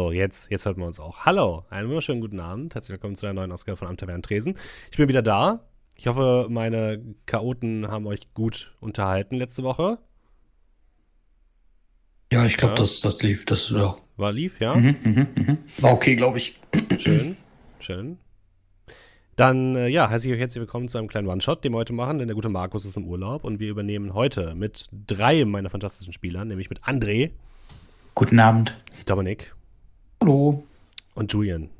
So, jetzt, jetzt hört man uns auch. Hallo, einen wunderschönen guten Abend. Herzlich willkommen zu einer neuen Ausgabe von Am Tavern Tresen. Ich bin wieder da. Ich hoffe, meine Chaoten haben euch gut unterhalten letzte Woche. Ja, ich glaube, ja. das, das lief. Das, das ja. war lief, ja. Mhm, mh, mh. War okay, glaube ich. Schön, schön. Dann, äh, ja, heiße ich euch herzlich willkommen zu einem kleinen One-Shot, den wir heute machen, denn der gute Markus ist im Urlaub und wir übernehmen heute mit drei meiner fantastischen Spielern, nämlich mit André. Guten Abend. Dominik. Hallo. Und Julian.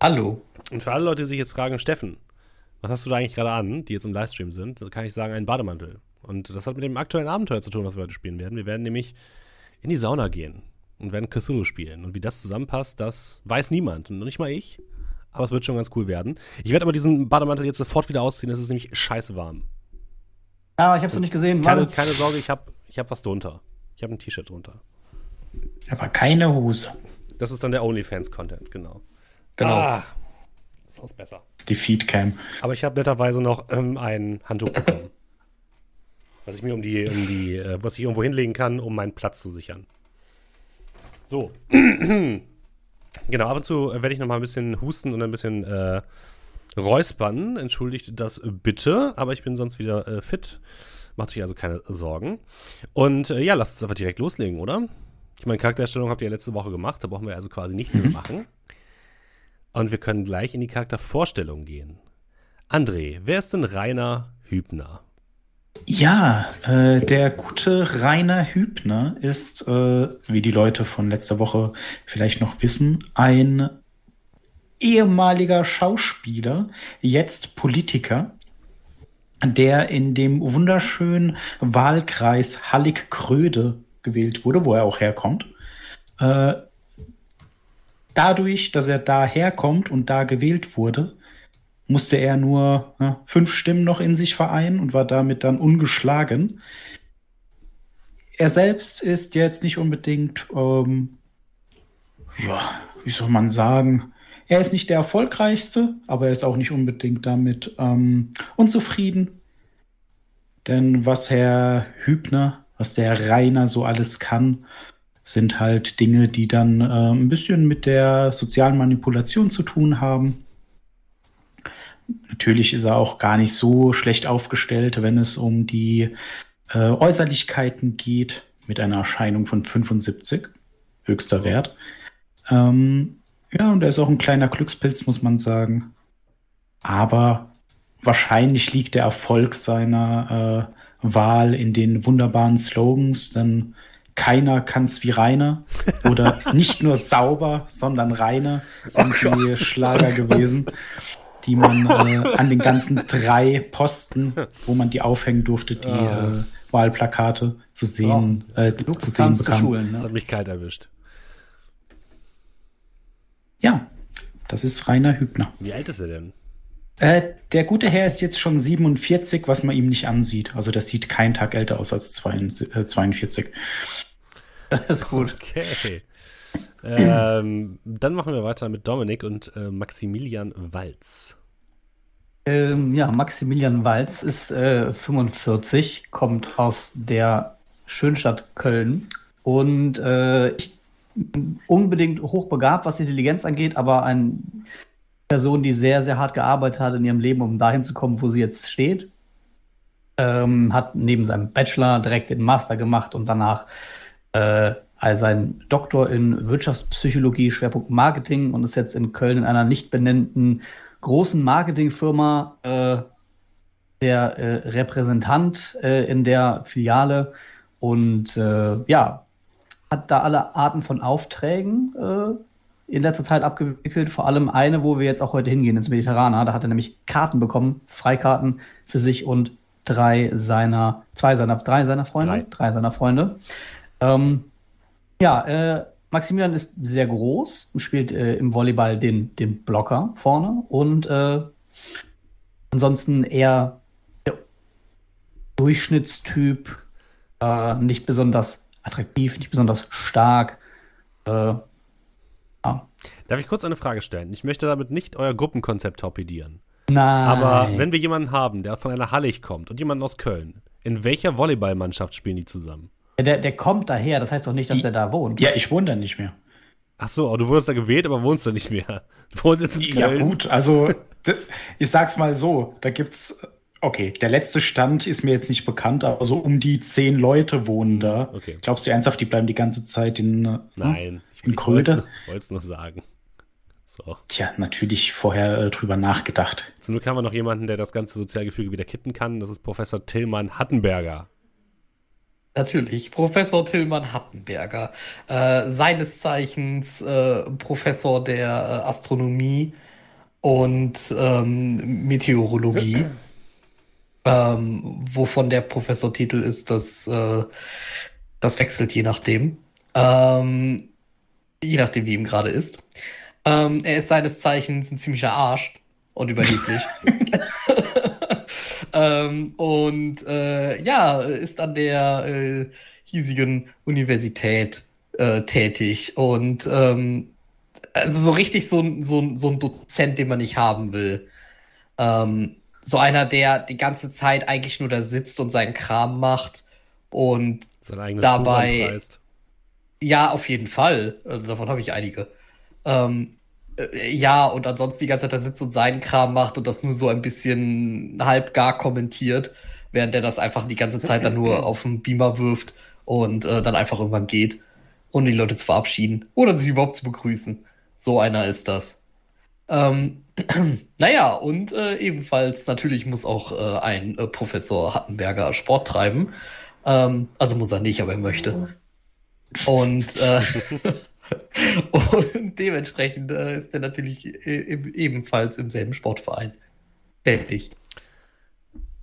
Hallo. Und für alle Leute, die sich jetzt fragen, Steffen, was hast du da eigentlich gerade an, die jetzt im Livestream sind, kann ich sagen, einen Bademantel. Und das hat mit dem aktuellen Abenteuer zu tun, was wir heute spielen werden. Wir werden nämlich in die Sauna gehen und werden Cthulhu spielen. Und wie das zusammenpasst, das weiß niemand. Und nicht mal ich. Aber es wird schon ganz cool werden. Ich werde aber diesen Bademantel jetzt sofort wieder ausziehen. Es ist nämlich scheiße warm. Ja, ich habe es noch nicht gesehen. Keine, keine Sorge, ich habe ich hab was drunter. Ich habe ein T-Shirt drunter. Aber keine Hose. Das ist dann der OnlyFans-Content, genau. Genau. Ah, das ist besser. Die Feedcam. Aber ich habe netterweise noch ähm, ein Handtuch bekommen. was ich mir um die, um die, äh, was ich irgendwo hinlegen kann, um meinen Platz zu sichern. So. genau, ab und zu werde ich noch mal ein bisschen husten und ein bisschen äh, räuspern. Entschuldigt das bitte, aber ich bin sonst wieder äh, fit. Macht euch also keine Sorgen. Und äh, ja, lasst uns einfach direkt loslegen, oder? Ich meine, Charaktererstellung habt ihr ja letzte Woche gemacht, da brauchen wir also quasi nichts mehr machen. Und wir können gleich in die Charaktervorstellung gehen. André, wer ist denn Rainer Hübner? Ja, äh, der gute Rainer Hübner ist, äh, wie die Leute von letzter Woche vielleicht noch wissen, ein ehemaliger Schauspieler, jetzt Politiker, der in dem wunderschönen Wahlkreis Hallig-Kröde gewählt wurde, wo er auch herkommt. Äh, dadurch, dass er da herkommt und da gewählt wurde, musste er nur äh, fünf Stimmen noch in sich vereinen und war damit dann ungeschlagen. Er selbst ist jetzt nicht unbedingt, ähm, ja, wie soll man sagen, er ist nicht der erfolgreichste, aber er ist auch nicht unbedingt damit ähm, unzufrieden. Denn was Herr Hübner was der Rainer so alles kann, sind halt Dinge, die dann äh, ein bisschen mit der sozialen Manipulation zu tun haben. Natürlich ist er auch gar nicht so schlecht aufgestellt, wenn es um die äh, Äußerlichkeiten geht, mit einer Erscheinung von 75, höchster Wert. Ähm, ja, und er ist auch ein kleiner Glückspilz, muss man sagen. Aber wahrscheinlich liegt der Erfolg seiner äh, Wahl in den wunderbaren Slogans, dann keiner kann's wie Rainer oder nicht nur sauber, sondern reiner sind oh die Schlager gewesen, die man äh, an den ganzen drei Posten, wo man die aufhängen durfte, die uh. äh, Wahlplakate zu sehen, oh. äh, zu sehen bekam. Schulen, ne? Das hat mich kalt erwischt. Ja, das ist Rainer Hübner. Wie alt ist er denn? Äh, der gute Herr ist jetzt schon 47, was man ihm nicht ansieht. Also das sieht keinen Tag älter aus als 42. Äh, das ist gut. Okay. ähm, dann machen wir weiter mit Dominik und äh, Maximilian Walz. Ähm, ja, Maximilian Walz ist äh, 45, kommt aus der Schönstadt Köln und äh, ich, unbedingt hochbegabt, was Intelligenz angeht, aber ein Person, die sehr, sehr hart gearbeitet hat in ihrem Leben, um dahin zu kommen, wo sie jetzt steht. Ähm, hat neben seinem Bachelor direkt den Master gemacht und danach äh, also einen Doktor in Wirtschaftspsychologie, Schwerpunkt Marketing und ist jetzt in Köln in einer nicht benennten großen Marketingfirma äh, der äh, Repräsentant äh, in der Filiale und äh, ja, hat da alle Arten von Aufträgen äh, in letzter Zeit abgewickelt. Vor allem eine, wo wir jetzt auch heute hingehen, ins Mediterraner. Da hat er nämlich Karten bekommen, Freikarten für sich und drei seiner, zwei seiner, drei seiner Freunde. Drei, drei seiner Freunde. Ähm, ja, äh, Maximilian ist sehr groß und spielt äh, im Volleyball den, den Blocker vorne und äh, ansonsten eher der Durchschnittstyp, äh, nicht besonders attraktiv, nicht besonders stark. Darf ich kurz eine Frage stellen? Ich möchte damit nicht euer Gruppenkonzept torpedieren. Nein. Aber wenn wir jemanden haben, der von einer Hallig kommt und jemanden aus Köln, in welcher Volleyballmannschaft spielen die zusammen? Der, der kommt daher, das heißt doch nicht, dass er da wohnt. Ja, ich wohne da nicht mehr. Ach so, du wurdest da gewählt, aber wohnst da nicht mehr. Du wohnst jetzt in Ja, Köln. gut, also ich sag's mal so, da gibt's, okay, der letzte Stand ist mir jetzt nicht bekannt, aber so um die zehn Leute wohnen da. Okay. Glaubst du ernsthaft, die bleiben die ganze Zeit in, äh, Nein, ich, in ich wollte Kröte? es noch sagen. So. Tja, natürlich vorher äh, drüber nachgedacht. Zum Glück haben wir noch jemanden, der das ganze Sozialgefüge wieder kitten kann. Das ist Professor Tillmann Hattenberger. Natürlich, Professor Tillmann Hattenberger, äh, seines Zeichens äh, Professor der äh, Astronomie und ähm, Meteorologie, ähm, wovon der Professortitel ist, das, äh, das wechselt je nachdem, ähm, je nachdem, wie ihm gerade ist. Ähm, er ist seines Zeichens ein ziemlicher Arsch und überheblich. ähm, und äh, ja, ist an der äh, hiesigen Universität äh, tätig und ähm, also so richtig so, ein- so, ein- so ein Dozent, den man nicht haben will. Ähm, so einer, der die ganze Zeit eigentlich nur da sitzt und seinen Kram macht und Dabei- ja, auf jeden Fall. Also davon habe ich einige. Ähm, äh, ja, und ansonsten die ganze Zeit da sitzt und seinen Kram macht und das nur so ein bisschen halbgar kommentiert, während er das einfach die ganze Zeit dann nur auf den Beamer wirft und äh, dann einfach irgendwann geht, ohne die Leute zu verabschieden oder sich überhaupt zu begrüßen. So einer ist das. Ähm, naja, und äh, ebenfalls natürlich muss auch äh, ein äh, Professor Hattenberger Sport treiben. Ähm, also muss er nicht, aber er möchte. Und, äh, und dementsprechend äh, ist er natürlich äh, im, ebenfalls im selben Sportverein tätig.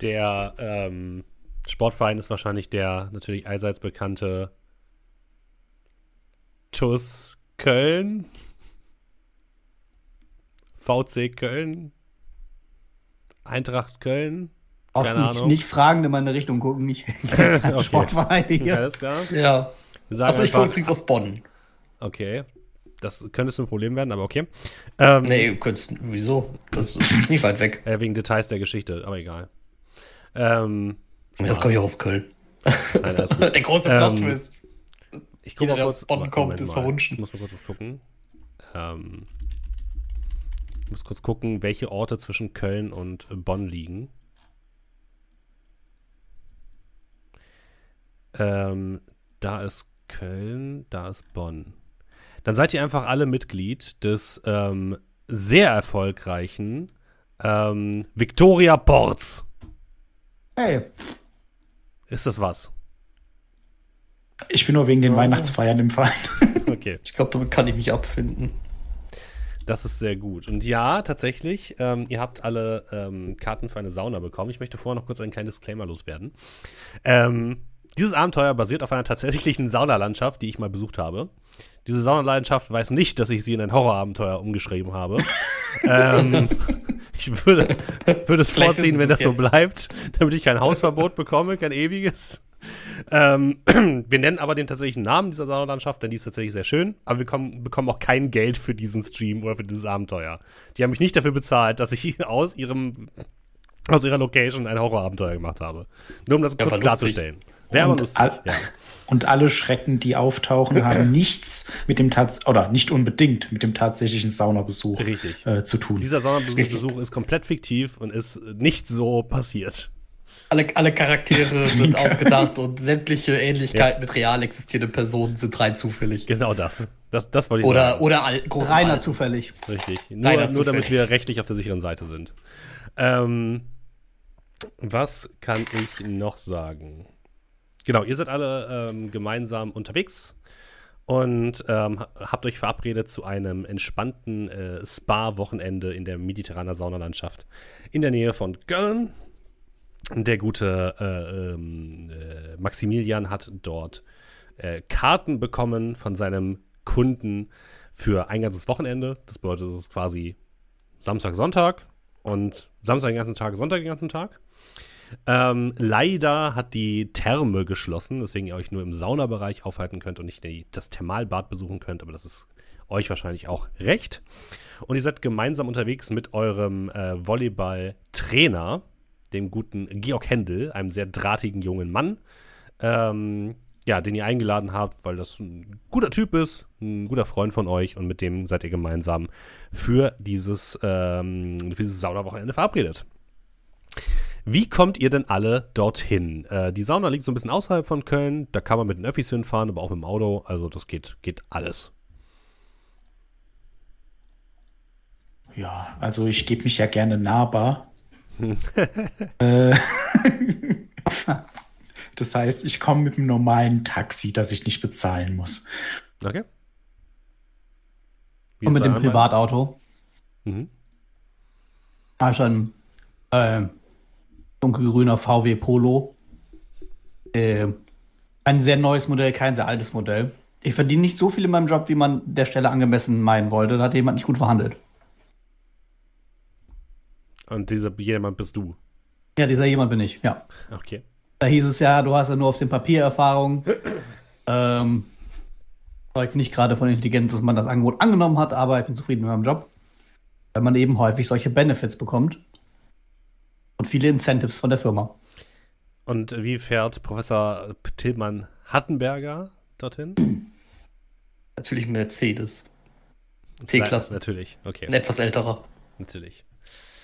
Der ähm, Sportverein ist wahrscheinlich der natürlich allseits bekannte TUS Köln. VC Köln. Eintracht Köln. Brauchst Keine nicht, Ahnung. nicht fragen in meine Richtung gucken. Ich kein Okay. Sportverein hier. Alles klar. Ja. Sagen Also ich komme übrigens aus Bonn. okay. Das könnte ein Problem werden, aber okay. Ähm, Nee, könntest, wieso? Das ist nicht weit weg. äh, wegen Details der Geschichte, aber egal. Ähm, Das komme ich auch aus Köln. Nein. Der große Ähm, Plot-Twist. Ich gucke mal kurz. aus Bonn kommt, ist verwunschen. Ich muss mal kurz was gucken. Ähm, muss kurz gucken, welche Orte zwischen Köln und Bonn liegen. Ähm, da ist Köln, da ist Bonn. Dann seid ihr einfach alle Mitglied des ähm, sehr erfolgreichen ähm, Victoria Ports. Hey, Ist das was? Ich bin nur wegen den Weihnachtsfeiern im Verein. Okay. Ich glaube, damit kann ich mich abfinden. Das ist sehr gut. Und ja, tatsächlich, ähm, ihr habt alle ähm, Karten für eine Sauna bekommen. Ich möchte vorher noch kurz ein kleines Disclaimer loswerden. Ähm, dieses Abenteuer basiert auf einer tatsächlichen Saunalandschaft, die ich mal besucht habe. Diese Saunalandschaft weiß nicht, dass ich sie in ein Horrorabenteuer umgeschrieben habe. ähm, ich würde, würde es vorziehen, wenn das so jetzt. bleibt, damit ich kein Hausverbot bekomme, kein ewiges. Ähm, wir nennen aber den tatsächlichen Namen dieser Saunalandschaft, denn die ist tatsächlich sehr schön. Aber wir kommen, bekommen auch kein Geld für diesen Stream oder für dieses Abenteuer. Die haben mich nicht dafür bezahlt, dass ich aus ihrem aus ihrer Location ein Horrorabenteuer gemacht habe. Nur um das Ja, kurz klarzustellen. Wäre aber Und lustig. all- Ja. Und alle Schrecken, die auftauchen, haben nichts mit dem Tats oder nicht unbedingt mit dem tatsächlichen Saunabesuch äh, zu tun. Dieser Saunabesuch ist komplett fiktiv und ist nicht so passiert. Alle, alle Charaktere sind ausgedacht und sämtliche Ähnlichkeiten mit real existierenden Personen sind rein zufällig. Genau das. Das, das wollte ich Oder, sagen. oder al reiner Alten. zufällig. Richtig. Nur, Reiner nur damit zufällig. wir rechtlich auf der sicheren Seite sind. Ähm, was kann ich noch sagen? Genau, ihr seid alle ähm, gemeinsam unterwegs und ähm, ha- habt euch verabredet zu einem entspannten äh, Spa-Wochenende in der mediterraner Saunalandschaft in der Nähe von Köln. Der gute äh, ähm, äh, Maximilian hat dort äh, Karten bekommen von seinem Kunden für ein ganzes Wochenende. Das bedeutet, es ist quasi Samstag, Sonntag und Samstag den ganzen Tag, Sonntag den ganzen Tag. Ähm, leider hat die Therme geschlossen, weswegen ihr euch nur im Saunabereich aufhalten könnt und nicht die, das Thermalbad besuchen könnt, aber das ist euch wahrscheinlich auch recht. Und ihr seid gemeinsam unterwegs mit eurem äh, Volleyball-Trainer, dem guten Georg Händel, einem sehr drahtigen jungen Mann, ähm, ja, den ihr eingeladen habt, weil das ein guter Typ ist, ein guter Freund von euch und mit dem seid ihr gemeinsam für dieses, ähm, dieses Saunawochenende verabredet. Wie kommt ihr denn alle dorthin? Äh, die Sauna liegt so ein bisschen außerhalb von Köln, da kann man mit den Öffis hinfahren, aber auch mit dem Auto, also das geht, geht alles. Ja, also ich gebe mich ja gerne nahbar. äh, das heißt, ich komme mit einem normalen Taxi, das ich nicht bezahlen muss. Okay. Wie Und mit dem? Privatauto. Mhm. Habe ich ein äh, dunkelgrüner VW Polo. Äh, ein sehr neues Modell, kein sehr altes Modell. Ich verdiene nicht so viel in meinem Job, wie man der Stelle angemessen meinen wollte. Da hat jemand nicht gut verhandelt. Und dieser jemand bist du. Ja, dieser jemand bin ich, ja. Okay. Da hieß es ja, du hast ja nur auf dem Papier Erfahrung. ähm, zeugt nicht gerade von Intelligenz, dass man das Angebot angenommen hat, aber ich bin zufrieden mit meinem Job. Weil man eben häufig solche Benefits bekommt. Und viele Incentives von der Firma. Und wie fährt Professor Tillmann Hattenberger dorthin? Natürlich Mercedes. C-Klasse. Natürlich, okay. Ein etwas älterer. Natürlich.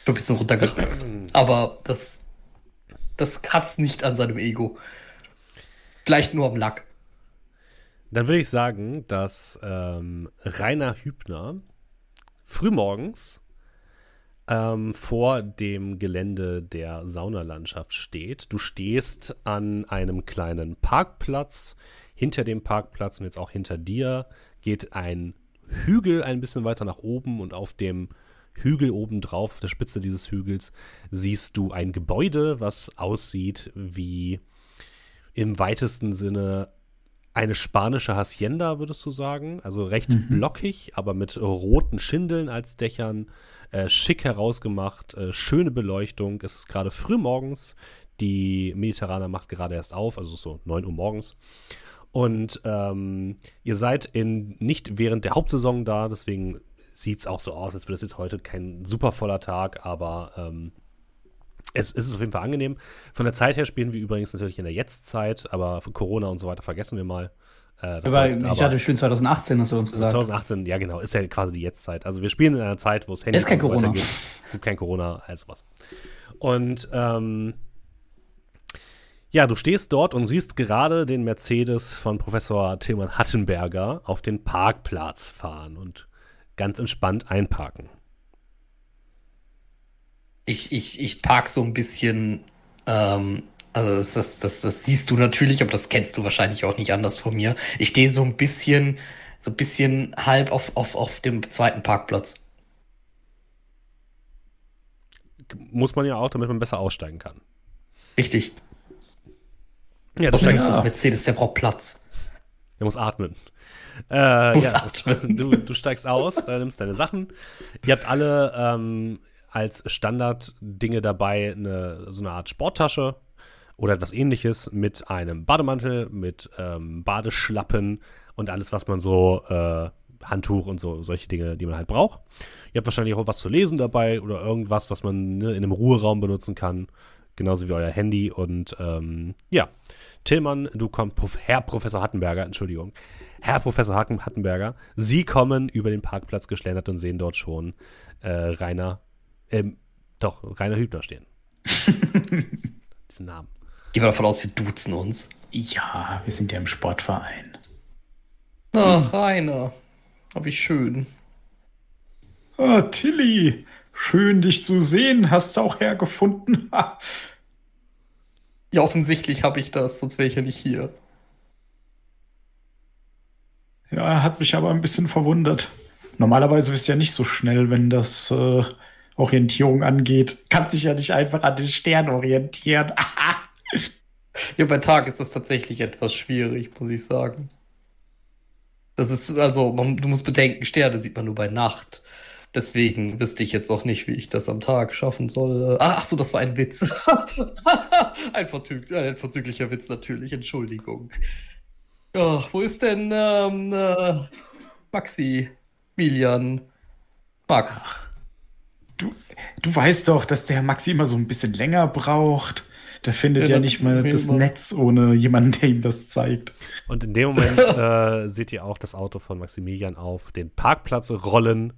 Ein bisschen runtergeratzt. Aber das, das kratzt nicht an seinem Ego. Vielleicht nur am Lack. Dann würde ich sagen, dass ähm, Rainer Hübner frühmorgens ähm, vor dem Gelände der Saunalandschaft steht. Du stehst an einem kleinen Parkplatz. Hinter dem Parkplatz und jetzt auch hinter dir geht ein Hügel ein bisschen weiter nach oben und auf dem Hügel oben drauf, auf der Spitze dieses Hügels, siehst du ein Gebäude, was aussieht wie im weitesten Sinne eine spanische Hacienda, würdest du sagen. Also recht blockig, aber mit roten Schindeln als Dächern. Äh, schick herausgemacht, äh, schöne Beleuchtung. Es ist gerade früh morgens. Die Mediterraner macht gerade erst auf, also so 9 Uhr morgens. Und ähm, ihr seid in, nicht während der Hauptsaison da, deswegen sieht es auch so aus, als wäre das jetzt heute kein super voller Tag, aber ähm, es, es ist auf jeden Fall angenehm. Von der Zeit her spielen wir übrigens natürlich in der Jetztzeit, aber Corona und so weiter vergessen wir mal. Äh, Aber bedeutet ich aber- hatte schön 2018, hast du uns gesagt. 2018, ja genau, ist ja quasi die Jetztzeit. Also wir spielen in einer Zeit, wo es Handys ist kein und so Corona. gibt. Es gibt kein Corona, also was. Und ähm, ja, du stehst dort und siehst gerade den Mercedes von Professor Tilman Hattenberger auf den Parkplatz fahren und ganz entspannt einparken. Ich, ich, ich park so ein bisschen, ähm, also das, das, das, das siehst du natürlich, aber das kennst du wahrscheinlich auch nicht anders von mir. Ich stehe so ein bisschen, so ein bisschen halb auf, auf, auf dem zweiten Parkplatz. Muss man ja auch, damit man besser aussteigen kann. Richtig. Ja, Außerdem steigst, ist das Mercedes, der braucht Platz. der muss atmen. Äh, ja. Du, du steigst aus, äh, nimmst deine Sachen. Ihr habt alle ähm, als Standard-Dinge dabei eine, so eine Art Sporttasche oder etwas ähnliches mit einem Bademantel, mit ähm, Badeschlappen und alles, was man so, äh, Handtuch und so, solche Dinge, die man halt braucht. Ihr habt wahrscheinlich auch was zu lesen dabei oder irgendwas, was man ne, in einem Ruheraum benutzen kann. Genauso wie euer Handy. Und ähm, ja, Tillmann, du kommst, Herr Professor Hattenberger, Entschuldigung. Herr Professor Hacken- Hattenberger, Sie kommen über den Parkplatz geschlendert und sehen dort schon äh, Rainer, ähm, doch, Rainer Hübner stehen. Diesen Namen. Gehen wir davon aus, wir duzen uns. Ja, wir sind ja im Sportverein. Ach, Rainer. Hab ich schön. Ah, Tilly, schön dich zu sehen. Hast du auch hergefunden? Ha. Ja, offensichtlich habe ich das, sonst wäre ich ja nicht hier. Ja, hat mich aber ein bisschen verwundert. Normalerweise bist du ja nicht so schnell, wenn das äh, Orientierung angeht. Kannst dich ja nicht einfach an den Stern orientieren. Ja, bei Tag ist das tatsächlich etwas schwierig, muss ich sagen. Das ist, also, man, du musst bedenken, Sterne sieht man nur bei Nacht. Deswegen wüsste ich jetzt auch nicht, wie ich das am Tag schaffen soll. Ach, ach so, das war ein Witz. ein, verzüg ein verzüglicher Witz natürlich, Entschuldigung. Ach, wo ist denn ähm, äh, Maxi, Milian, Max? Du, du weißt doch, dass der Maxi immer so ein bisschen länger braucht. Der findet Ja, ja, nicht mal das man. Netz ohne jemanden, der ihm das zeigt. Und in dem Moment äh, seht ihr auch das Auto von Maximilian auf den Parkplatz rollen.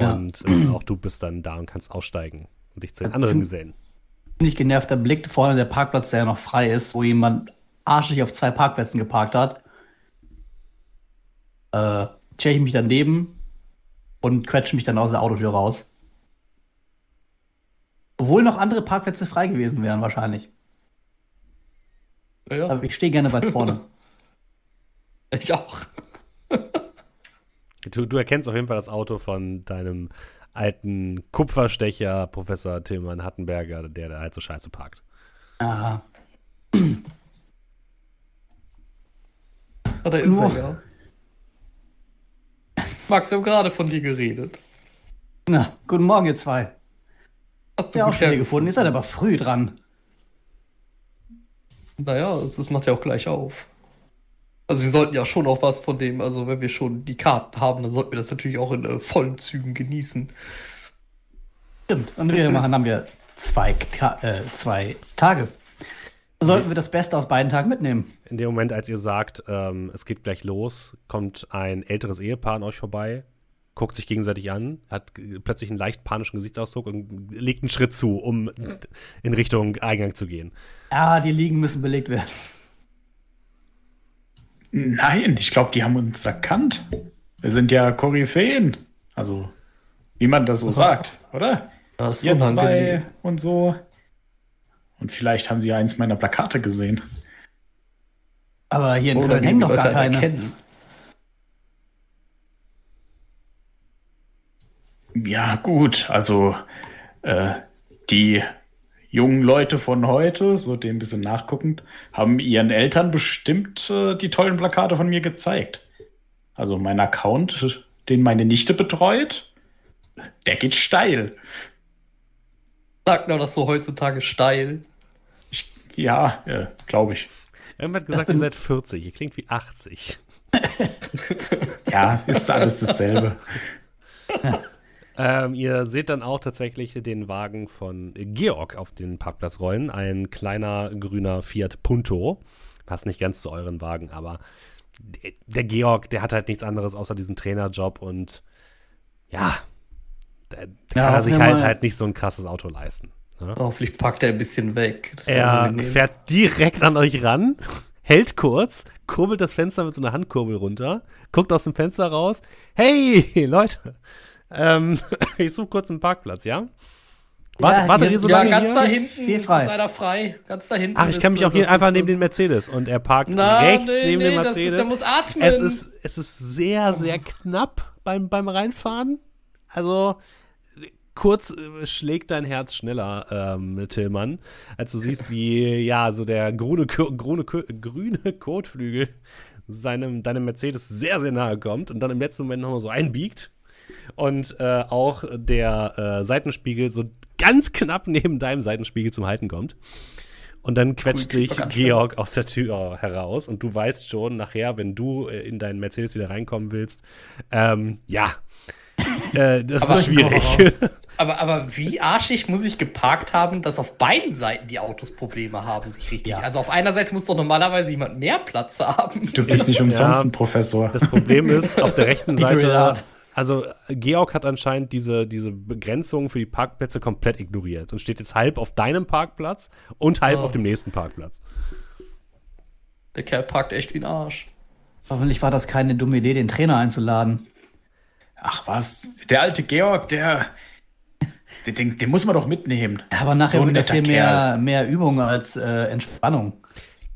Ja. Und äh, auch du bist dann da und kannst aussteigen und dich zu den anderen gesellen. Ziemlich genervter Blick vorne der Parkplatz, der ja noch frei ist, wo jemand arschig auf zwei Parkplätzen geparkt hat. Äh, check ich mich daneben und quetsche mich dann aus der Autotür raus. Obwohl noch andere Parkplätze frei gewesen wären, wahrscheinlich. Ja, Aber ich stehe gerne weit vorne. ich auch. Du, du erkennst auf jeden Fall das Auto von deinem alten Kupferstecher, Professor Tillmann Hattenberger, der da halt so scheiße parkt. Aha. Ja, da ist Nur- er, ja. Max, wir haben gerade von dir geredet. Na, guten Morgen, ihr zwei. Hast du Ja, auch schon hier hergefunden? gefunden. Ihr seid aber früh dran. Naja, das, das macht ja auch gleich auf. Also wir sollten ja schon auch was von dem, also wenn wir schon die Karten haben, dann sollten wir das natürlich auch in äh, vollen Zügen genießen. Stimmt. Und wir machen, haben wir zwei, äh, zwei Tage. Sollten wir das Beste aus beiden Tagen mitnehmen. In dem Moment, als ihr sagt, ähm, es geht gleich los, kommt ein älteres Ehepaar an euch vorbei, guckt sich gegenseitig an, hat plötzlich einen leicht panischen Gesichtsausdruck und legt einen Schritt zu, um in Richtung Eingang zu gehen. Ja, die Liegen müssen belegt werden. Nein, ich glaube, die haben uns erkannt. Wir sind ja Koryphäen. Also, wie man das so sagt, oder? Das ist Ihr unangenehm. zwei und so. Und vielleicht haben sie eins meiner Plakate gesehen. Aber hier in Oder Köln hängen doch Leute gar einen keine. erkennen. Ja, gut, also äh, die jungen Leute von heute, so dem bisschen nachguckend, haben ihren Eltern bestimmt äh, die tollen Plakate von mir gezeigt. Also mein Account, den meine Nichte betreut, der geht steil. Sagt man das so heutzutage steil? Ich, ja, äh, glaube ich. Irgendwann hat gesagt, ihr seid 40, ihr klingt wie 80. Ja, ist alles dasselbe. Ähm, ihr seht dann auch tatsächlich den Wagen von Georg auf den Parkplatz rollen. Ein kleiner grüner Fiat Punto. Passt nicht ganz zu euren Wagen, aber der, der Georg, der hat halt nichts anderes außer diesen Trainerjob und ja, da, da Ja, kann er sich halt halt nicht so ein krasses Auto leisten. Ne? Hoffentlich packt er ein bisschen weg. Er fährt direkt an euch ran, hält kurz, kurbelt das Fenster mit so einer Handkurbel runter, guckt aus dem Fenster raus. Hey, Leute, ähm, ich suche kurz einen Parkplatz, ja? Warte, Ja, wartet hier so ja, lange ganz hier? da hinten viel frei. ist einer frei. Ganz da hinten. Ach, ich kann ist, mich auch hier einfach ist- neben den Mercedes und er parkt Na, rechts nee, neben nee, dem das ist- Mercedes. der muss atmen. Es ist, es ist sehr, sehr knapp beim, beim Reinfahren. Also kurz äh, schlägt dein Herz schneller, ähm, Tillmann, als du siehst, wie ja so der grüne, grüne, grüne Kotflügel seinem, deinem Mercedes sehr, sehr nahe kommt und dann im letzten Moment nochmal so einbiegt. Und äh, auch der äh, Seitenspiegel so ganz knapp neben deinem Seitenspiegel zum Halten kommt. Und dann quetscht sich. Georg aus der Tür heraus und du weißt schon nachher, wenn du äh, in deinen Mercedes wieder reinkommen willst, ähm, ja, äh, das Aber- war schwierig. Aber, aber wie arschig muss ich geparkt haben, dass auf beiden Seiten die Autos Probleme haben, sich richtig. Ja. Also auf einer Seite muss doch normalerweise jemand mehr Platz haben. Du bist nicht umsonst Ja. ein Professor. Das Problem ist, auf der rechten Seite, also Georg hat anscheinend diese, diese Begrenzung für die Parkplätze komplett ignoriert und steht jetzt halb auf deinem Parkplatz und halb Oh. auf dem nächsten Parkplatz. Der Kerl parkt echt wie ein Arsch. Hoffentlich war das keine dumme Idee, den Trainer einzuladen. Ach was, der alte Georg, der, den, den, muss man doch mitnehmen. Aber nachher So wird das hier mehr, mehr Übung als äh, Entspannung.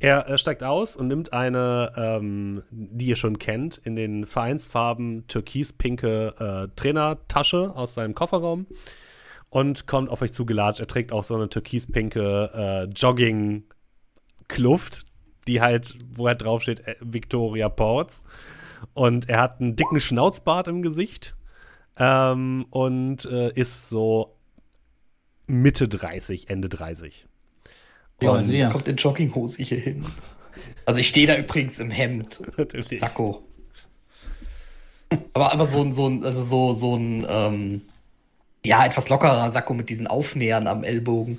Er äh, steigt aus und nimmt eine, ähm, die ihr schon kennt, in den Vereinsfarben türkis-pinke äh, Trainertasche aus seinem Kofferraum und kommt auf euch zugelatscht. Er trägt auch so eine türkis-pinke äh, Jogging-Kluft, die halt, wo halt draufsteht, äh, Victoria Ports. Und er hat einen dicken Schnauzbart im Gesicht ähm, und äh, ist so Mitte 30, Ende 30. Ja, Und sehr. kommt in Jogginghose hier hin. Also ich stehe da übrigens im Hemd. Natürlich. Sakko. Aber, aber so ein, so ein, also so, so ein, ähm, ja, etwas lockerer Sakko mit diesen Aufnähern am Ellbogen.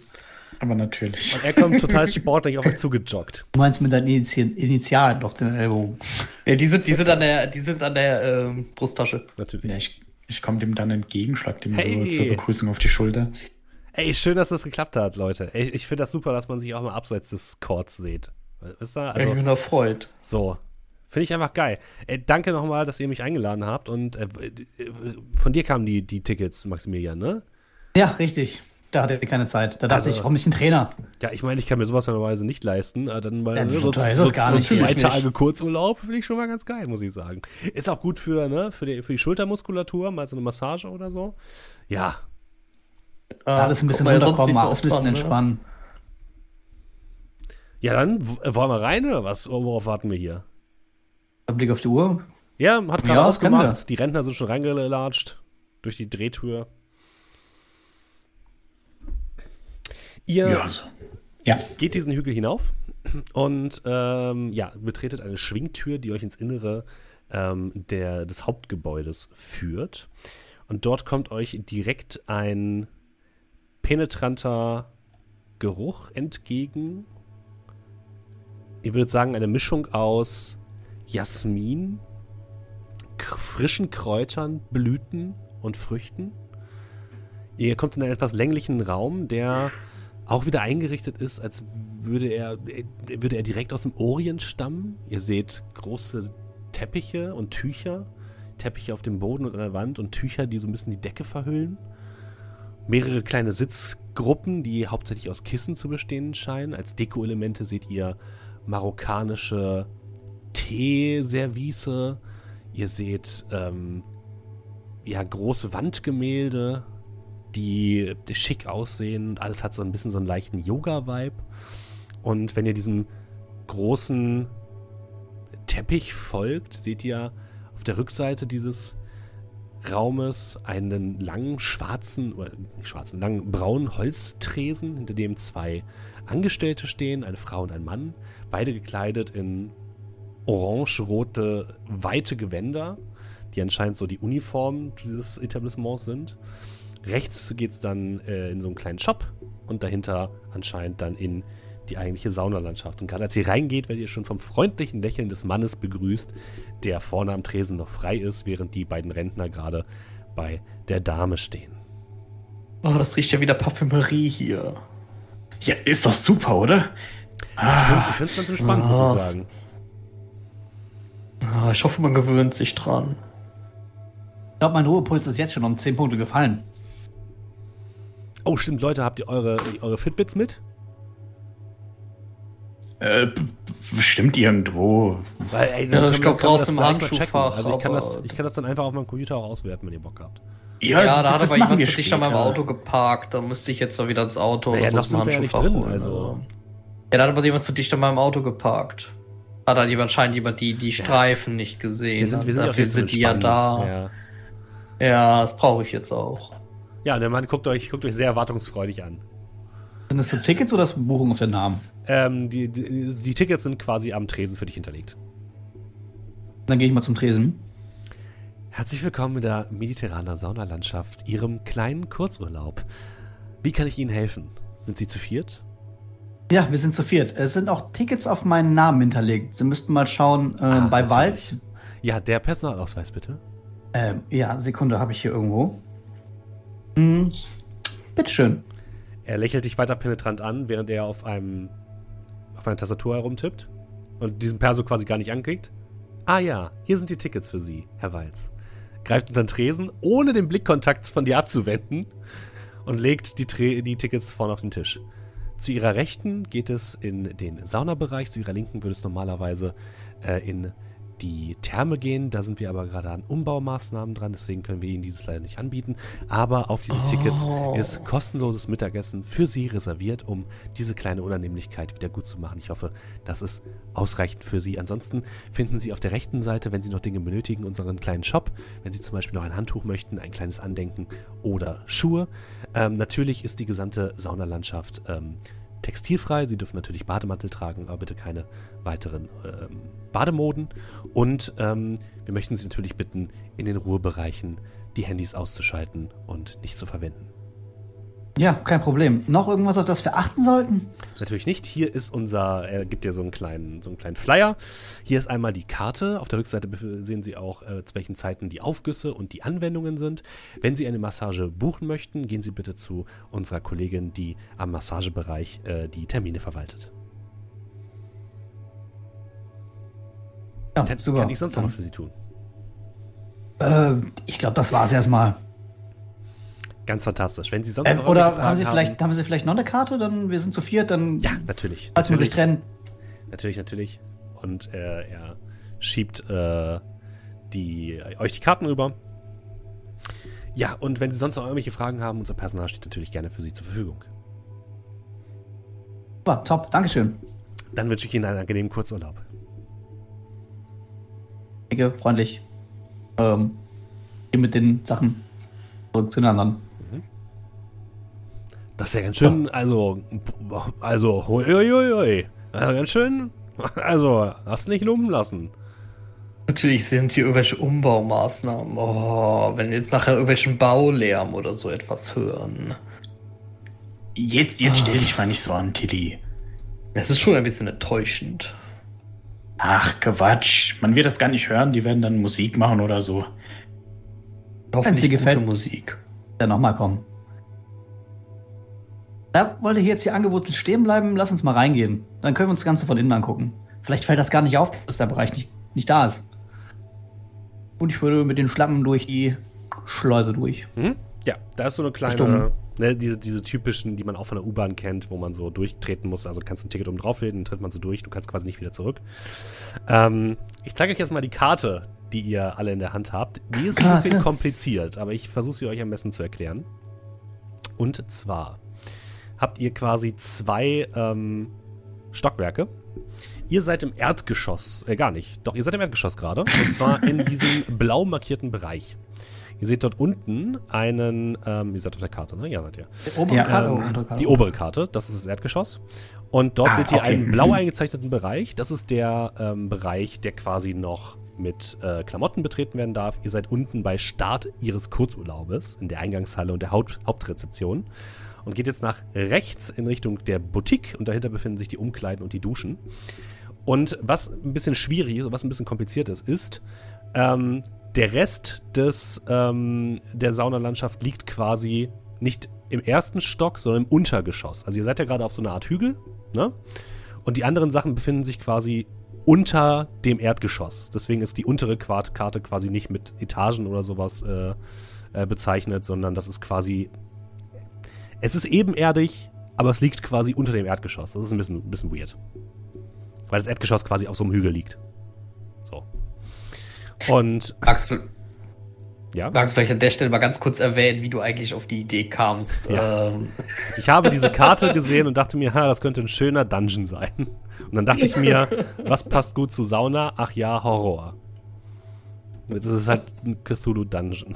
Aber natürlich. Und er kommt total sportlich auf euch zugejoggt. Du meinst mit deinen Initi Initialen auf den Ellbogen. Ja, die sind, die sind an der, die sind an der ähm, Brusttasche. Natürlich. Ja, ich, ich komme dem dann entgegen, schlag dem Hey. so zur Begrüßung auf die Schulter. Ey, schön, dass das geklappt hat, Leute. Ey, ich finde das super, dass man sich auch mal abseits des Chords sieht. Wisst ihr? Also, Also, ich bin erfreut. so. Finde ich einfach geil. Ey, danke nochmal, dass ihr mich eingeladen habt. Und äh, äh, von dir kamen die, die Tickets, Maximilian, ne? Ja, richtig. Da hatte er keine Zeit. Da dachte Also- ich, warum nicht ein Trainer? Ja, ich meine, ich kann mir sowas normalerweise nicht leisten. äh, Dann mal Ja, ne, so, so, so nicht. zwei Tage. Kurzurlaub finde ich schon mal ganz geil, muss ich sagen. Ist auch gut für, ne, für, die, für die Schultermuskulatur, mal so eine Massage oder so. Ja, Da alles ein bisschen runterkommen, so alles ein bisschen ne? entspannen. ja, dann äh, wollen wir rein oder was? Worauf warten wir hier? Blick auf die Uhr. Ja, hat gerade Ja, ausgemacht. Die Rentner sind schon reingelatscht durch die Drehtür. Ihr Ja. geht diesen Hügel hinauf und ähm, ja, betretet eine Schwingtür, die euch ins Innere ähm, der, des Hauptgebäudes führt. Und dort kommt euch direkt ein penetranter Geruch entgegen. Ihr würdet sagen, eine Mischung aus Jasmin, frischen Kräutern, Blüten und Früchten. Ihr kommt in einen etwas länglichen Raum, der auch wieder eingerichtet ist, als würde er, äh, würde er direkt aus dem Orient stammen. Ihr seht große Teppiche und Tücher, Teppiche auf dem Boden und an der Wand und Tücher, die so ein bisschen die Decke verhüllen. Mehrere kleine Sitzgruppen, die hauptsächlich aus Kissen zu bestehen scheinen. Als Deko-Elemente seht ihr marokkanische Teeservice. Ihr seht ähm, ja große Wandgemälde, die schick aussehen. Alles hat so ein bisschen so einen leichten Yoga-Vibe. Und wenn ihr diesem großen Teppich folgt, seht ihr auf der Rückseite dieses Raumes einen langen schwarzen, oder nicht schwarzen, langen braunen Holztresen, hinter dem zwei Angestellte stehen, eine Frau und ein Mann, beide gekleidet in orange-rote, weite Gewänder, die anscheinend so die Uniform dieses Etablissements sind. Rechts geht es dann äh, in so einen kleinen Shop und dahinter anscheinend dann in die eigentliche Saunalandschaft. Und gerade als ihr reingeht, werdet ihr schon vom freundlichen Lächeln des Mannes begrüßt, der vorne am Tresen noch frei ist, während die beiden Rentner gerade bei der Dame stehen. Oh, das riecht ja wieder Parfümerie hier. Ja, ist doch super, oder? Ich finde es ganz entspannt, muss ich sagen. Ah, ich hoffe, man gewöhnt sich dran. Ich glaube, mein Ruhepuls ist jetzt schon um 10 Punkte gefallen. Oh, stimmt, Leute, habt ihr eure, eure Fitbits mit? Äh, bestimmt irgendwo. Weil, ey, Ja, ich glaub, können wir das draußen im Handschuhfach. Also ich kann, das, ich kann das dann einfach auf meinem Computer auch auswerten, wenn ihr Bock habt. Ja, da hat das aber jemand zu dicht an meinem. Auto geparkt. Da müsste ich jetzt doch wieder ins Auto Naja, oder noch aus dem sind wir ja nicht drin, holen, also- Ja, da hat aber jemand zu dicht an meinem Auto geparkt. Hat halt jemand, scheint jemand die, die Streifen nicht gesehen. Wir sind, wir sind Dafür sind die ja da. Ja. Ja, das brauche ich jetzt auch. Ja, der Mann guckt euch, guckt euch sehr erwartungsfreudig an. Sind das so Tickets oder ist Buchung auf den Namen? Ähm, die, die, die Tickets sind quasi am Tresen für dich hinterlegt. Dann gehe ich mal zum Tresen. Herzlich willkommen in der mediterraner Saunalandschaft, Ihrem kleinen Kurzurlaub. Wie kann ich Ihnen helfen? Sind Sie zu viert? Ja, wir sind zu viert. Es sind auch Tickets auf meinen Namen hinterlegt. Sie müssten mal schauen, äh, Ah, bei. Walz. Ja, der Personalausweis bitte. Ähm, ja, Sekunde habe ich hier irgendwo. Hm, bitteschön. Er lächelt dich weiter penetrant an, während er auf einem auf einer Tastatur herumtippt und diesen Perso quasi gar nicht anklickt. Ah ja, hier sind die Tickets für Sie, Herr Walz. Greift unter den Tresen, ohne den Blickkontakt von dir abzuwenden und legt die, die Tickets vorne auf den Tisch. Zu ihrer Rechten geht es in den Saunabereich, zu ihrer Linken würde es normalerweise äh, in die Therme gehen. Da sind wir aber gerade an Umbaumaßnahmen dran, deswegen können wir Ihnen dieses leider nicht anbieten. Aber auf diese Tickets ist kostenloses Mittagessen für Sie reserviert, um diese kleine Unannehmlichkeit wieder gut zu machen. Ich hoffe, das ist ausreichend für Sie. Ansonsten finden Sie auf der rechten Seite, wenn Sie noch Dinge benötigen, unseren kleinen Shop. Wenn Sie zum Beispiel noch ein Handtuch möchten, ein kleines Andenken oder Schuhe. Ähm, natürlich ist die gesamte Saunalandschaft ähm, textilfrei. Sie dürfen natürlich Bademantel tragen, aber bitte keine weiteren ähm, Bademoden. Und ähm, wir möchten Sie natürlich bitten, in den Ruhebereichen die Handys auszuschalten und nicht zu verwenden. Ja, kein Problem. Noch irgendwas, auf das wir achten sollten? Natürlich nicht. Hier ist unser, er gibt dir so einen kleinen, so einen kleinen Flyer. Hier ist einmal die Karte. Auf der Rückseite sehen Sie auch, äh, zu welchen Zeiten die Aufgüsse und die Anwendungen sind. Wenn Sie eine Massage buchen möchten, gehen Sie bitte zu unserer Kollegin, die am Massagebereich äh, die Termine verwaltet. Ja, Kann, super. kann ich sonst noch was für Sie tun? Äh, ich glaube, das war's erstmal. Ganz fantastisch. Wenn Sie sonst Äh, noch oder haben Sie, vielleicht, haben Sie vielleicht noch eine Karte? Dann wir sind zu viert, dann Ja, natürlich. falls wir sich trennen. Natürlich, natürlich. Und äh, er schiebt äh, die, euch die Karten rüber. Ja, und wenn Sie sonst noch irgendwelche Fragen haben, unser Personal steht natürlich gerne für Sie zur Verfügung. Super, top, Dankeschön. Dann wünsche ich Ihnen einen angenehmen Kurzurlaub. Danke, freundlich. Ähm, mit den Sachen zurück zu den anderen. Das ist ja ganz schön, also, also, hui. Also ganz schön, also, hast nicht lumpen lassen. Natürlich sind hier irgendwelche Umbaumaßnahmen. Oh, wenn wir jetzt nachher irgendwelchen Baulärm oder so etwas hören. Jetzt, jetzt stell dich mal nicht so an, Tilly. Es ist schon ein bisschen enttäuschend. Ach, Quatsch. Man wird das gar nicht hören. Die werden dann Musik machen oder so. Hoffentlich dir gefällt. gute Musik. Dann nochmal kommen. Da wollte ich jetzt hier angewurzelt stehen bleiben. Lass uns mal reingehen. Dann können wir uns das Ganze von innen angucken. Vielleicht fällt das gar nicht auf, dass der Bereich nicht, nicht da ist. Und ich würde mit den Schlappen durch die Schleuse durch. Mhm. Ja, da ist so eine kleine, ne, diese, diese typischen, die man auch von der U-Bahn kennt, wo man so durchtreten muss. Also kannst du ein Ticket oben drauflegen, dann tritt man so durch, du kannst quasi nicht wieder zurück. Ähm, ich zeige euch jetzt mal die Karte, die ihr alle in der Hand habt. Die ist ein bisschen kompliziert, aber ich versuche sie euch am besten zu erklären. Und zwar habt ihr quasi zwei ähm, Stockwerke. Ihr seid im Erdgeschoss, äh, gar nicht. Doch, ihr seid im Erdgeschoss gerade. Und zwar in diesem blau markierten Bereich. Ihr seht dort unten einen, ähm, ihr seid auf der Karte, ne? Ja, seid ihr. Obere Ja, Karte, Ähm, Karte. die obere Karte, das ist das Erdgeschoss. Und dort Ah, seht ihr okay. einen blau eingezeichneten Bereich. Das ist der ähm, Bereich, der quasi noch mit äh, Klamotten betreten werden darf. Ihr seid unten bei Start ihres Kurzurlaubes in der Eingangshalle und der Haupt Hauptrezeption. Und geht jetzt nach rechts in Richtung der Boutique und dahinter befinden sich die Umkleiden und die Duschen. Und was ein bisschen schwierig ist was ein bisschen kompliziert ist, ist, ähm, der Rest des, ähm, der Saunalandschaft liegt quasi nicht im ersten Stock, sondern im Untergeschoss. Also ihr seid ja gerade auf so einer Art Hügel, ne? Und die anderen Sachen befinden sich quasi unter dem Erdgeschoss. Deswegen ist die untere Karte quasi nicht mit Etagen oder sowas äh, äh, bezeichnet, sondern das ist quasi. Es ist ebenerdig, aber es liegt quasi unter dem Erdgeschoss. Das ist ein bisschen, ein bisschen weird. Weil das Erdgeschoss quasi auf so einem Hügel liegt. So. Und, Magst du ja. magst vielleicht an der Stelle mal ganz kurz erwähnen, wie du eigentlich auf die Idee kamst? Ja. Ähm, Ich habe diese Karte gesehen und dachte mir, ha, das könnte ein schöner Dungeon sein. Und dann dachte ich mir, was passt gut zu Sauna? Ach ja, Horror. Und jetzt ist es halt ein Cthulhu-Dungeon,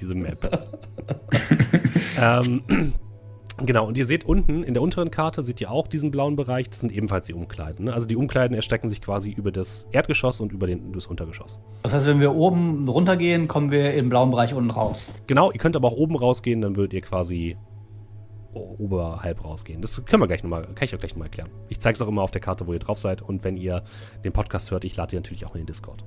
diese Map. ähm, genau, und ihr seht unten in der unteren Karte, seht ihr auch diesen blauen Bereich, das sind ebenfalls die Umkleiden. Ne? Also die Umkleiden erstrecken sich quasi über das Erdgeschoss und über den, das Untergeschoss. Das heißt, wenn wir oben runtergehen, kommen wir im blauen Bereich unten raus. Genau, ihr könnt aber auch oben rausgehen, dann würdet ihr quasi oberhalb rausgehen. Das können wir gleich nochmal, kann ich euch gleich nochmal erklären. Ich zeige es auch immer auf der Karte, wo ihr drauf seid. Und wenn ihr den Podcast hört, ich lade ihr natürlich auch in den Discord.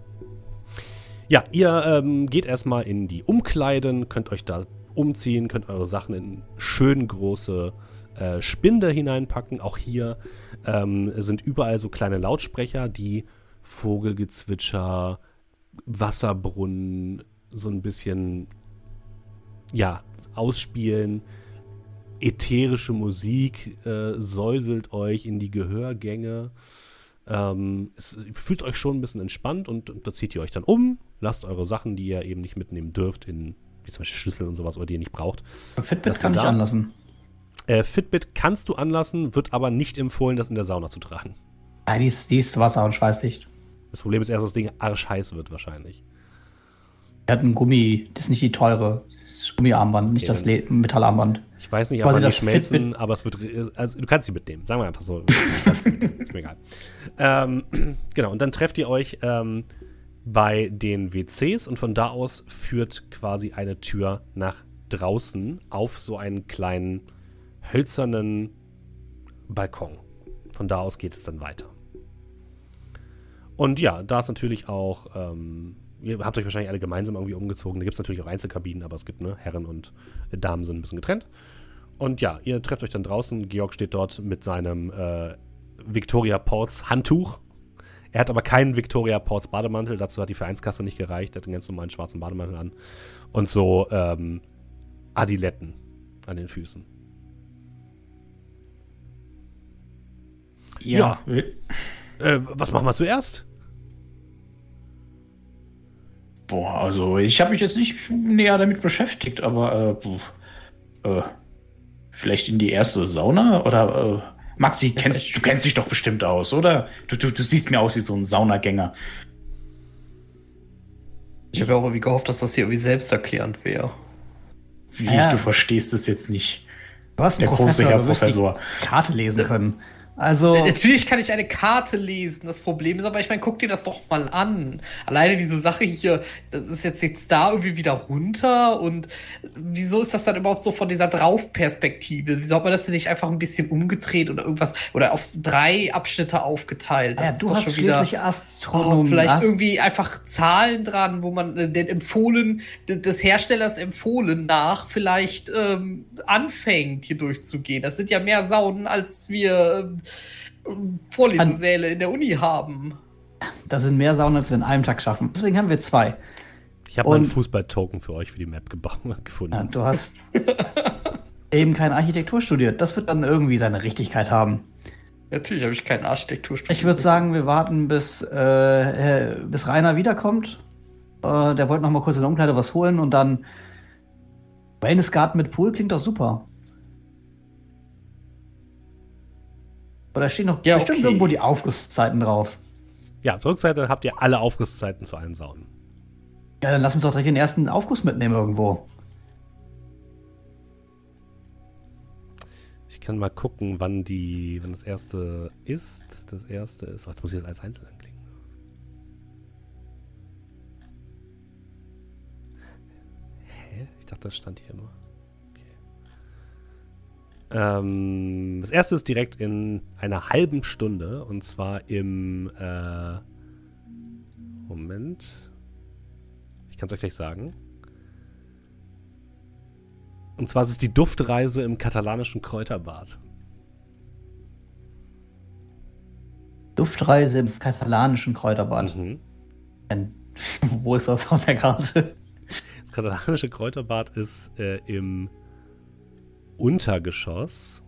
Ja, ihr ähm, geht erstmal in die Umkleiden, könnt euch da umziehen, könnt eure Sachen in schön große äh, Spinde hineinpacken. Auch hier ähm, sind überall so kleine Lautsprecher, die Vogelgezwitscher, Wasserbrunnen so ein bisschen ja, ausspielen. Ätherische Musik äh, säuselt euch in die Gehörgänge. Ähm, es, fühlt euch schon ein bisschen entspannt und da zieht ihr euch dann um, lasst eure Sachen, die ihr eben nicht mitnehmen dürft, in wie zum Beispiel Schlüssel und sowas, oder die ihr nicht braucht. Fitbit Lass kann ich anlassen. Äh, Fitbit kannst du anlassen, wird aber nicht empfohlen, das in der Sauna zu tragen. Ja, die ist, die ist wasser- und schweißdicht. Das Problem ist erst, dass das Ding arschheiß wird wahrscheinlich. Die hat ein Gummi, das ist nicht die teure. Das Gummiarmband, nicht Okay, das Metallarmband. Ich weiß nicht, ob die das schmelzen, aber es wird. Also, du kannst sie mitnehmen. Sagen wir einfach so. Ist mir egal. Ähm, genau, und dann trefft ihr euch ähm, bei den WCs und von da aus führt quasi eine Tür nach draußen auf so einen kleinen hölzernen Balkon. Von da aus geht es dann weiter. Und ja, da ist natürlich auch, ähm, ihr habt euch wahrscheinlich alle gemeinsam irgendwie umgezogen. Da gibt es natürlich auch Einzelkabinen, aber es gibt, ne, Herren und Damen sind ein bisschen getrennt. Und ja, ihr trefft euch dann draußen. Georg steht dort mit seinem äh, Victoria Ports Handtuch. Er hat aber keinen Victoria Ports Bademantel. Dazu hat die Vereinskasse nicht gereicht. Er hat einen ganz normalen schwarzen Bademantel an. Und so ähm, Adiletten an den Füßen. Ja. Äh, was machen wir zuerst? Boah, also ich habe mich jetzt nicht näher damit beschäftigt, aber äh, äh, vielleicht in die erste Sauna oder äh, Maxi, kennst, du kennst dich doch bestimmt aus, oder? Du, du, du siehst mir aus wie so ein Saunagänger. Ich habe ja auch irgendwie gehofft, dass das hier irgendwie selbsterklärend wäre. Wie, ja. du verstehst es jetzt nicht. Du hast einen Der Professor, große Herr Professor. Karte lesen können. Also Natürlich kann ich eine Karte lesen. Das Problem ist aber, ich meine, guck dir das doch mal an. Alleine diese Sache hier, das ist jetzt, jetzt da irgendwie wieder runter. Und wieso ist das dann überhaupt so von dieser Draufperspektive? Wieso hat man das denn nicht einfach ein bisschen umgedreht oder irgendwas oder auf drei Abschnitte aufgeteilt? Das ja, du hast schon wieder, Astronom. Oh, vielleicht Ast irgendwie einfach Zahlen dran, wo man äh, den empfohlen, des Herstellers empfohlen nach vielleicht ähm, anfängt, hier durchzugehen. Das sind ja mehr Saunen, als wir Vorlesungssäle in der Uni haben. Da sind mehr Saunen, als wir in einem Tag schaffen. Deswegen haben wir zwei. Ich habe einen Fußball-Token für euch für die Map gefunden. Ja, du hast eben keine Architektur studiert. Das wird dann irgendwie seine Richtigkeit haben. Natürlich habe ich keine Architektur studiert. Ich würde sagen, wir warten, bis, äh, bis Rainer wiederkommt. Äh, der wollte noch mal kurz in der Umkleide was holen und dann Wellnessgarten mit Pool klingt doch super. Oder stehen noch ja, bestimmt okay. irgendwo die Aufgusszeiten drauf? Ja, auf der Rückseite habt ihr alle Aufgusszeiten zu allen Saunen. Ja, dann lass uns doch direkt den ersten Aufguss mitnehmen irgendwo. Ich kann mal gucken, wann die, wann das erste ist. Das erste ist. Oh, jetzt muss ich das als einzeln anklicken. Hä? Ich dachte, das stand hier immer. Ähm, das erste ist direkt in einer halben Stunde und zwar im äh, Moment. Ich kann es euch gleich sagen. Und zwar ist es die Duftreise im katalanischen Kräuterbad. Duftreise im katalanischen Kräuterbad. Mhm. Wo ist das auf der Karte? Das katalanische Kräuterbad ist äh, im Untergeschoss,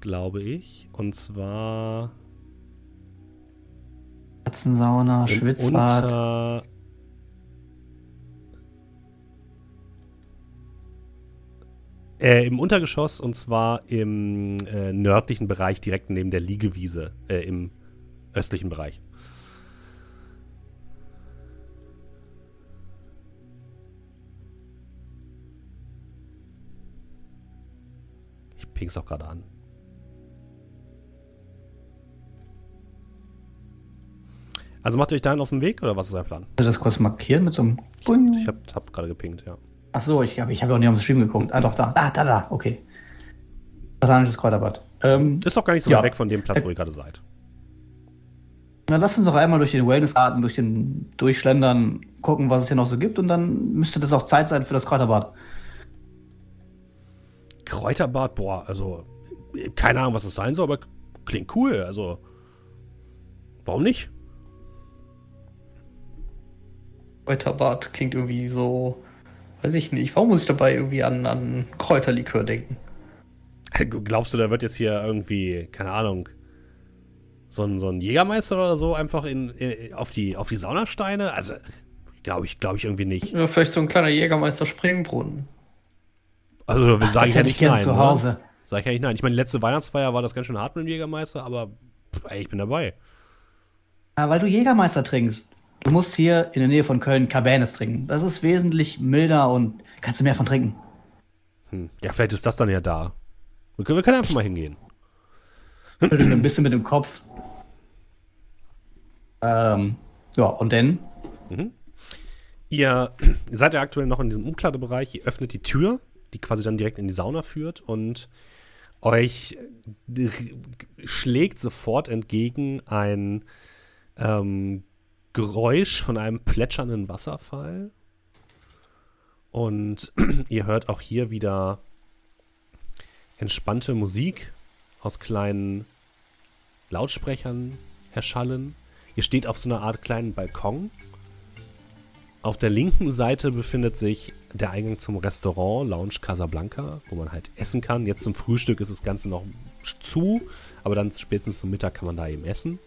glaube ich. Und zwar. Katzensauna, Schwitzbad. Unter Äh, Im Untergeschoss und zwar im äh, nördlichen Bereich, direkt neben der Liegewiese, äh, im östlichen Bereich. Ping es auch gerade an. Also macht ihr euch dahin auf den Weg oder was ist euer Plan? Das kurz markieren mit so einem. Ich habe hab gerade gepinkt, ja. Ach so, ich habe ich hab auch nicht auf den Stream geguckt. Ah, doch, da. Ah, da, da, okay. Satanisches Kräuterbad. Ähm, ist auch gar nicht so ja. weit weg von dem Platz, wo ihr gerade seid. Na, lass uns doch einmal durch den Wellnessgarten, durch den Durchschlendern, gucken, was es hier noch so gibt und dann müsste das auch Zeit sein für das Kräuterbad. Kräuterbad, boah, also keine Ahnung, was das sein soll, aber klingt cool. Also, warum nicht? Kräuterbad klingt irgendwie so, weiß ich nicht. Warum muss ich dabei irgendwie an, an Kräuterlikör denken? Glaubst du, da wird jetzt hier irgendwie, keine Ahnung, so ein, so ein Jägermeister oder so einfach in, in auf, die, auf die Saunasteine? Also, glaube ich, glaube ich irgendwie nicht. Ja, vielleicht so ein kleiner Jägermeister Springbrunnen. Also, wir sagen ja nicht nein. Zu Hause. Sag ich ja nicht nein. Ich meine, letzte Weihnachtsfeier war das ganz schön hart mit dem Jägermeister, aber ey, ich bin dabei. Ja, weil du Jägermeister trinkst. Du musst hier in der Nähe von Köln Cabernet trinken. Das ist wesentlich milder und kannst du mehr von trinken. Hm. Ja, vielleicht ist das dann ja da. Wir können, wir können einfach mal hingehen. Ein bisschen mit dem Kopf. Ähm, ja, und dann? Mhm. Ihr seid ja aktuell noch in diesem Umkleidebereich. Ihr öffnet die Tür die quasi dann direkt in die Sauna führt und euch schlägt sofort entgegen ein ähm, Geräusch von einem plätschernden Wasserfall. Und ihr hört auch hier wieder entspannte Musik aus kleinen Lautsprechern erschallen. Ihr steht auf so einer Art kleinen Balkon. Auf der linken Seite befindet sich der Eingang zum Restaurant Lounge Casablanca, wo man halt essen kann. Jetzt zum Frühstück ist das Ganze noch zu, aber dann spätestens zum Mittag kann man da eben essen.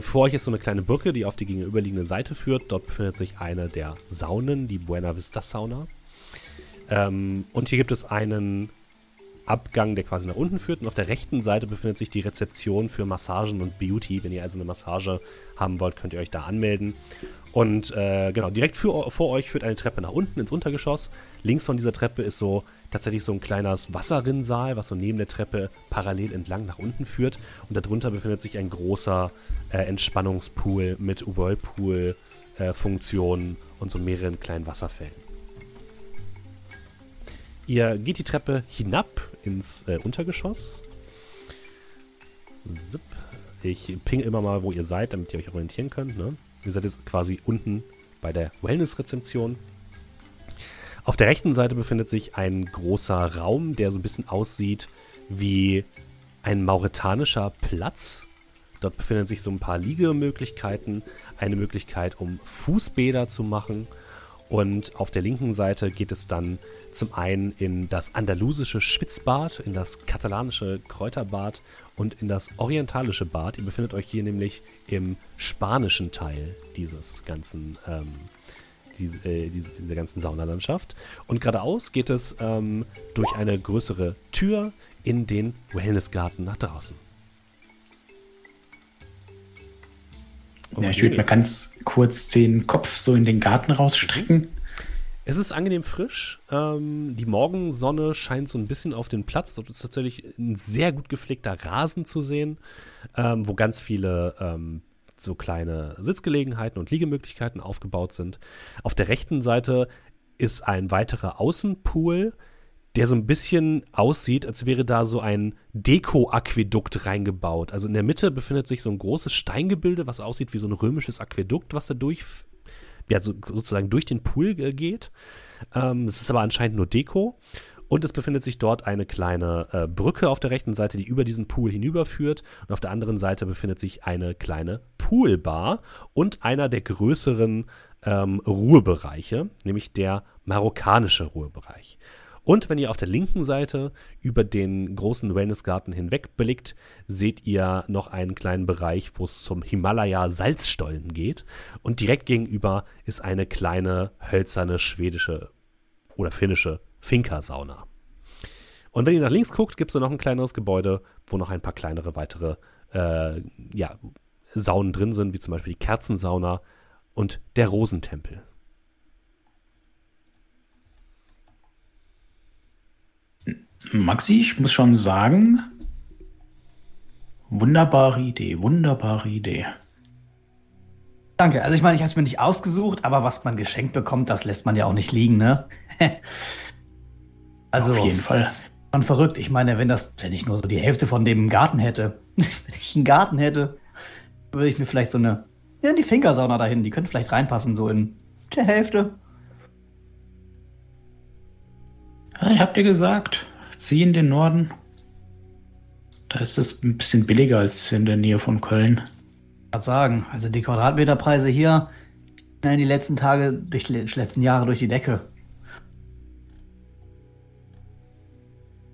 Vor euch ist so eine kleine Brücke, die auf die gegenüberliegende Seite führt. Dort befindet sich eine der Saunen, die Buena Vista Sauna. Ähm, und hier gibt es einen Abgang, der quasi nach unten führt. Und auf der rechten Seite befindet sich die Rezeption für Massagen und Beauty. Wenn ihr also eine Massage haben wollt, könnt ihr euch da anmelden. Und äh, genau, direkt für, vor euch führt eine Treppe nach unten ins Untergeschoss. Links von dieser Treppe ist so tatsächlich so ein kleines Wasserrinnsaal, was so neben der Treppe parallel entlang nach unten führt. Und darunter befindet sich ein großer äh, Entspannungspool mit Whirlpool-Funktionen äh, und so mehreren kleinen Wasserfällen. Ihr geht die Treppe hinab ins äh, Untergeschoss. Zip. Ich ping immer mal, wo ihr seid, damit ihr euch orientieren könnt. Ne? Ihr seid jetzt quasi unten bei der Wellness-Rezeption. Auf der rechten Seite befindet sich ein großer Raum, der so ein bisschen aussieht wie ein mauretanischer Platz. Dort befinden sich so ein paar Liegemöglichkeiten, eine Möglichkeit, um Fußbäder zu machen. Und auf der linken Seite geht es dann zum einen in das andalusische Schwitzbad, in das katalanische Kräuterbad und in das orientalische Bad. Ihr befindet euch hier nämlich im spanischen Teil dieses ganzen, ähm, diese, äh, diese, dieser ganzen Saunalandschaft. Und geradeaus geht es ähm, durch eine größere Tür in den Wellnessgarten nach draußen. Ja, ich würde mal ganz kurz den Kopf so in den Garten rausstrecken. Es ist angenehm frisch. Ähm, die Morgensonne scheint so ein bisschen auf den Platz. Dort ist tatsächlich ein sehr gut gepflegter Rasen zu sehen, ähm, wo ganz viele ähm, so kleine Sitzgelegenheiten und Liegemöglichkeiten aufgebaut sind. Auf der rechten Seite ist ein weiterer Außenpool, der so ein bisschen aussieht, als wäre da so ein Deko-Aquädukt reingebaut. Also in der Mitte befindet sich so ein großes Steingebilde, was aussieht wie so ein römisches Aquädukt, was da durch ja, so, sozusagen durch den Pool geht. Ähm, es ist aber anscheinend nur Deko. Und es befindet sich dort eine kleine äh, Brücke auf der rechten Seite, die über diesen Pool hinüberführt. Und auf der anderen Seite befindet sich eine kleine Poolbar und einer der größeren ähm, Ruhebereiche, nämlich der marokkanische Ruhebereich. Und wenn ihr auf der linken Seite über den großen Wellnessgarten hinweg blickt, seht ihr noch einen kleinen Bereich, wo es zum Himalaya Salzstollen geht. Und direkt gegenüber ist eine kleine hölzerne schwedische oder finnische Finca-Sauna. Und wenn ihr nach links guckt, gibt es noch ein kleineres Gebäude, wo noch ein paar kleinere weitere äh, ja, Saunen drin sind, wie zum Beispiel die Kerzensauna und der Rosentempel. Maxi, ich muss schon sagen, wunderbare Idee, wunderbare Idee. Danke. Also ich meine, ich habe es mir nicht ausgesucht, aber was man geschenkt bekommt, das lässt man ja auch nicht liegen, ne? also auf jeden Fall. Man verrückt. Ich meine, wenn das, wenn ich nur so die Hälfte von dem Garten hätte, wenn ich einen Garten hätte, würde ich mir vielleicht so eine, ja, die Finkersauna dahin, die könnte vielleicht reinpassen, so in der Hälfte. Ja, habt ihr gesagt, zieh in den Norden. Da ist es ein bisschen billiger als in der Nähe von Köln. Ich sagen, also die Quadratmeterpreise hier in die letzten Tage, durch die letzten Jahre durch die Decke.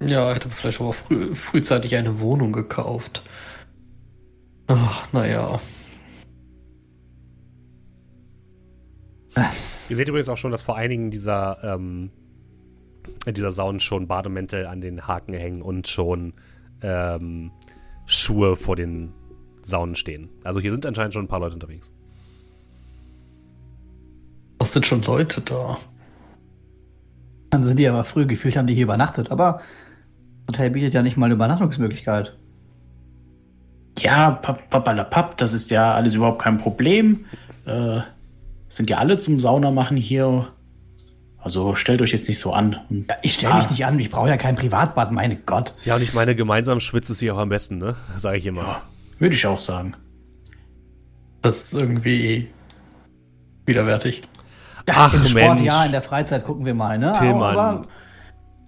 Ja, hätte vielleicht auch früh, frühzeitig eine Wohnung gekauft. Ach, naja. Ihr seht übrigens auch schon, dass vor einigen dieser ähm, dieser Saunen schon Bademäntel an den Haken hängen und schon ähm, Schuhe vor den Saunen stehen. Also hier sind anscheinend schon ein paar Leute unterwegs. Was sind schon Leute da? Dann sind die aber früh gefühlt, haben die hier übernachtet. Aber das Hotel bietet ja nicht mal eine Übernachtungsmöglichkeit. Ja, papalapap, das ist ja alles überhaupt kein Problem. Äh, sind ja alle zum Sauna machen hier Also stellt euch jetzt nicht so an. Ja, ich stelle mich Ah. nicht an, ich brauche ja kein Privatbad, meine Gott. Ja, und ich meine, gemeinsam schwitzt es hier auch am besten, ne? Sage ich immer. Ja, würde ich auch sagen. Das ist irgendwie widerwärtig. Ach, Im Sport, Mensch. ja, in der Freizeit gucken wir mal, ne? Tillmann. Aber-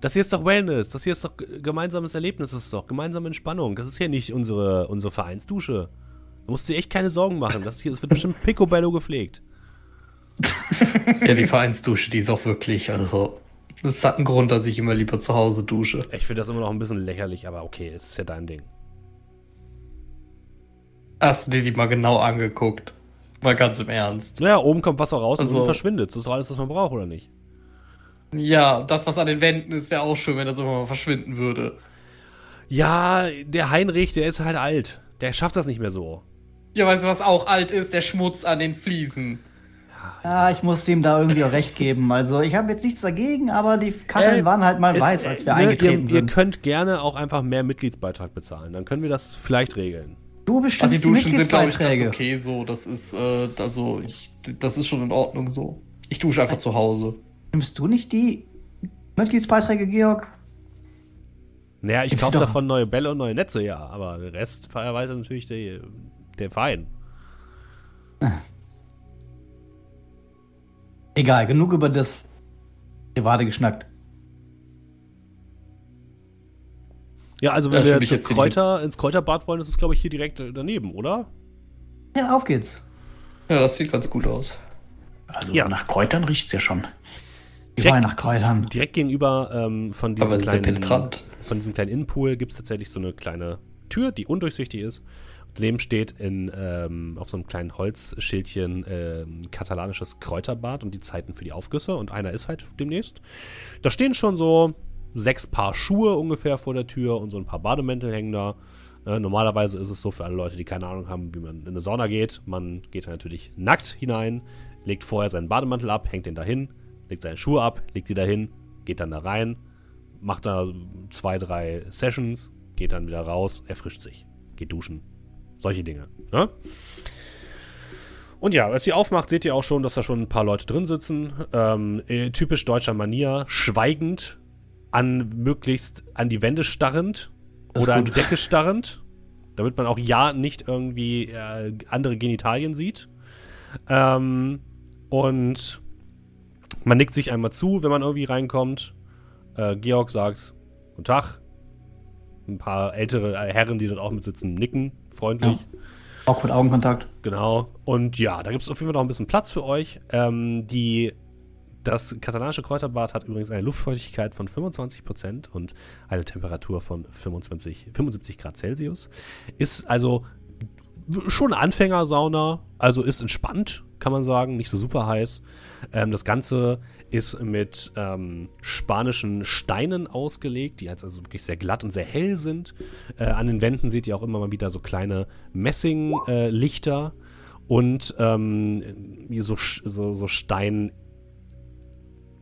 Das hier ist doch Wellness, das hier ist doch gemeinsames Erlebnis, das ist doch gemeinsame Entspannung. Das ist hier nicht unsere, unsere Vereinsdusche. Da musst du dir echt keine Sorgen machen. Das hier das wird bestimmt picobello gepflegt. Ja, die Vereinsdusche, die ist auch wirklich, also, es hat einen Grund, dass ich immer lieber zu Hause dusche. Ich finde das immer noch ein bisschen lächerlich, aber okay, es ist ja dein Ding. Hast du dir die mal genau angeguckt? Mal ganz im Ernst. Naja, oben kommt Wasser raus und Also- unten verschwindet. Das ist doch alles, was man braucht, oder nicht? Ja, das, was an den Wänden ist, wäre auch schön, wenn das irgendwann mal verschwinden würde. Ja, der Heinrich, der ist halt alt. Der schafft das nicht mehr so. Ja, weißt du, was auch alt ist? Der Schmutz an den Fliesen. Ja, ich muss ihm da irgendwie auch recht geben. Also, ich habe jetzt nichts dagegen, aber die Kacheln Äh, waren halt mal Es- weiß, als wir äh, eingetreten ihr, ihr sind. könnt gerne auch einfach mehr Mitgliedsbeitrag bezahlen. Dann können wir das vielleicht regeln. Du bestimmst die die, Duschen sind, glaube ich, ganz Mitgliedsbeiträge. okay so. Das ist, äh, also, ich, das ist schon in Ordnung so. Ich dusche einfach zu Hause. Nimmst du nicht die Mitgliedsbeiträge, Georg? Naja, ich kaufe davon neue Bälle und neue Netze, ja. Aber der Rest verwaltet natürlich der, der Verein. Egal, genug über das Private geschnackt. Ja, also wenn wir jetzt Kräuter, ins Kräuterbad wollen, ist es, glaube ich, hier direkt äh, daneben, oder? Ja, auf geht's. Ja, das sieht ganz gut aus. Also Ja. nach Kräutern riecht's ja schon. Die Direkt- nach Kräutern. Direkt gegenüber ähm, von diesem kleinen, penetrant. von diesem kleinen Innenpool gibt es tatsächlich so eine kleine Tür, die undurchsichtig ist. Daneben steht in, ähm, auf so einem kleinen Holzschildchen ähm, katalanisches Kräuterbad und die Zeiten für die Aufgüsse. Und einer ist halt demnächst. Da stehen schon so sechs Paar Schuhe ungefähr vor der Tür und so ein paar Bademäntel hängen da. Äh, normalerweise ist es so für alle Leute, die keine Ahnung haben, wie man in eine Sauna geht. Man geht da natürlich nackt hinein, legt vorher seinen Bademantel ab, hängt den dahin, legt seine Schuhe ab, legt die dahin, geht dann da rein, macht da zwei, drei Sessions, geht dann wieder raus, erfrischt sich, geht duschen. Solche Dinge. Ne? Und ja, als ihr aufmacht, seht ihr auch schon, dass da schon ein paar Leute drin sitzen. Ähm, äh, typisch deutscher Manier, schweigend, an möglichst an die Wände starrend oder an die. Decke starrend, damit man auch ja nicht irgendwie äh, andere Genitalien sieht. Ähm, und man nickt sich einmal zu, wenn man irgendwie reinkommt. Äh, Georg sagt, Guten Tag. Ein paar ältere äh, Herren, die dort auch mit sitzen, nicken freundlich. Auch mit Augenkontakt. Genau. Und ja, da gibt es auf jeden Fall noch ein bisschen Platz für euch. Ähm, die, das katalanische Kräuterbad hat übrigens eine Luftfeuchtigkeit von 25% und eine Temperatur von 25, 75 Grad Celsius. Ist also schon Anfängersauna, also ist entspannt, kann man sagen, nicht so super heiß. Ähm, das Ganze ist mit ähm, spanischen Steinen ausgelegt, die jetzt also wirklich sehr glatt und sehr hell sind. Äh, an den Wänden seht ihr auch immer mal wieder so kleine Messinglichter äh, und ähm, so, so, so Stein,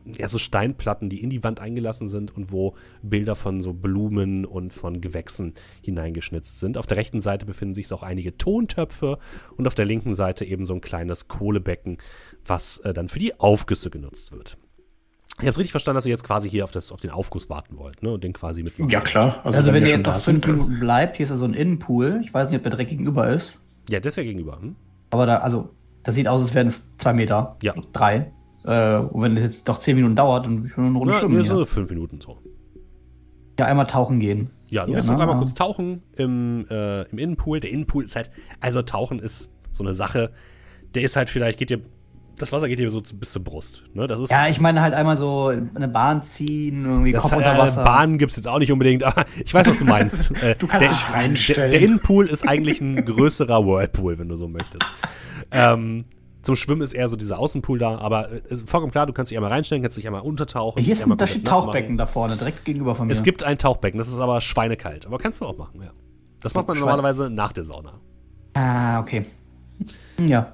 ja, so Steinplatten, die in die Wand eingelassen sind und wo Bilder von so Blumen und von Gewächsen hineingeschnitzt sind. Auf der rechten Seite befinden sich auch einige Tontöpfe und auf der linken Seite eben so ein kleines Kohlebecken, was äh, dann für die Aufgüsse genutzt wird. Ich habe richtig verstanden, dass ihr jetzt quasi hier auf, das, auf den Aufguss warten wollt, ne? Und den quasi mitmachen. Ja, klar. Also, wenn, wir ihr jetzt noch fünf sind, Minuten bleibt, hier ist ja so ein Innenpool. Ich weiß nicht, ob der direkt gegenüber ist. Ja, das ist ja gegenüber. Hm? Aber da, also, das sieht aus, als wären es zwei Meter. Ja. Drei. Äh, und wenn das jetzt doch zehn Minuten dauert, dann ich nur eine Runde Ja, schwimmen. hier. so fünf Minuten so. Ja, einmal tauchen gehen. Ja, du Ja, willst noch ne? einmal kurz tauchen im, äh, im Innenpool. Der Innenpool ist halt, also Tauchen ist so eine Sache, der ist halt vielleicht, geht dir, das Wasser geht dir so bis zur Brust. Ne? Das ist, Ja, ich meine halt einmal so eine Bahn ziehen, irgendwie das, Kopf äh, unter Wasser. Bahnen gibt es jetzt auch nicht unbedingt, aber ich weiß, was du meinst. Äh, Du kannst der, dich reinstellen. Der, der Innenpool ist eigentlich ein größerer Whirlpool, wenn du so möchtest. ähm, zum Schwimmen ist eher so dieser Außenpool da, aber äh, ist vollkommen klar, du kannst dich einmal reinstellen, kannst dich einmal untertauchen. Hier ist ein, da steht Tauchbecken da vorne, direkt gegenüber von mir. Es gibt ein Tauchbecken, das ist aber schweinekalt, aber kannst du auch machen, ja. Das macht man Schweine- normalerweise nach der Sauna. Ah, okay. Ja.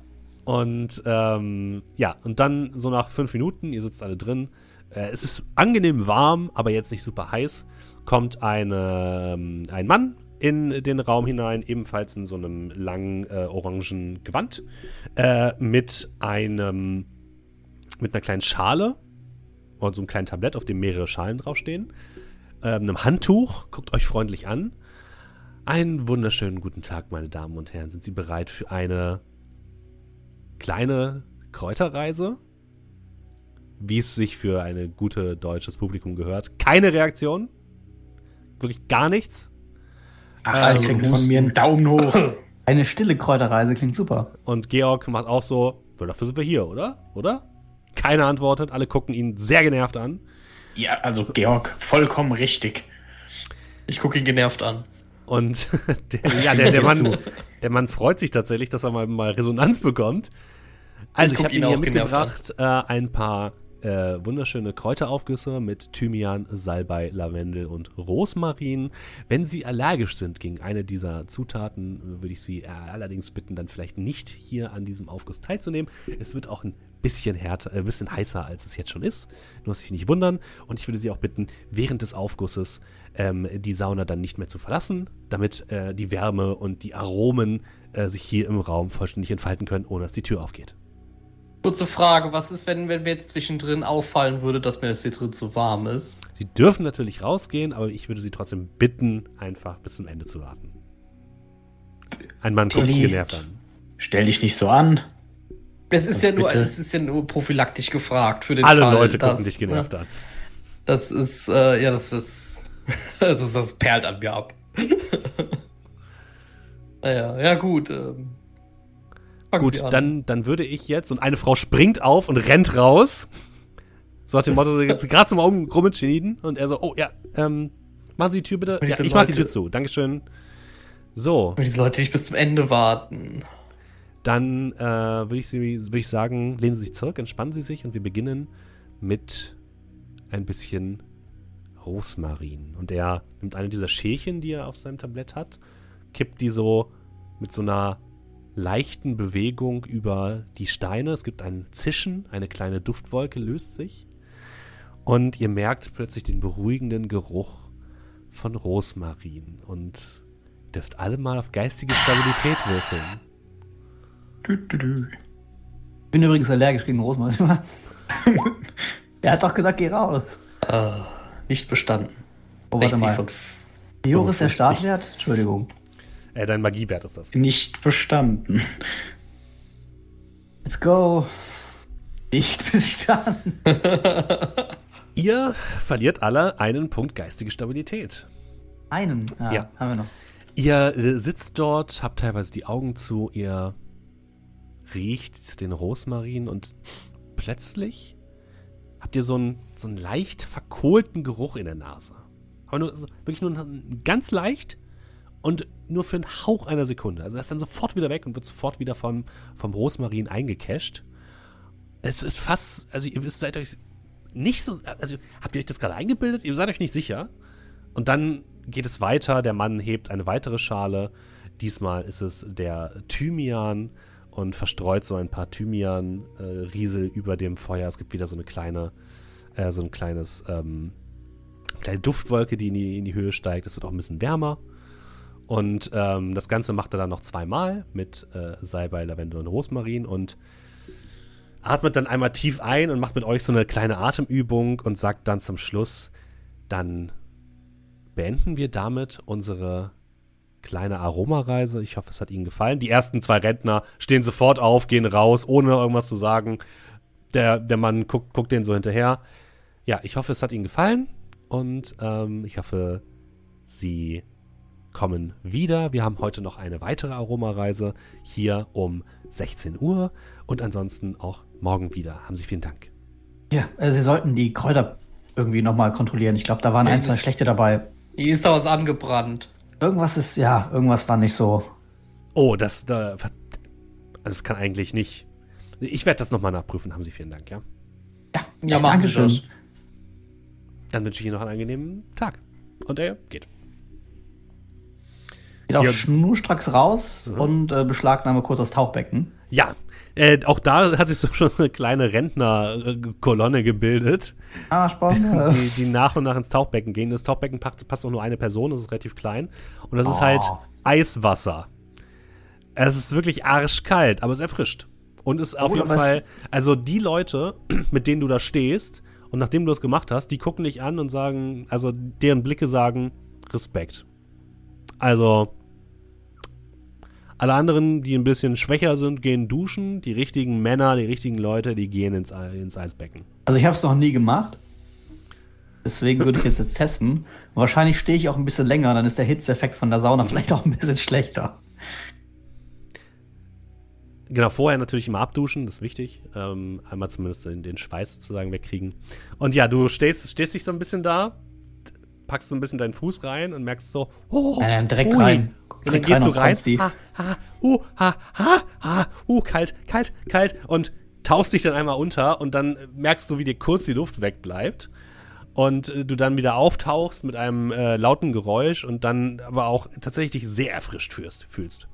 Und ähm, ja, und dann so nach fünf Minuten, ihr sitzt alle drin, äh, es ist angenehm warm, aber jetzt nicht super heiß, kommt eine, ähm, ein Mann in den Raum hinein, ebenfalls in so einem langen äh, orangen Gewand, äh, mit einem, mit einer kleinen Schale und so einem kleinen Tablett, auf dem mehrere Schalen draufstehen, ähm, einem Handtuch, guckt euch freundlich an. Einen wunderschönen guten Tag, meine Damen und Herren. Sind Sie bereit für eine kleine Kräuterreise? Wie es sich für ein gute deutsches Publikum gehört. Keine Reaktion. Wirklich gar nichts. Ach, Also, ich krieg von mir einen Daumen hoch. Eine stille Kräuterreise klingt super. Und Georg macht auch so, "Ja, dafür sind wir hier, oder? Oder? Keiner antwortet, alle gucken ihn sehr genervt an. ja, also Georg, vollkommen richtig. Ich gucke ihn genervt an. Und der, ja, der, der, Mann, der Mann freut sich tatsächlich, dass er mal, mal Resonanz bekommt. Also Ich ich habe ihn Ihnen hier mitgebracht äh, ein paar äh, wunderschöne Kräuteraufgüsse mit Thymian, Salbei, Lavendel und Rosmarin. Wenn Sie allergisch sind gegen eine dieser Zutaten, äh, würde ich Sie äh, allerdings bitten, dann vielleicht nicht hier an diesem Aufguss teilzunehmen. Es wird auch ein bisschen härter, äh, ein bisschen heißer, als es jetzt schon ist. Nur sich nicht wundern. Und ich würde Sie auch bitten, während des Aufgusses ähm, die Sauna dann nicht mehr zu verlassen, damit äh, die Wärme und die Aromen äh, sich hier im Raum vollständig entfalten können, ohne dass die Tür aufgeht. Kurze Frage, was ist, wenn, wenn mir jetzt zwischendrin auffallen würde, dass mir das hier drin zu warm ist? Sie dürfen natürlich rausgehen, aber ich würde Sie trotzdem bitten, einfach bis zum Ende zu warten. Ein Mann guckt sich Elite. genervt an. Stell dich nicht so an. Es ist Also ja nur, bitte. es ist ja nur prophylaktisch gefragt für den Alle Fall, Leute dass- gucken dich genervt an. Das ist, äh, ja, das ist, das ist, das perlt an mir ab. naja, ja gut. Ähm, Gut, an. dann, dann würde ich jetzt, und eine Frau springt auf und rennt raus. So nach dem Motto, sie hat gerade zum Augen entschieden. Und er so, oh ja, ähm, machen Sie die Tür bitte. Ja, ich mach die Tür zu. Dankeschön. So, Wenn diese Leute nicht bis zum Ende warten. dann äh, würde ich, Sie- würde ich sagen, lehnen Sie sich zurück, entspannen Sie sich und wir beginnen mit ein bisschen Rosmarin. Und er nimmt eine dieser Schälchen, die er auf seinem Tablett hat, kippt die so mit so einer leichten Bewegung über die Steine. Es gibt ein Zischen, eine kleine Duftwolke löst sich. Und ihr merkt plötzlich den beruhigenden Geruch von Rosmarin. Und dürft alle mal auf geistige Stabilität würfeln. Dü, dü, dü. Ich bin übrigens allergisch gegen Rosmarin. Der hat doch gesagt, geh raus. Äh, nicht bestanden. Oh, warte 60 mal. Wie ist der 55. Startwert? Entschuldigung. Äh, dein Magiewert ist das. Nicht bestanden. Let's go. Nicht bestanden. Ihr verliert alle einen Punkt geistige Stabilität. Einen. Ah, Ja. Haben wir noch. Ihr äh, sitzt dort, habt teilweise die Augen zu, ihr riecht den Rosmarin und plötzlich habt ihr so einen, so einen leicht verkohlten Geruch in der Nase. Aber nur, wirklich nur ganz leicht und nur für einen Hauch einer Sekunde. Also er ist dann sofort wieder weg und wird sofort wieder vom, vom Rosmarin eingecasht. Es ist fast, also ihr seid euch nicht so, also habt ihr euch das gerade eingebildet? Ihr seid euch nicht sicher. Und dann geht es weiter. Der Mann hebt eine weitere Schale. Diesmal ist es der Thymian und verstreut so ein paar Thymian-Riesel über dem Feuer. Es gibt wieder so eine kleine, äh, so ein kleines, ähm, kleine Duftwolke, die in die, in die Höhe steigt. Es wird auch ein bisschen wärmer. Und ähm, das Ganze macht er dann noch zweimal mit äh, Salbei, Lavendel und Rosmarin und atmet dann einmal tief ein und macht mit euch so eine kleine Atemübung und sagt dann zum Schluss, dann beenden wir damit unsere kleine Aromareise. Ich hoffe, es hat Ihnen gefallen. Die ersten zwei Rentner stehen sofort auf, gehen raus, ohne irgendwas zu sagen. Der, der Mann guckt, guckt denen so hinterher. Ja, ich hoffe, es hat Ihnen gefallen und ähm, ich hoffe, Sie kommen wieder. Wir haben heute noch eine weitere Aromareise hier um 16 Uhr und ansonsten auch morgen wieder. Haben Sie vielen Dank. Ja, äh, Sie sollten die Kräuter irgendwie nochmal kontrollilen. Ich glaube, da waren Ja, ein, zwei schlechte dabei. Hier ist da was angebrannt. Irgendwas ist, ja, irgendwas war nicht so. Oh, das, da- das kann eigentlich nicht. Ich werde das nochmal nachprüfen. Haben Sie vielen Dank, ja? Ja, Ja, äh, machen wir Dankeschön. das. Dann wünsche ich Ihnen noch einen angenehmen Tag. Und er geht. Geht auch Ja. schnurstracks raus Mhm. und äh, beschlagnahme kurz das Tauchbecken. Ja, äh, auch da hat sich so schon eine kleine Rentnerkolonne gebildet, Ah, spannend. die, die nach und nach ins Tauchbecken gehen. Das Tauchbecken passt, passt auch nur eine Person, das ist relativ klein. Und das ist Oh. halt Eiswasser. Es ist wirklich arschkalt, aber es erfrischt. Und ist auf Oh, jeden Fall, also die Leute, mit denen du da stehst Und nachdem du das gemacht hast, die gucken dich an und sagen, also deren Blicke sagen Respekt. Also, alle anderen, die ein bisschen schwächer sind, gehen duschen. Die richtigen Männer, die richtigen Leute, die gehen ins, ins Eisbecken. Also ich habe es noch nie gemacht. Deswegen würde ich jetzt, jetzt testen. Und wahrscheinlich stehe ich auch ein bisschen länger, dann ist der Hitzeeffekt von der Sauna vielleicht auch ein bisschen schlechter. Genau, vorher natürlich immer abduschen, das ist wichtig. Ähm, einmal zumindest den, den Schweiß sozusagen wegkriegen. Und ja, du stehst, stehst dich so ein bisschen da, packst so ein bisschen deinen Fuß rein und merkst so, oh, Nein, direkt ui. rein. Und dann gehst du rein, ha, ha, uh, ha, ha, ha, uh, kalt, kalt, kalt und tauchst dich dann einmal unter und dann merkst du, wie dir kurz die Luft wegbleibt und äh, du dann wieder auftauchst mit einem äh, lauten Geräusch und dann aber auch tatsächlich dich sehr erfrischt fühlst. fühlst.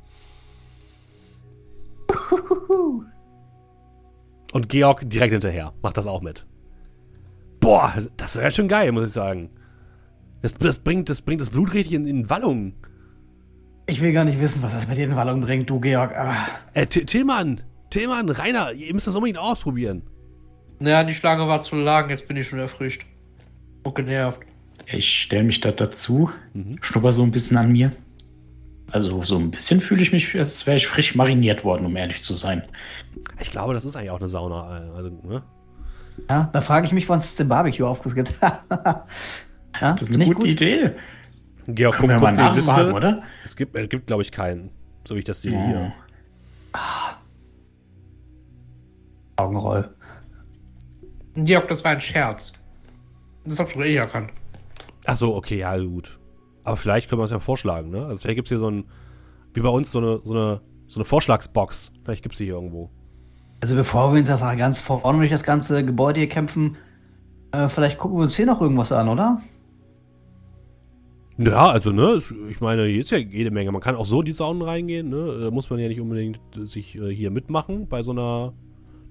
Und Georg direkt hinterher, macht das auch mit. Boah, das wäre schon geil, muss ich sagen. Das, das, bringt, das bringt das Blut richtig in, in Wallung. Ich will gar nicht wissen, was das bei dir in Wallung bringt, du Georg. Ah. Äh, Tillmann, Tillmann, Rainer, ihr müsst das unbedingt ausprobieren. Naja, die Schlange war zu lang, jetzt bin ich schon erfrischt. Und genervt. Ich stelle mich da dazu, schnupper so ein bisschen an mir. Also so ein bisschen fühle ich mich, als wäre ich frisch mariniert worden, um ehrlich zu sein. Ich glaube, das ist eigentlich auch eine Sauna. äh, Also, ne? Ja, da frage ich mich, wann es den Barbecue-Aufguss gibt. Ja, Das ist eine gute gut. Idee. Georg, wir mal nachfragen, oder? Es gibt, äh, gibt glaube ich, keinen. So wie ich das sehe hier. Augenroll. Georg, das war ein Scherz. Das hast du eh erkannt. Ach so, okay, ja, gut. Aber vielleicht können wir es ja vorschlagen, ne? Also vielleicht gibt es hier so ein, wie bei uns, so eine, so eine, so eine Vorschlagsbox. Vielleicht gibt es die hier irgendwo. Also bevor wir uns das ganz vorne durch das ganze Gebäude hier kämpfen, äh, vielleicht gucken wir uns hier noch irgendwas an, oder? Ja, also, ne, ich meine, hier ist ja jede Menge. Man kann auch so in die Saunen reingehen, ne? Da muss man ja nicht unbedingt äh, sich äh, hier mitmachen bei so einer,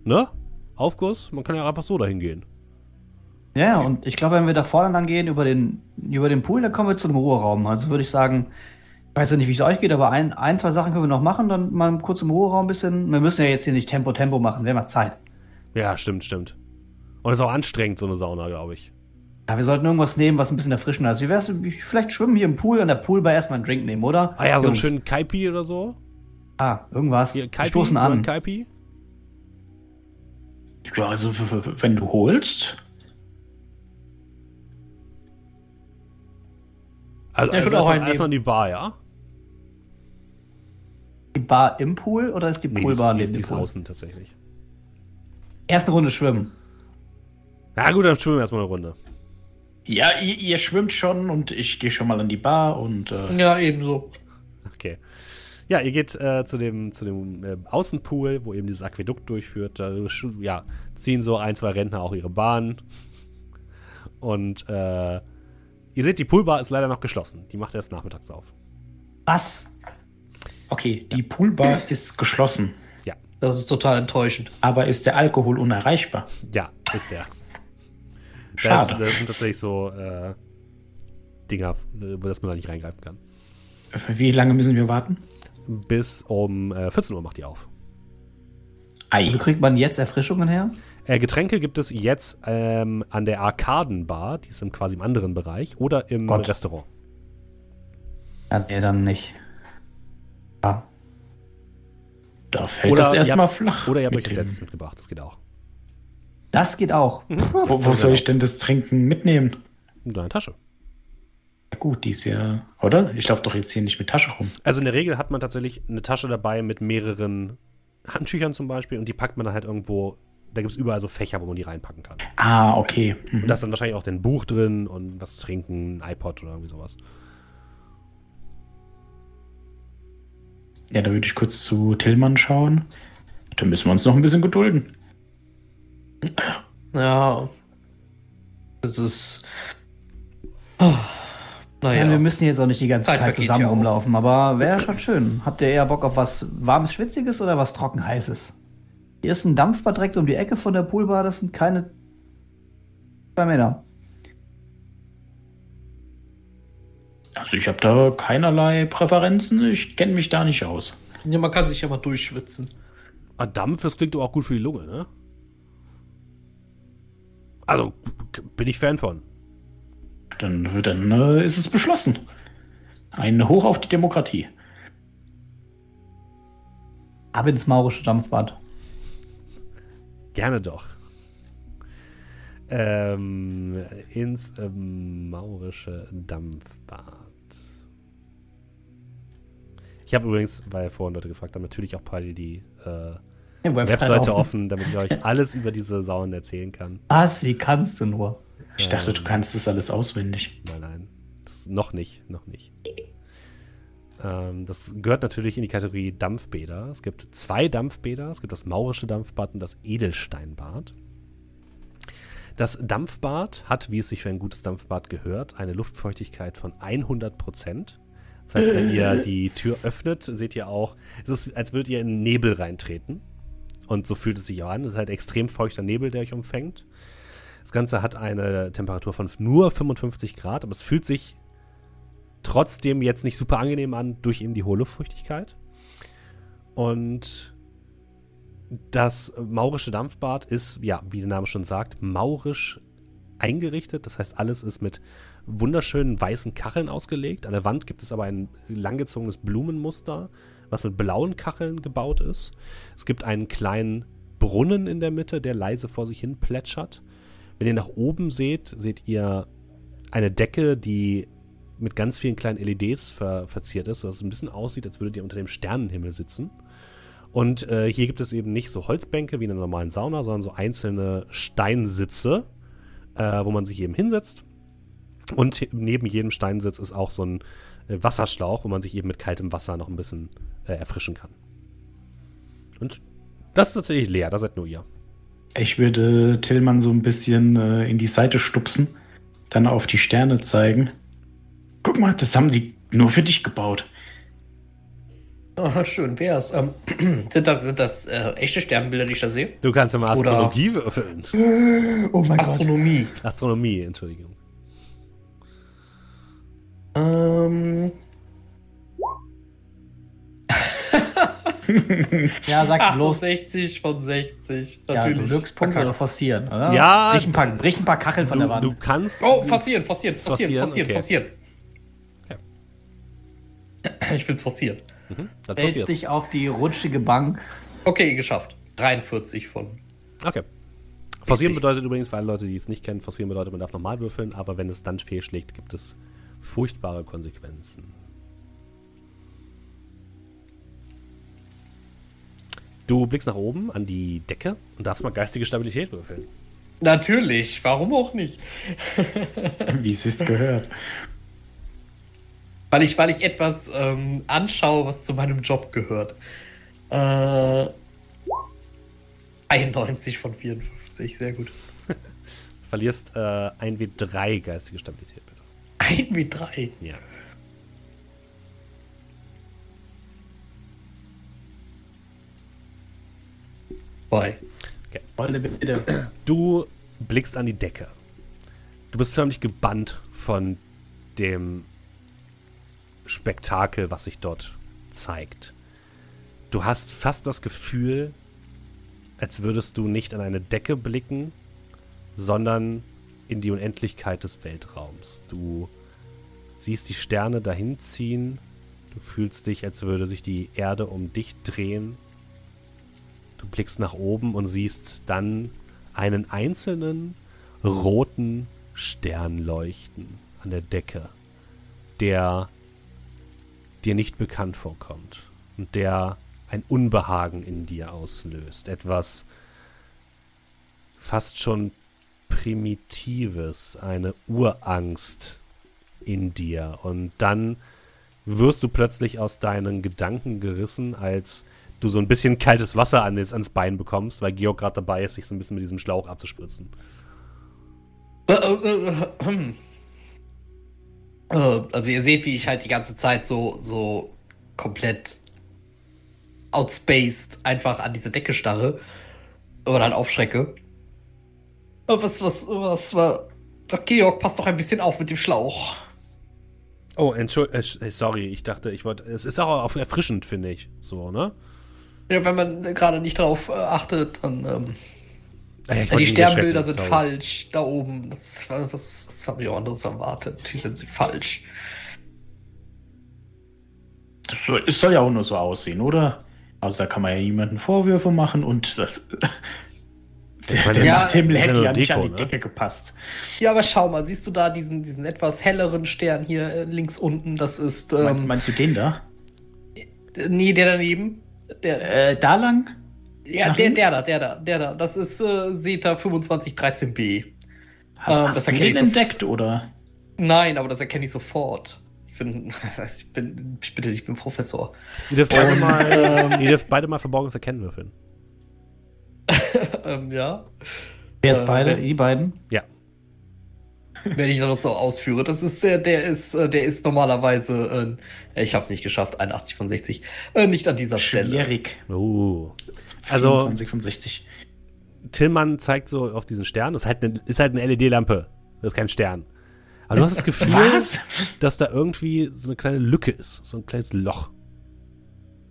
ne? Aufguss. Man kann ja einfach so dahin gehen. Ja, ja, und ich glaube, wenn wir da vorne lang gehen über den, über den Pool, dann kommen wir zu einem Ruheraum. Also würde ich sagen, ich weiß ja nicht, wie es euch geht, aber ein, ein, zwei Sachen können wir noch machen, dann mal kurz im Ruheraum ein bisschen. Wir müssen ja jetzt hier nicht Tempo, Tempo machen, wir haben ja Zeit. Ja, stimmt, stimmt. Und es ist auch anstrengend, so eine Sauna, glaube ich. Ja, wir sollten irgendwas nehmen, was ein bisschen erfrischender ist. Wie wär's, vielleicht schwimmen hier im Pool, an der Poolbar erstmal einen Drink nehmen, oder? Ah ja, so einen schönen Kaipi oder so. Ah, irgendwas. Hier, Kaipi, stoßen an. Kaipi. Ja, also wenn du holst, Also, Ja, also erstmal, erstmal in die Bar, ja? Die Bar im Pool oder ist die Nee, Poolbar neben die dem ist Pool? außen tatsächlich. Erste Runde schwimmen. Ja gut, dann schwimmen wir erstmal eine Runde. Ja, ihr, ihr schwimmt schon und ich gehe schon mal an die Bar und äh, Ja, ebenso. Okay. Ja, ihr geht äh, zu dem, zu dem äh, Außenpool, wo eben dieses Aquädukt durchführt. Da ja, ziehen so ein, zwei Rentner auch ihre Bahn. Und äh, ihr seht, die Poolbar ist leider noch geschlossen. Die macht erst nachmittags auf. Was? okay, die Poolbar ist geschlossen, Ja, Das ist total enttäuschend. aber ist der Alkohol unerreichbar? ja, ist der. Das, Schade. das sind tatsächlich so äh, Dinger, wo das man da nicht reingreifen kann. Wie lange müssen wir warten? Bis um äh, 14 Uhr macht die auf. Ei. Wo kriegt man jetzt Erfrischungen her? Äh, Getränke gibt es jetzt ähm, an der Arkadenbar, die ist im, quasi im anderen Bereich, oder im Gott. Restaurant. Ja, nee, dann nicht. Ja. Da fällt Oder das erstmal flach. Oder ihr habt euch jetzt Essen mitgebracht, das geht auch. Das geht auch. Wo, wo soll ich denn das Trinken mitnehmen? In deiner Tasche. Ja, gut, die ist ja. Oder? Ich laufe doch jetzt hier nicht mit Tasche rum. Also in der Regel hat man tatsächlich eine Tasche dabei mit mehreren Handtüchern zum Beispiel und die packt man dann halt irgendwo, da gibt es überall so Fächer, wo man die reinpacken kann. Ah, okay. Mhm. Und da ist dann wahrscheinlich auch ein Buch drin und was zu trinken, ein iPod oder irgendwie sowas. Ja, da würde ich kurz zu Tillmann schauen. Da müssen wir uns noch ein bisschen gedulden. Ja. Es ist. Oh, Ja, naja. wir müssen jetzt auch nicht die ganze Zeit Zeit zusammen ja rumlaufen, aber wäre schon schön. Habt ihr eher Bock auf was warmes, schwitziges oder was trocken heißes? Hier ist ein Dampfbad direkt um die Ecke von der Poolbar, das sind keine zwei Meter. Also ich habe da keinerlei Präferenzen. Ich kenne mich da nicht aus. ja, man kann sich ja mal durchschwitzen. Ah, Dampf, das klingt doch auch gut für die Lunge, ne? Also, bin ich Fan von. Dann, dann äh, ist es beschlossen. Ein Hoch auf die Demokratie. Ab ins maurische Dampfbad. Gerne doch. Ähm, ins ähm, maurische Dampfbad. Ich habe übrigens, weil vorhin Leute gefragt haben, natürlich auch parallel die äh, Ja, Webseite offen, damit ich euch alles über diese Sauen erzählen kann. Was? Wie kannst du nur? Ich dachte, du kannst das alles auswendig. Nein, nein. Das, noch nicht, noch nicht. Ähm, das gehört natürlich in die Kategorie Dampfbäder. Es gibt zwei Dampfbäder. Es gibt das maurische Dampfbad und das Edelsteinbad. Das Dampfbad hat, wie es sich für ein gutes Dampfbad gehört, eine Luftfeuchtigkeit von 100 Prozent. Das heißt, wenn ihr die Tür öffnet, seht ihr auch, es ist, als würdet ihr in Nebel reintreten. Und so fühlt es sich auch an. Es ist halt extrem feuchter Nebel, der euch umfängt. Das Ganze hat eine Temperatur von nur 55 Grad, aber es fühlt sich trotzdem jetzt nicht super angenehm an durch eben die hohe Luftfeuchtigkeit. Und das maurische Dampfbad ist, ja, wie der Name schon sagt, maurisch eingerichtet. Das heißt, alles ist mit wunderschönen weißen Kacheln ausgelegt. An der Wand gibt es aber ein langgezogenes Blumenmuster, was mit blauen Kacheln gebaut ist. Es gibt einen kleinen Brunnen in der Mitte, der leise vor sich hin plätschert. Wenn ihr nach oben seht, seht ihr eine Decke, die mit ganz vielen kleinen LEDs ver verziert ist, sodass es ein bisschen aussieht, als würdet ihr unter dem Sternenhimmel sitzen. Und äh, hier gibt es eben nicht so Holzbänke wie in einer normalen Sauna, sondern so einzelne Steinsitze, äh, wo man sich eben hinsetzt. Und neben jedem Steinsitz ist auch so ein äh, Wasserschlauch, wo man sich eben mit kaltem Wasser noch ein bisschen äh, erfrischen kann. Und das ist tatsächlich leer, da seid nur ihr. Ich würde Tillmann so ein bisschen äh, in die Seite stupsen, dann auf die Sterne zeigen. Guck mal, das haben die nur für dich gebaut. Oh, schön wär's. Ähm, sind das, sind das äh, echte Sternbilder, die ich da sehe? Du kannst ja mal Oder- Astrologie würfeln. Oh mein Astronomie. Astronomie, Entschuldigung. Ähm, Ja, sag bloß. 68 von 60. Ja, Natürlich. Glückspunkt Verkackt. oder forcieren, oder? Ja, Brich ein paar, brich ein paar Kacheln von der Du, Wand. du kannst. Oh, forcieren, forcieren, forcieren, Forcieren, forcieren, okay. forcieren. Ich will's forcieren. Mhm, passiert. dich auf die rutschige Bank. Okay, geschafft. 43 von. Okay. Forcieren bedeutet übrigens, für alle Leute, die es nicht kennen, forcieren bedeutet, man darf normal würfeln, aber wenn es dann fehlschlägt, gibt es furchtbare Konsequenzen. Du blickst nach oben an die Decke und darfst mal geistige Stabilität würfeln. Natürlich, warum auch nicht? Wie es sich gehört. Weil ich, weil ich etwas ähm, anschaue, was zu meinem Job gehört. Äh, 91 von 54, sehr gut. Verlierst äh, 1W3 geistige Stabilität, bitte. 1 wie 3. Ja. Bei. Wolle bitte. Du blickst an die Decke. Du bist förmlich gebannt von dem Spektakel, was sich dort zeigt. Du hast fast das Gefühl, als würdest du nicht an eine Decke blicken, sondern in die Unendlichkeit des Weltraums. Du siehst die Sterne dahin ziehen. Du fühlst dich, als würde sich die Erde um dich drehen. Du blickst nach oben und siehst dann einen einzelnen roten Stern leuchten an der Decke, der dir nicht bekannt vorkommt und der ein Unbehagen in dir auslöst. Etwas fast schon Primitives, eine Urangst in dir. Und dann wirst du plötzlich aus deinen Gedanken gerissen, als du so ein bisschen kaltes Wasser an, ans Bein bekommst, weil Georg gerade dabei ist, sich so ein bisschen mit diesem Schlauch abzuspritzen. Äh, äh, äh, hm. Also ihr seht, wie ich halt die ganze Zeit so, so komplett outspaced einfach an diese Decke starre. Oder dann aufschrecke. Äh, Was, was, was war. Doch, Georg, pass doch ein bisschen auf mit dem Schlauch. Oh, Entschuldigung, äh, sorry, ich dachte, ich wollte, es ist auch erfrischend, finde ich, so, ne? Ja, wenn man gerade nicht drauf äh, achtet, dann. Ähm, Ah ja, Ja, die Sternbilder sind sorry. falsch. Da oben. Das, was, was habe ich auch anderes erwartet? Natürlich sind sie falsch. Das soll, es soll ja auch nur so aussehen, oder? Also da kann man ja niemanden Vorwürfe machen und das. Der, der Ja, ja hätte ja nicht Deko, an die ne? Decke gepasst. Ja, aber schau mal, siehst du da diesen, diesen etwas helleren Stern hier äh, links unten? Das ist. Mein, Ähm, meinst du den da? nee, der daneben. Der, Äh, da lang? ja, nach der, links? der da, der da, der da. Das ist äh, SETA 2513b. Hast, Ähm, hast das du erkenne den entdeckt, oder? Nein, aber das erkenne ich sofort. Ich bin, ich bin, ich bitte, ich bin Professor. Ihr dürft, beide Und, mal, ähm, ihr dürft beide mal Verborgenes erkennen würfeln. ähm, ja. Wer jetzt Äh, beide? wenn- Die beiden? Ja. Wenn ich das noch so ausführe. Das ist der, der ist, äh, der ist normalerweise, äh, ich habe es nicht geschafft, 81 von 60. Äh, nicht an dieser Stelle. Schwierig. Oh. Also- 24 von 60. Tillmann zeigt so auf diesen Stern. Das ist halt eine, ist halt eine LED-Lampe. Das ist kein Stern. Aber du hast das Gefühl, Was? dass da irgendwie so eine kleine Lücke ist. So ein kleines Loch.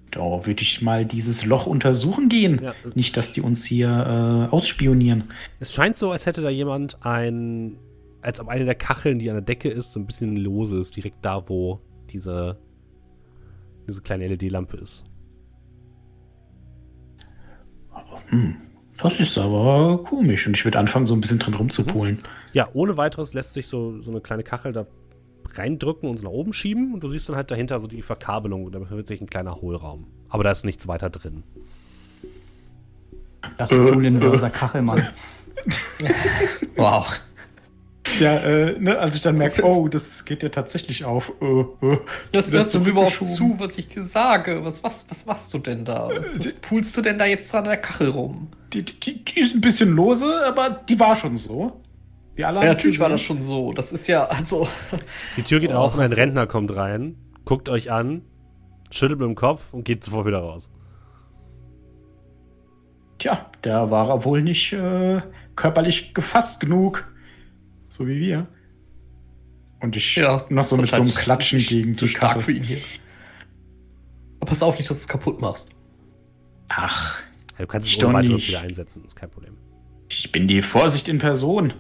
Da würde ich mal dieses Loch untersuchen gehen. Ja. Nicht, dass die uns hier äh, ausspionieren. Es scheint so, als hätte da jemand ein, als ob eine der Kacheln, die an der Decke ist, so ein bisschen lose ist, direkt da, wo diese, diese kleine LED-Lampe ist. Das ist aber komisch. Und ich würde anfangen, so ein bisschen drin rumzupolen. Ja, ohne weiteres lässt sich so, so eine kleine Kachel da reindrücken und so nach oben schieben und du siehst dann halt dahinter so die Verkabelung. Da befindet sich ein kleiner Hohlraum. Aber da ist nichts weiter drin. Das ist Julian wäre unser Kachelmann. Wow. Ja, äh, ne, als ich dann merke, oh, das geht ja tatsächlich auf. Äh, äh, Das hörst du überhaupt zu, was ich dir sage. Was, was, was machst du denn da? Was, was pulst du denn da jetzt dran an der Kachel rum? Die, die, die ist ein bisschen lose, aber die war schon so. Wie alle Ja, natürlich war das schon so. Das ist ja, also. Die Tür geht Oh, auf und ein Rentner kommt rein, guckt euch an, schüttelt mit dem Kopf und geht sofort wieder raus. Tja, der war er wohl nicht äh, körperlich gefasst genug. So wie wir. Und ich Ja. noch so mit so einem Klatschen gegen zu stark für ihn hier. Aber pass auf nicht, dass du es kaputt machst. Ach, Ja, du kannst es ohne doch weiteres nicht. wieder einsetzen, ist kein Problem. ich bin die Vorsicht in Person.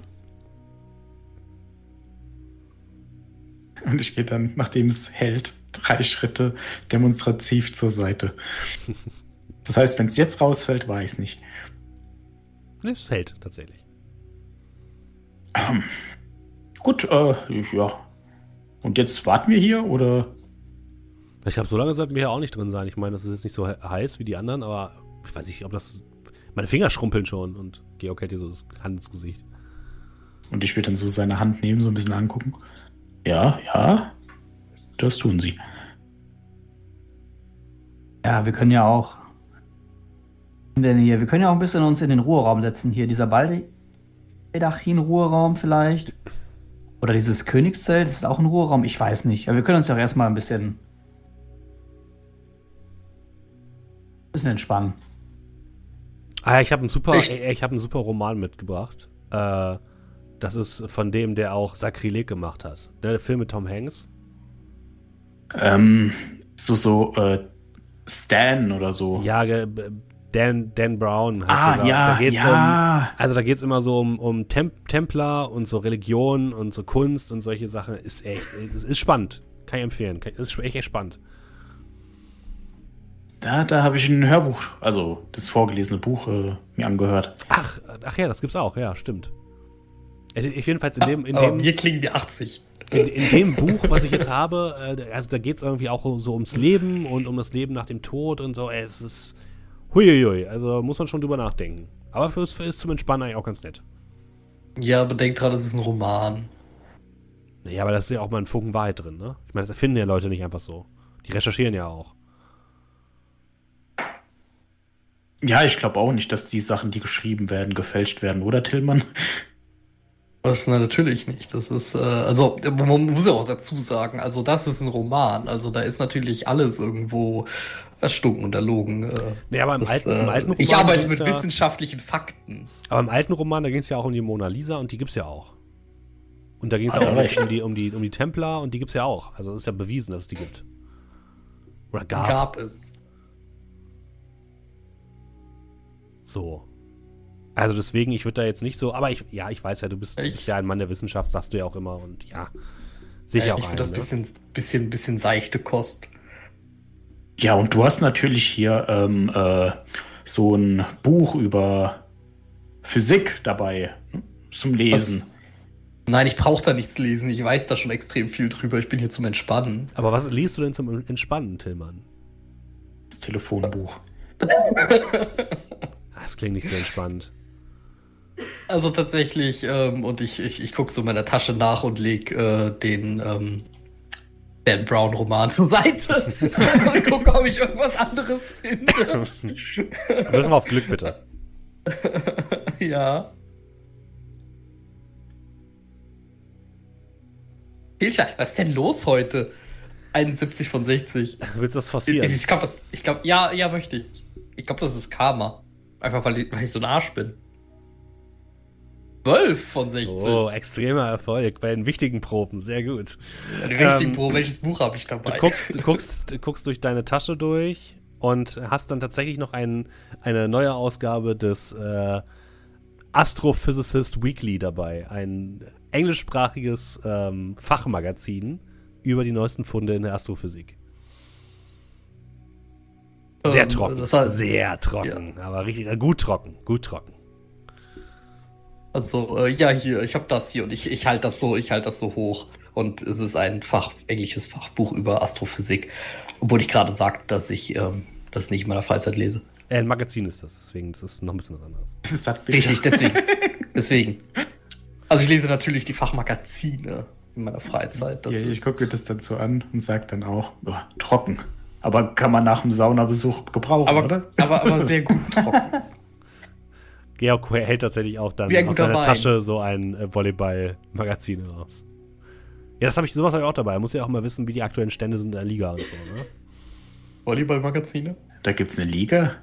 Und ich gehe dann, nachdem es hält, drei Schritte demonstrativ zur Seite. Das heißt, wenn es jetzt rausfällt, war ich es nicht. Und es fällt tatsächlich. Gut, äh, ja. Und jetzt warten wir hier oder? Ich glaube, so lange sollten wir hier auch nicht drin sein. Ich meine, das ist jetzt nicht so he- heiß wie die anderen, aber ich weiß nicht, ob das. Meine Finger schrumpeln schon und Georg hält dir so das Hand ins Gesicht. Und ich will dann so seine Hand nehmen, so ein bisschen angucken. Ja, ja. Das tun sie. Ja, wir können ja auch. Denn hier, wir können ja auch ein bisschen uns in den Ruheraum setzen. Hier, dieser Baldachin-Ruheraum vielleicht. Oder dieses Königszelt, das ist auch ein Ruheraum. Ich weiß nicht. Aber wir können uns ja auch erstmal ein bisschen. Ein bisschen entspannen. Ah, ich habe einen super, Ich- ich, habe einen super Roman mitgebracht. Äh, das ist von dem, der auch Sakrileg gemacht hat. Der Film mit Tom Hanks. Ähm, so, so, äh, Stan oder so. Ja, Dan, Dan Brown heißt ah, er da. ja, da geht's ja. Um, also da geht es immer so um, um Temp Templer und so Religion und so Kunst und solche Sachen. Ist echt, es ist spannend. Kann ich empfehlen. Kann- Ist echt, echt spannend. Da, da habe ich ein Hörbuch, also das vorgelesene Buch, äh, mir angehört. Ach, ach ja, das gibt's auch. Ja, stimmt. Also ich jedenfalls in dem, in dem, wir klingen wie 80. in, in dem Buch, was ich jetzt habe, äh, also da geht es irgendwie auch so ums Leben und um das Leben nach dem Tod und so. Es ist huiuiui, also muss man schon drüber nachdenken. Aber fürs, für ist zum Entspannen eigentlich auch ganz nett. Ja, aber denk dran, es ist ein Roman. Ja, aber da ist ja auch mal ein Funken Wahrheit drin, ne? Ich meine, das erfinden ja Leute nicht einfach so. Die recherchieren ja auch. Ja, ich glaube auch nicht, dass die Sachen, die geschrieben werden, gefälscht werden, oder Tillmann? Das na, natürlich nicht. Das ist, äh, also man muss ja auch dazu sagen, also das ist ein Roman. Also da ist natürlich alles irgendwo erstunken und erlogen. Äh, Nee, aber im, das, alten, äh, im alten Roman. ich arbeite mit ja, wissenschaftlichen Fakten. Aber im alten Roman, da ging es ja auch um die Mona Lisa und die gibt's ja auch. Und da ging es Ah, auch ja, um, recht. um, die, um, die, um die Templer und die gibt's ja auch. Also es ist ja bewiesen, dass es die gibt. Oder gab. Gab es. So. Also deswegen, ich würde da jetzt nicht so, aber ich, ja, ich weiß ja, du bist, Ich- bist ja ein Mann der Wissenschaft, sagst du ja auch immer und ja, sicher Äh, auch ich ein, finde das ne? bisschen, bisschen, bisschen seichte Kost. Ja, und du hast natürlich hier ähm, äh, so ein Buch über Physik dabei hm, zum Lesen. Nein, ich brauche da nichts lesen. Ich weiß da schon extrem viel drüber. Ich bin hier zum Entspannen. Aber was liest du denn zum Entspannen, Tillmann? Das Telefonbuch. Das klingt nicht sehr entspannt. Also tatsächlich, ähm, und ich, ich, ich gucke so in meiner Tasche nach und leg äh, den ähm, Dan Brown Roman zur Seite und gucke, ob ich irgendwas anderes finde. Wirf mal auf Glück, bitte. ja. Hilscha, was ist denn los heute? 71 von 60. Willst du das forcieren? Ich, ich glaube, das, ich glaube, ja, ja, möchte ich. Ich glaube, das ist Karma. Einfach weil ich, weil ich so ein Arsch bin. 12 von 60. Oh, extremer Erfolg bei den wichtigen Proben, sehr gut. Eine wichtige ähm, Pro, welches Buch habe ich Du dabei? guckst, du guckst, du guckst durch deine Tasche durch und hast dann tatsächlich noch ein, eine neue Ausgabe des äh, Astrophysicist Weekly dabei. Ein englischsprachiges ähm, Fachmagazin über die neuesten Funde in der Astrophysik. Sehr Ähm, trocken. das war- sehr trocken. Aber richtig, äh, gut trocken. Gut trocken. Also, äh, ja, hier, ich habe das hier und ich, ich halte das so, ich halte das so hoch. Und es ist ein Fach, englisches Fachbuch über Astrophysik. Obwohl ich gerade sagte, dass ich ähm, das nicht in meiner Freizeit lese. Äh, ein Magazin ist das, deswegen ist das noch ein bisschen was anderes. Richtig, deswegen. deswegen. Also ich lese natürlich die Fachmagazine in meiner Freizeit. Das Ja, ich ist- gucke das dann so an und sage dann auch, oh, trocken. Aber kann man nach dem Saunabesuch gebrauchen, aber, oder? aber, aber sehr gut trocken. Georg hält tatsächlich auch dann aus seiner Wein. Tasche so ein äh, Volleyball-Magazin raus. Ja, das habe ich, sowas habe ich auch dabei. Muss ja auch mal wissen, wie die aktuellen Stände sind in der Liga und so, ne? Volleyballmagazine? Da gibt's eine Liga.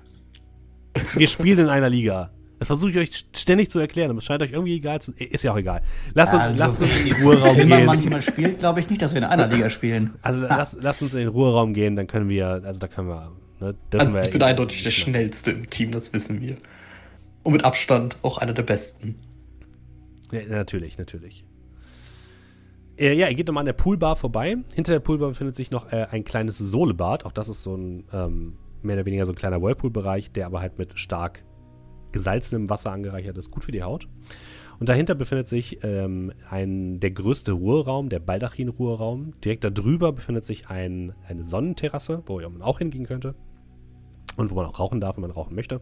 Wir spielen in einer Liga. Das versuche ich euch ständig zu erklären, aber es scheint euch irgendwie egal zu. Ist ja auch egal. Lasst uns, Also, lasst uns in den Ruheraum Wenn man gehen. manchmal spielt, glaube ich nicht, dass wir in einer Liga spielen. Also lass, lasst uns in den Ruheraum gehen, dann können wir, also da können wir, ne, Also wir ich bin eindeutig der schnellste im Team, das wissen wir. Und mit Abstand auch einer der besten. Ja, natürlich, natürlich. Äh, ja, ihr geht nochmal an der Poolbar vorbei. Hinter der Poolbar befindet sich noch äh, ein kleines Sohlebad. Auch das ist so ein, ähm, mehr oder weniger so ein kleiner Whirlpool-Bereich, der aber halt mit stark gesalzenem Wasser angereichert ist. Gut für die Haut. Und dahinter befindet sich ähm, ein, der größte Ruheraum, der Baldachin-Ruheraum. Direkt darüber befindet sich ein, eine Sonnenterrasse, wo man auch hingehen könnte. Und wo man auch rauchen darf, wenn man rauchen möchte.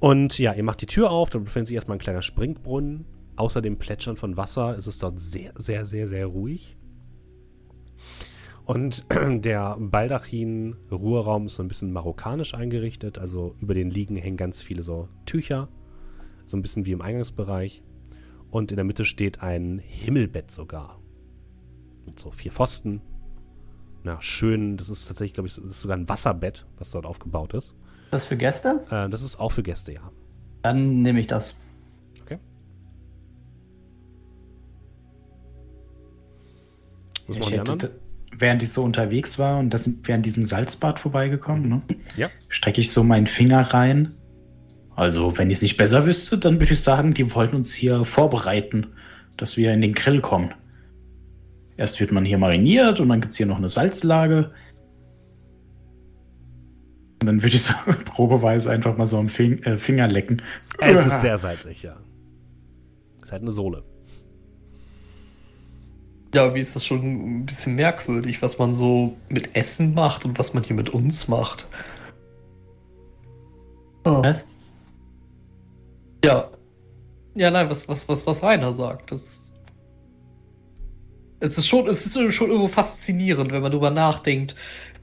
Und ja, ihr macht die Tür auf, da befindet sich erstmal ein kleiner Springbrunnen. Außer dem Plätschern von Wasser ist es dort sehr, sehr, sehr, sehr ruhig. Und der Baldachin-Ruheraum ist so ein bisschen marokkanisch eingerichtet. Also über den Liegen hängen ganz viele so Tücher. So ein bisschen wie im Eingangsbereich. Und in der Mitte steht ein Himmelbett sogar. Mit so vier Pfosten. Na, schön. Das ist tatsächlich, glaube ich, das ist sogar ein Wasserbett, was dort aufgebaut ist. Das für Gäste? Äh, das ist auch für Gäste, ja. Dann nehme ich das. Okay. Was machen die anderen? während ich so unterwegs war und das sind wir an diesem Salzbad vorbeigekommen, ne, Ja. strecke ich so meinen Finger rein. Also, wenn ich es nicht besser wüsste, dann würde ich sagen, die wollten uns hier vorbereiten, dass wir in den Grill kommen. Erst wird man hier mariniert und dann gibt es hier noch eine Salzlage. Und dann würde ich so probeweise einfach mal so am Fing äh, Finger lecken. Es ist sehr salzig, ja. Es ist halt eine Sohle. Ja, wie ist das schon ein bisschen merkwürdig, was man so mit Essen macht und was man hier mit uns macht. Oh. Was? Ja. Ja, nein, was, was, was, was Rainer sagt. Das. Es ist schon, es ist schon irgendwo faszinierend, wenn man darüber nachdenkt,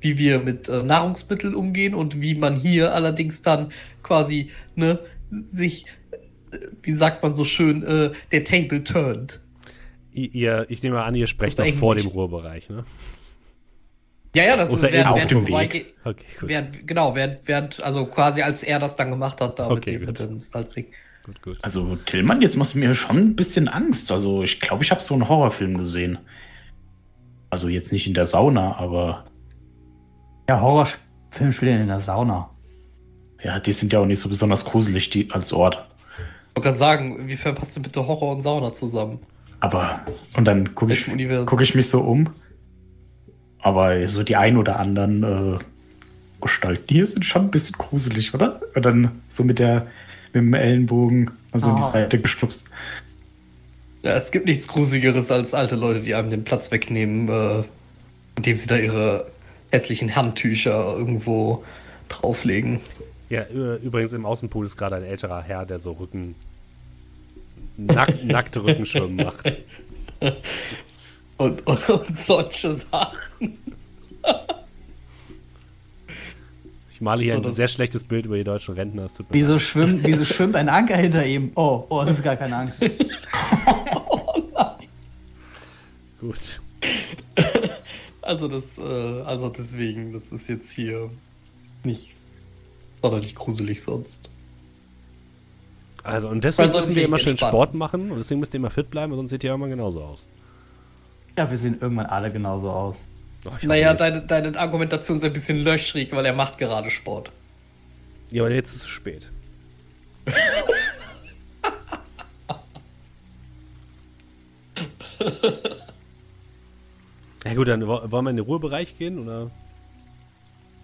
wie wir mit äh, Nahrungsmitteln umgehen und wie man hier allerdings dann quasi, ne, sich, äh, wie sagt man so schön, äh, der Table turned. Ihr, ich nehme mal an, ihr sprecht noch war vor dem. Ruhrbereich, ne? Ja, ja, das Oder ist während, auf während dem Weg. Okay, gut. Während, genau, während, während, also quasi als er das dann gemacht hat, da Okay, mit, dem, gut. mit dem Salzig. Gut, gut. Also, Tillmann, jetzt machst du mir schon ein bisschen Angst. Also, ich glaube, ich habe so einen Horrorfilm gesehen. Also, jetzt nicht in der Sauna, aber Ja, Horrorfilm spielen in der Sauna. ja, die sind ja auch nicht so besonders gruselig die, als Ort. wollte gerade sagen, inwiefern passt denn bitte Horror und Sauna zusammen? Aber, und dann gucke ich, guck ich mich so um. Aber so die ein oder anderen äh, Gestalten hier sind schon ein bisschen gruselig, oder? Und dann so mit der mit dem Ellenbogen also in die Ah. Seite geschubst. Ja, es gibt nichts Gruseligeres als alte Leute, die einem den Platz wegnehmen, äh, indem sie da ihre hässlichen Handtücher irgendwo drauflegen. Ja, übrigens im Außenpool ist gerade ein älterer Herr, der so Rücken. Nack, nackte Rückenschwimmen macht. Und, und, und solche Sachen. Ich male hier So, ein sehr schlechtes Bild über die deutschen Rentner. Es tut mir Wieso leid. schwimmt, wieso schwimmt ein Anker hinter ihm? Oh, oh, das ist gar kein Anker. Gut. Also das, äh, also deswegen, das ist jetzt hier nicht sonderlich gruselig sonst. Also, und deswegen sonst müssen wir immer schön entspannt. Sport machen und deswegen müsst ihr immer fit bleiben, sonst seht ihr irgendwann genauso aus. Ja, wir sehen irgendwann alle genauso aus. Hoffe Naja, deine, deine Argumentation ist ein bisschen löchrig, weil er macht gerade Sport. Ja, aber jetzt ist es spät. ja gut, dann wo- wollen wir in den Ruhebereich gehen, oder?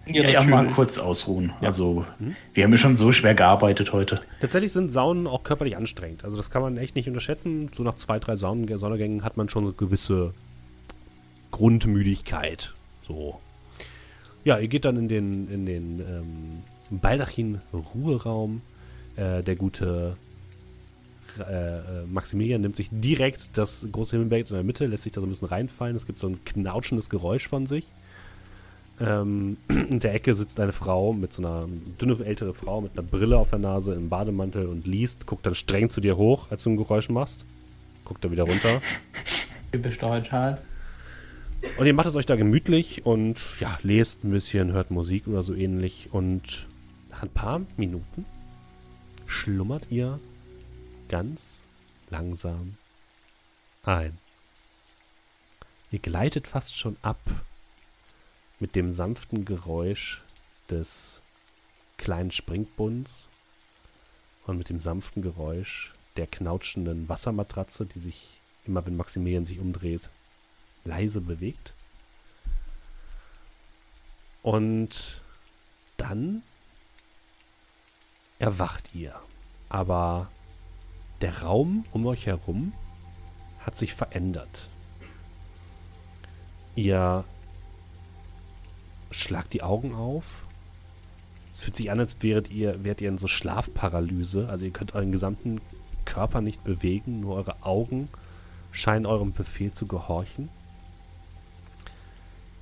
Ja, ja, mal kurz ausruhen. Also, wir haben ja schon so schwer gearbeitet heute. Tatsächlich sind Saunen auch körperlich anstrengend. Also das kann man echt nicht unterschätzen. So nach zwei, drei Saunen Saunagängen hat man schon eine gewisse Grundmüdigkeit. So. Ja, ihr geht dann in den, in den ähm, Baldachin-Ruheraum. Äh, der gute äh, äh, Maximilian nimmt sich direkt das große Himmelbett in der Mitte, lässt sich da so ein bisschen reinfallen. Es gibt so ein knautschendes Geräusch von sich. Ähm, in der Ecke sitzt eine Frau mit so einer dünne ältere Frau mit einer Brille auf der Nase im Bademantel und liest, guckt dann streng zu dir hoch, als du ein Geräusch machst. Guckt dann wieder runter. Typisch deutsch halt. Und ihr macht es euch da gemütlich und ja, lest ein bisschen, hört Musik oder so ähnlich. Und nach ein paar Minuten schlummert ihr ganz langsam ein. Ihr gleitet fast schon ab mit dem sanften Geräusch des kleinen Springbunds und mit dem sanften Geräusch der knautschenden Wassermatratze, die sich immer, wenn Maximilian sich umdreht, leise bewegt. Und dann erwacht ihr. Aber der Raum um euch herum hat sich verändert. Ihr schlagt die Augen auf. Es fühlt sich an, als wäret ihr, wärt ihr in so Schlafparalyse. Also ihr könnt euren gesamten Körper nicht bewegen, nur eure Augen scheinen eurem Befehl zu gehorchen.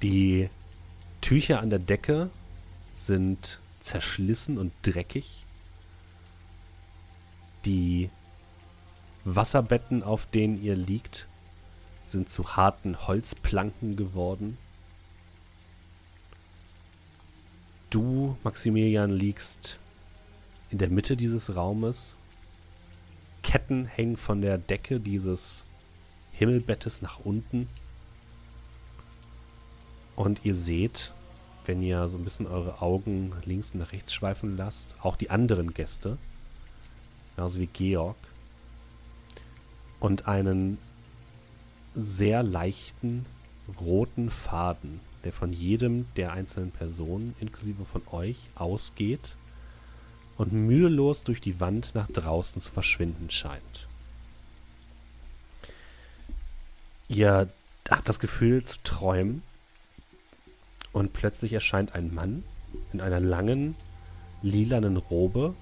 Die Tücher an der Decke sind zerschlissen und dreckig. Die Wasserbetten, auf denen ihr liegt, sind zu harten Holzplanken geworden. Du, Maximilian, liegst in der Mitte dieses Raumes. Ketten hängen von der Decke dieses Himmelbettes nach unten. Und ihr seht, wenn ihr so ein bisschen eure Augen links und nach rechts schweifen lasst, auch die anderen Gäste, genauso wie Georg, und einen sehr leichten roten Faden, der von jedem der einzelnen Personen, inklusive von euch, ausgeht und mühelos durch die Wand nach draußen zu verschwinden scheint. Ihr habt das Gefühl zu träumen und plötzlich erscheint ein Mann in einer langen, lilanen Robe,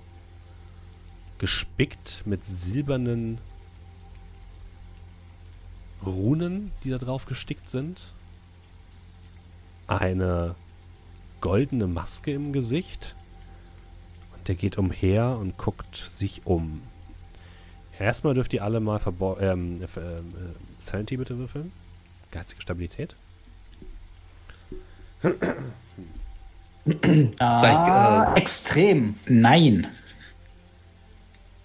gespickt mit silbernen Runen, die da drauf gestickt sind. Eine goldene Maske im Gesicht. Und der geht umher und guckt sich um. Erstmal dürft ihr alle mal verbor ähm, äh, äh, Sanity bitte würfeln. Geistige Stabilität. Ah, äh, extrem. Nein.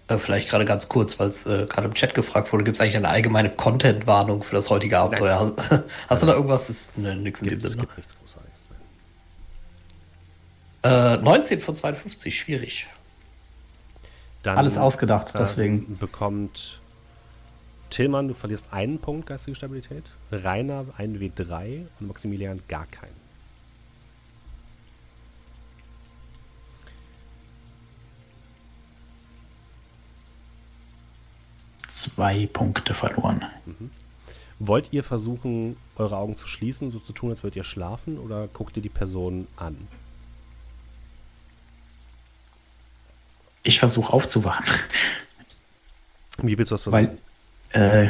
Äh, vielleicht gerade ganz kurz, weil es äh, gerade im Chat gefragt wurde, gibt es eigentlich eine allgemeine Content-Warnung für das heutige Abenteuer? Hast, hast du da irgendwas? Ist, ne, nix in dem Gibt, es Sinne. Äh, 19 von 52, schwierig. Dann, Alles ausgedacht, äh, deswegen. bekommt Tillmann, du verlierst einen Punkt geistige Stabilität, Rainer einen W3 und Maximilian gar keinen. Zwei Punkte verloren. Wollt ihr versuchen, eure Augen zu schließen, so zu tun, als würdet ihr schlafen, oder guckt ihr die Person an? Ich versuche aufzuwachen, Wie willst du das versuchen? weil äh,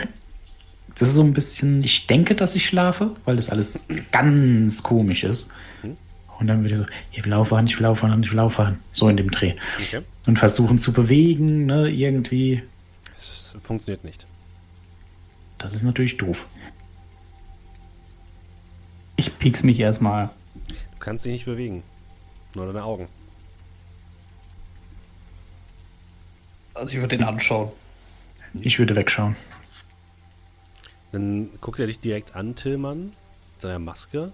das ist so ein bisschen, ich denke, dass ich schlafe, weil das alles ganz komisch ist. Mhm. Und dann würde ich so, ich will aufwachen, ich will aufwachen, ich will aufwachen. So in dem Dreh. okay. Und versuchen zu bewegen, ne, irgendwie. Funktioniert nicht. Das ist natürlich doof. Ich piek's mich erstmal. Du kannst dich nicht bewegen. Nur deine Augen. Also ich würde den anschauen. Ich würde wegschauen. Dann guckt er dich direkt an, Tillmann, mit seiner Maske.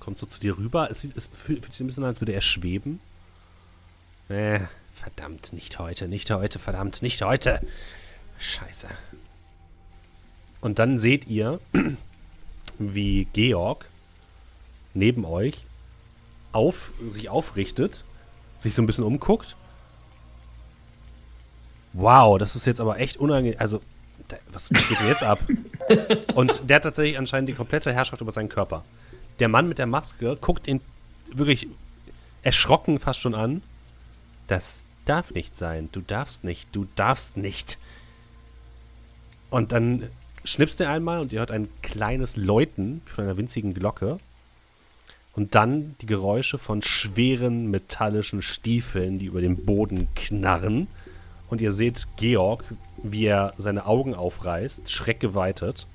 Kommt so zu dir rüber. Es, sieht, es fühlt fühlt sich ein bisschen an, als würde er schweben. Äh, verdammt, nicht heute, nicht heute, verdammt, nicht heute. Scheiße. Und dann seht ihr, wie Georg neben euch auf, sich aufrichtet, sich so ein bisschen umguckt. Wow, das ist jetzt aber echt unangenehm. Also, da, was geht denn jetzt ab? Und der hat tatsächlich anscheinend die komplette Herrschaft über seinen Körper. Der Mann mit der Maske guckt ihn wirklich erschrocken fast schon an. Das darf nicht sein. Du darfst nicht. Du darfst nicht. Und dann schnipst er einmal und ihr hört ein kleines Läuten von einer winzigen Glocke. Und dann die Geräusche von schweren metallischen Stiefeln, die über den Boden knarren. Und ihr seht Georg, wie er seine Augen aufreißt, schreckgeweitet.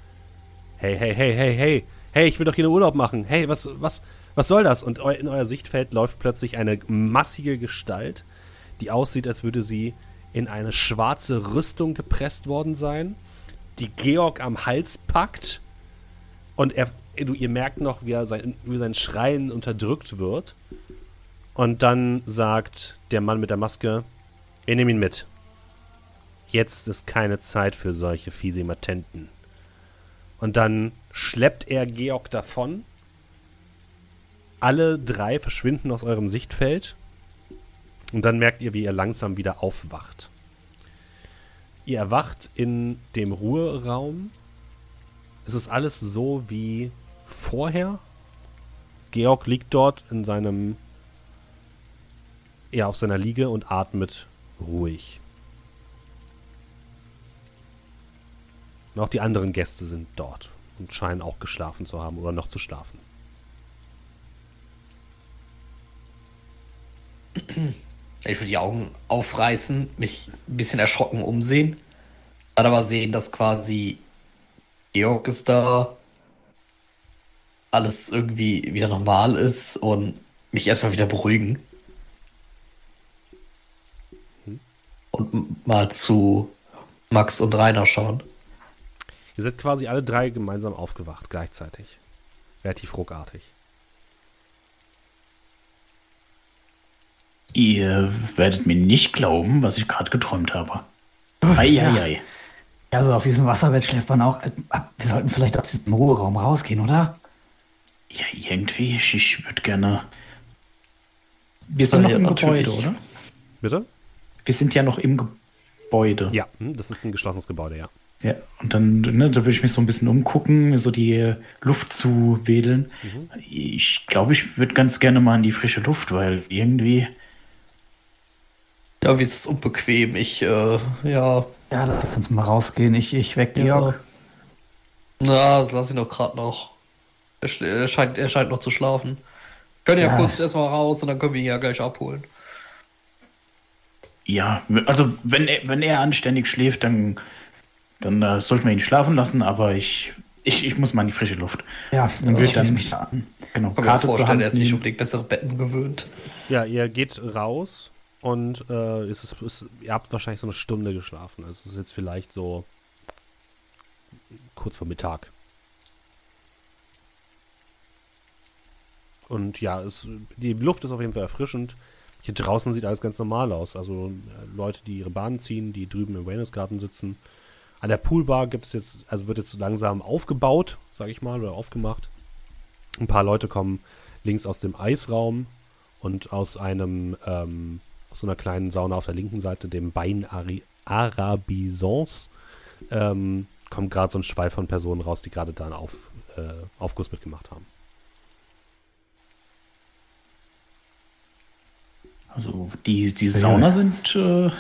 Hey, hey, hey, hey, hey, hey, ich will doch hier einen Urlaub machen. Hey, was, was, was soll das? Und in euer Sichtfeld läuft plötzlich eine massige Gestalt, die aussieht, als würde sie in eine schwarze Rüstung gepresst worden sein, die Georg am Hals packt und er, du, ihr merkt noch, wie, er sein, wie sein Schreien unterdrückt wird. Und dann sagt der Mann mit der Maske, wir nehmen ihn mit. Jetzt ist keine Zeit für solche Fisimatenten. Und dann schleppt er Georg davon. Alle drei verschwinden aus eurem Sichtfeld. Und dann merkt ihr, wie ihr langsam wieder aufwacht. Ihr erwacht in dem Ruheraum. Es ist alles so wie vorher. Georg liegt dort in seinem. Ja, auf seiner Liege und atmet ruhig. Und auch die anderen Gäste sind dort und scheinen auch geschlafen zu haben oder noch zu schlafen. Ich würde die Augen aufreißen, mich ein bisschen erschrocken umsehen. Dann aber sehen, dass quasi Georg ist da, alles irgendwie wieder normal ist und mich erstmal wieder beruhigen. Und mal zu Max und Rainer schauen. Ihr seid quasi alle drei gemeinsam aufgewacht gleichzeitig. Relativ ruckartig. Ihr werdet mir nicht glauben, was ich gerade geträumt habe. Eieiei. Ja, so auf diesem Wasserbett schläft man auch. Äh, Wir sollten vielleicht aus diesem Ruheraum rausgehen, oder? Ja, irgendwie, ich, ich würde gerne. Wir sind Ja, noch im. Gebäude, oder? Bitte? Wir sind ja noch im Gebäude. Ja, hm, das ist ein geschlossenes Gebäude, ja. Ja, und dann, ne, da würde ich mich so ein bisschen umgucken, so die Luft zu wedeln. Ich glaube, ich würde ganz gerne mal in die frische Luft, weil irgendwie, Ja, wie ist es unbequem? Ich, äh, ja. Ja, lass uns mal rausgehen. Ich, ich weg, Georg. Na, das lass ihn doch gerade noch. Er, er, scheint, er scheint noch zu schlafen. Können ja, Ja. kurz erstmal raus und dann können wir ihn ja gleich abholen. ja, also wenn er, wenn er anständig schläft, dann, dann äh, sollten wir ihn schlafen lassen, aber ich, ich, ich muss mal in die frische Luft. Ja, Dann ich wird schließe dann- mich da an. Genau, Ich kann mir Karte zur vorstellen, Hand er ist nicht unbedingt bessere Betten gewöhnt. Ja, ihr geht raus und äh, es ist, es, ihr habt wahrscheinlich so eine Stunde geschlafen. Also es ist jetzt vielleicht so kurz vor Mittag. Und ja, es, die Luft ist auf jeden Fall erfrischend. Hier draußen sieht alles ganz normal aus. Also äh, Leute, die ihre Bahnen ziehen, die drüben im Wellnessgarten sitzen. An der Poolbar gibt es jetzt, also wird jetzt langsam aufgebaut, sage ich mal, oder aufgemacht. Ein paar Leute kommen links aus dem Eisraum und aus einem, ähm, aus so einer kleinen Sauna auf der linken Seite, dem Bein Ari Arabisons, ähm, kommt gerade so ein Schweif von Personen raus, die gerade da einen Auf, äh, Aufguss mitgemacht haben. Also die, die Sauna sind, äh,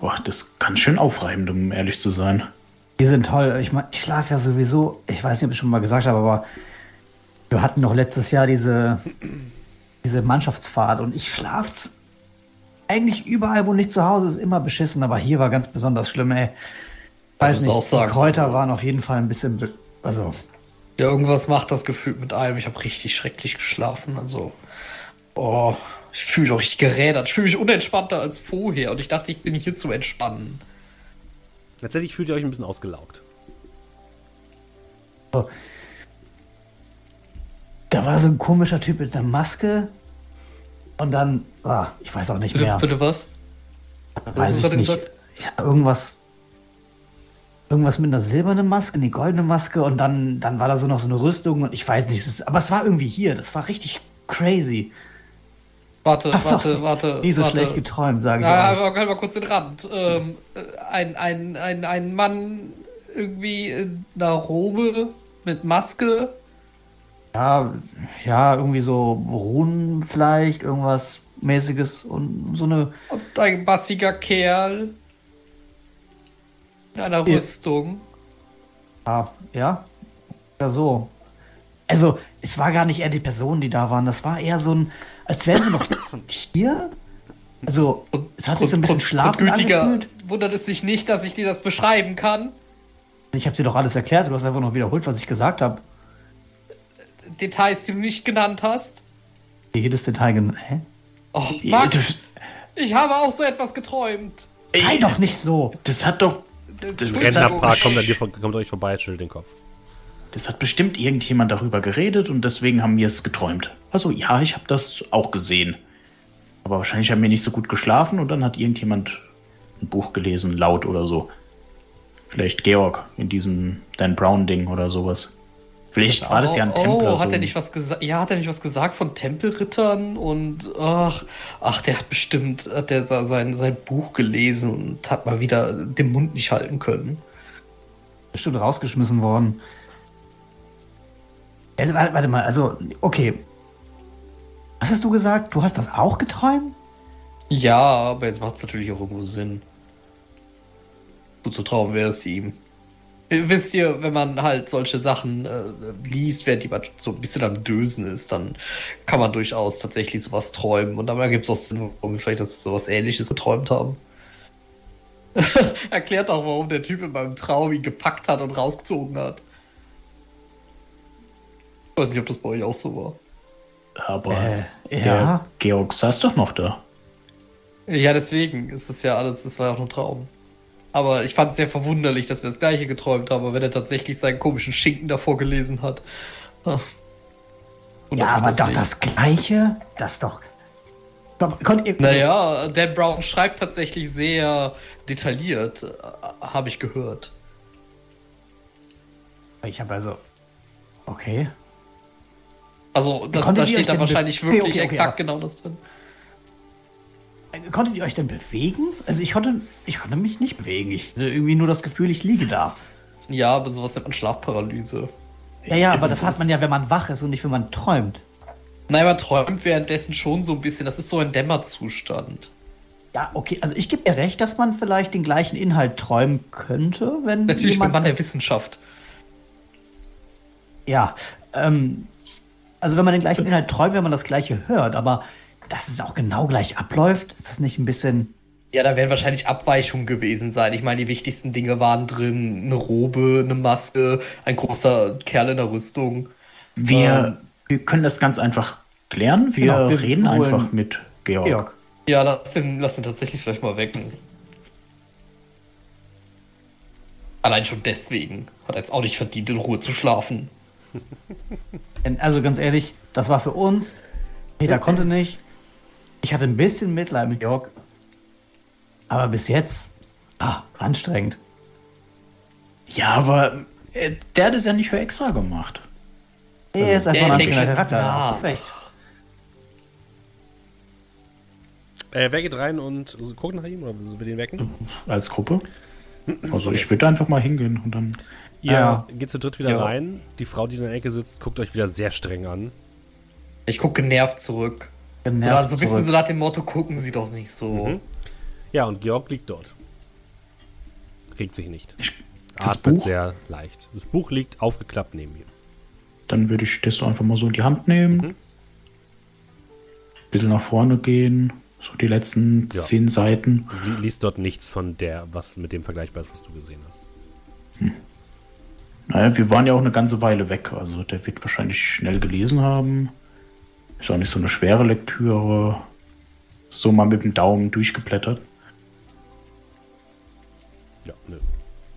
boah, das ist ganz schön aufreibend, um ehrlich zu sein. Die sind toll. Ich meine, ich schlafe ja sowieso, ich weiß nicht, ob ich schon mal gesagt habe, aber wir hatten noch letztes Jahr diese, diese Mannschaftsfahrt und ich schlafe eigentlich überall, wo nicht zu Hause ist, immer beschissen, aber hier war ganz besonders schlimm, ey. Weiß nicht, sagen. die Kräuter waren auf jeden Fall ein bisschen, also, Ja, irgendwas macht das Gefühl mit einem. Ich habe richtig schrecklich geschlafen. Also, oh, ich fühle mich auch richtig gerädert. Ich fühle mich unentspannter als vorher. Und ich dachte, ich bin hier zum Entspannen. Letztendlich fühlt ihr euch ein bisschen ausgelaugt. da war so ein komischer Typ mit einer Maske und dann, ah, ich weiß auch nicht Bitte, mehr. bitte was? weiß hast du ich nicht. gesagt? Ja, irgendwas. Irgendwas mit einer silbernen Maske, eine goldene Maske und dann, dann war da so noch so eine Rüstung und ich weiß nicht, es ist, aber es war irgendwie hier, das war richtig crazy. Warte, warte, warte. Nie so warte. schlecht geträumt, sage ich Ja, aber halt mal kurz den Rand. Ähm, äh, ein, ein, ein, ein Mann irgendwie in einer Robe mit Maske. Ja, ja, irgendwie so Runen vielleicht, irgendwas mäßiges und so eine, Und ein bassiger Kerl. In einer Ja. Rüstung. ja, ja, ja so. Also, es war gar nicht eher die Personen, die da waren, das war eher so ein, als wären wir noch hier. Also, Und, es hat sich so ein bisschen schlafend Gütiger, angefühlt. wundert es sich nicht, dass ich dir das beschreiben kann. Ich habe dir doch alles erklärt, du hast einfach noch wiederholt, was ich gesagt habe. Details, die du nicht genannt hast. Jedes Detail gen Hä? Oh, Ja, Max, ich habe auch so etwas geträumt. Sei doch nicht so. das hat doch, das, Rentnerpaar kommt an dir kommt euch vorbei, schüttelt den Kopf. das hat bestimmt irgendjemand darüber geredet und deswegen haben wir es geträumt. Also ja, ich habe das auch gesehen. Aber wahrscheinlich haben wir nicht so gut geschlafen und dann hat irgendjemand ein Buch gelesen, laut oder so. Vielleicht Georg in diesem Dan Brown-Ding oder sowas. Vielleicht war das ja ein oh, Templer. Oh, hat er nicht was gesagt? Ja, hat er nicht was gesagt von Tempelrittern und ach, ach, der hat bestimmt hat der sein, sein Buch gelesen und hat mal wieder den Mund nicht halten können. Bestimmt rausgeschmissen worden. Also, warte, warte mal, also, okay. Was hast du gesagt? Du hast das auch geträumt? Ja, aber jetzt macht es natürlich auch irgendwo Sinn. Gut zu trauen wäre es ihm. Wisst ihr, wenn man halt solche Sachen äh, liest, während jemand so ein bisschen am Dösen ist, dann kann man durchaus tatsächlich sowas träumen. Und dann gibt es auch Sinn, warum wir vielleicht das sowas ähnliches geträumt haben. Erklärt auch, warum der Typ in meinem Traum ihn gepackt hat und rausgezogen hat. Ich weiß nicht, ob das bei euch auch so war. Aber Äh, der ja. Georg saß doch noch da. Ja, deswegen ist das ja alles, das war ja auch nur ein Traum. Aber ich fand es sehr verwunderlich, dass wir das gleiche geträumt haben, wenn er tatsächlich seinen komischen Schinken davor gelesen hat. Ah. Ja, mich aber das doch nicht. das Gleiche? Das doch. Konnt Naja, Dan Brown schreibt tatsächlich sehr detailliert, habe ich gehört. Ich habe also. Okay. Also, das, da steht dann wahrscheinlich wirklich okay, okay, exakt ja. genau das drin. Konntet ihr euch denn bewegen? Also ich konnte, ich konnte mich nicht bewegen. Ich hatte irgendwie nur das Gefühl, ich liege da. Ja, aber sowas nennt man Schlafparalyse. Ja, ja, aber das das hat man ja, wenn man wach ist und nicht, wenn man träumt. Nein, man träumt währenddessen schon so ein bisschen. Das ist so ein Dämmerzustand. Ja, okay, also ich gebe dir recht, dass man vielleicht den gleichen Inhalt träumen könnte, wenn Natürlich bin jemand... man der Wissenschaft. Ja, ähm, also wenn man den gleichen Inhalt träumt, wenn man das gleiche hört, aber dass es auch genau gleich abläuft, ist das nicht ein bisschen... Ja, da werden wahrscheinlich Abweichungen gewesen sein. Ich meine, die wichtigsten Dinge waren drin: eine Robe, eine Maske, ein großer Kerl in der Rüstung. Wir, wir können das ganz einfach klären. Wir, Genau, wir reden holen einfach mit Georg. Georg. Ja, lass den, lass den tatsächlich vielleicht mal wecken. Allein schon deswegen hat er jetzt auch nicht verdient, in Ruhe zu schlafen. Also ganz ehrlich, das war für uns. Peter konnte nicht. Ich hatte ein bisschen Mitleid mit Georg. Aber bis jetzt, ah, anstrengend. Ja, aber äh, der hat es ja nicht für extra gemacht. Er ist einfach Ja, ein halt Charakter. Äh, wer geht rein und guckt nach ihm oder sollen wir den wecken? Als Gruppe. Also ich würde einfach mal hingehen und dann. Ihr Ja. geht zu dritt wieder Ja. rein. Die Frau, die in der Ecke sitzt, guckt euch wieder sehr streng an. Ich gucke genervt zurück. Genervt Oder so ein bisschen zurück. so nach dem Motto, gucken Sie doch nicht so. Mhm. Ja, und Georg liegt dort. Regt sich nicht. Das Atmet Buch? sehr leicht. Das Buch liegt aufgeklappt neben ihm. Dann würde ich das einfach mal so in die Hand nehmen. Mhm. Bisschen nach vorne gehen. So die letzten Ja. zehn Seiten. Du li- liest dort nichts von der, was mit dem vergleichbar ist, was du gesehen hast. Naja, wir waren ja auch eine ganze Weile weg. Also der wird wahrscheinlich schnell gelesen haben. Ist auch nicht so eine schwere Lektüre. So mal mit dem Daumen durchgeblättert. Ja, nö.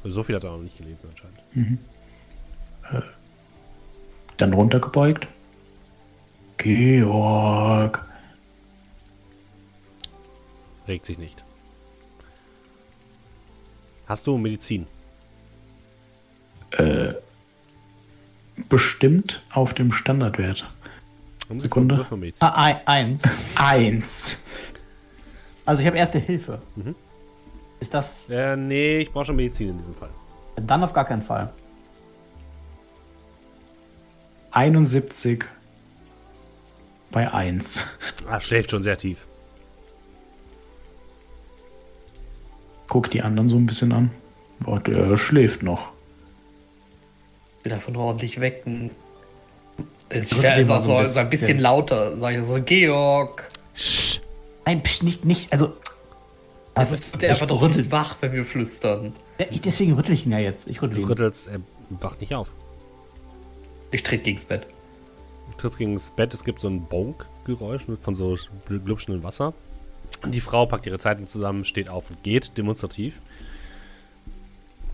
So viel hat er auch noch nicht gelesen anscheinend. Dann runtergebeugt. Georg. Regt sich nicht. Hast du Medizin? Bestimmt auf dem Standardwert. Haben Sie Sekunde. Ah, ein- eins. Eins. Also ich habe erste Hilfe. Mhm. Ist das Äh, nee, ich brauche schon Medizin in diesem Fall. dann auf gar keinen Fall? 71 bei 1. Ah, schläft schon sehr tief. Guck die anderen so ein bisschen an. Oh, der schläft noch. Will davon ordentlich wecken. Ich Drück wäre also so ein so, so ein bisschen lauter, sage ich so, Georg. Nein, psch, nicht, nicht, also. Also, Also, jetzt wird er ich einfach doch rüttel- nicht wach, wenn wir flüstern. Ja, ich, deswegen rüttel ich ihn ja jetzt. Ich rüttel Du ihn. rüttelst, er wacht nicht auf. Ich trete gegens Bett. Du trittst gegen das Bett, es gibt so ein Bonk-Geräusch von so glubschendem Wasser. Die Frau packt ihre Zeitung zusammen, steht auf und geht demonstrativ.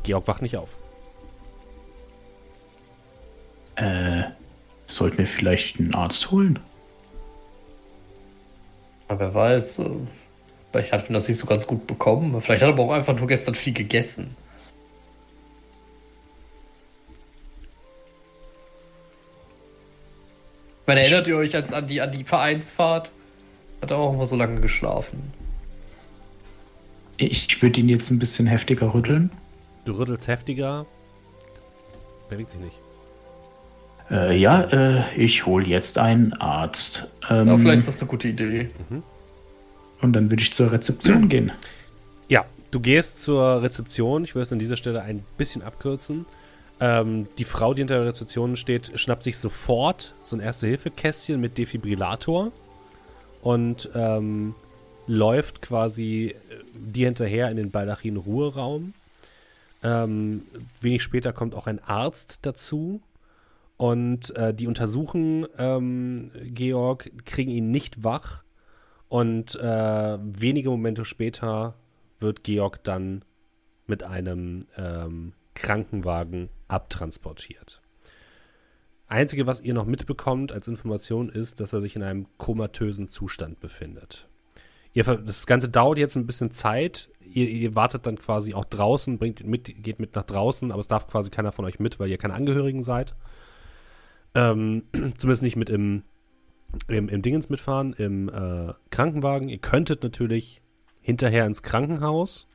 Georg wacht nicht auf. Äh, sollten wir vielleicht einen Arzt holen? Aber wer weiß, äh, vielleicht hat man das nicht so ganz gut bekommen. Vielleicht hat er aber auch einfach nur gestern viel gegessen. Ich meine, erinnert ihr euch als an die, an die Vereinsfahrt? Hat er auch immer so lange geschlafen. Ich würde ihn jetzt ein bisschen heftiger rütteln. Du rüttelst heftiger. Bewegt sich nicht. Äh, ja, äh, ich hole jetzt einen Arzt. Ähm, Ja, vielleicht ist das eine gute Idee. Und dann würde ich zur Rezeption gehen. Ja, du gehst zur Rezeption. Ich würde es an dieser Stelle ein bisschen abkürzen. Ähm, die Frau, die hinter der Rezeption steht, schnappt sich sofort so ein Erste-Hilfe-Kästchen mit Defibrillator und ähm, läuft quasi äh, dir hinterher in den Baldachin-Ruheraum. Ähm, wenig später kommt auch ein Arzt dazu und äh, die untersuchen ähm, Georg, kriegen ihn nicht wach und äh, wenige Momente später wird Georg dann mit einem ähm, Krankenwagen abtransportiert. Einzige, was ihr noch mitbekommt als Information, ist, dass er sich in einem komatösen Zustand befindet. Ihr, das Ganze dauert jetzt ein bisschen Zeit. Ihr, ihr wartet dann quasi auch draußen, bringt mit, geht mit nach draußen, aber es darf quasi keiner von euch mit, weil ihr keine Angehörigen seid. Ähm, zumindest nicht mit im, im, im Dingens mitfahren, im äh, Krankenwagen. Ihr könntet natürlich hinterher ins Krankenhaus.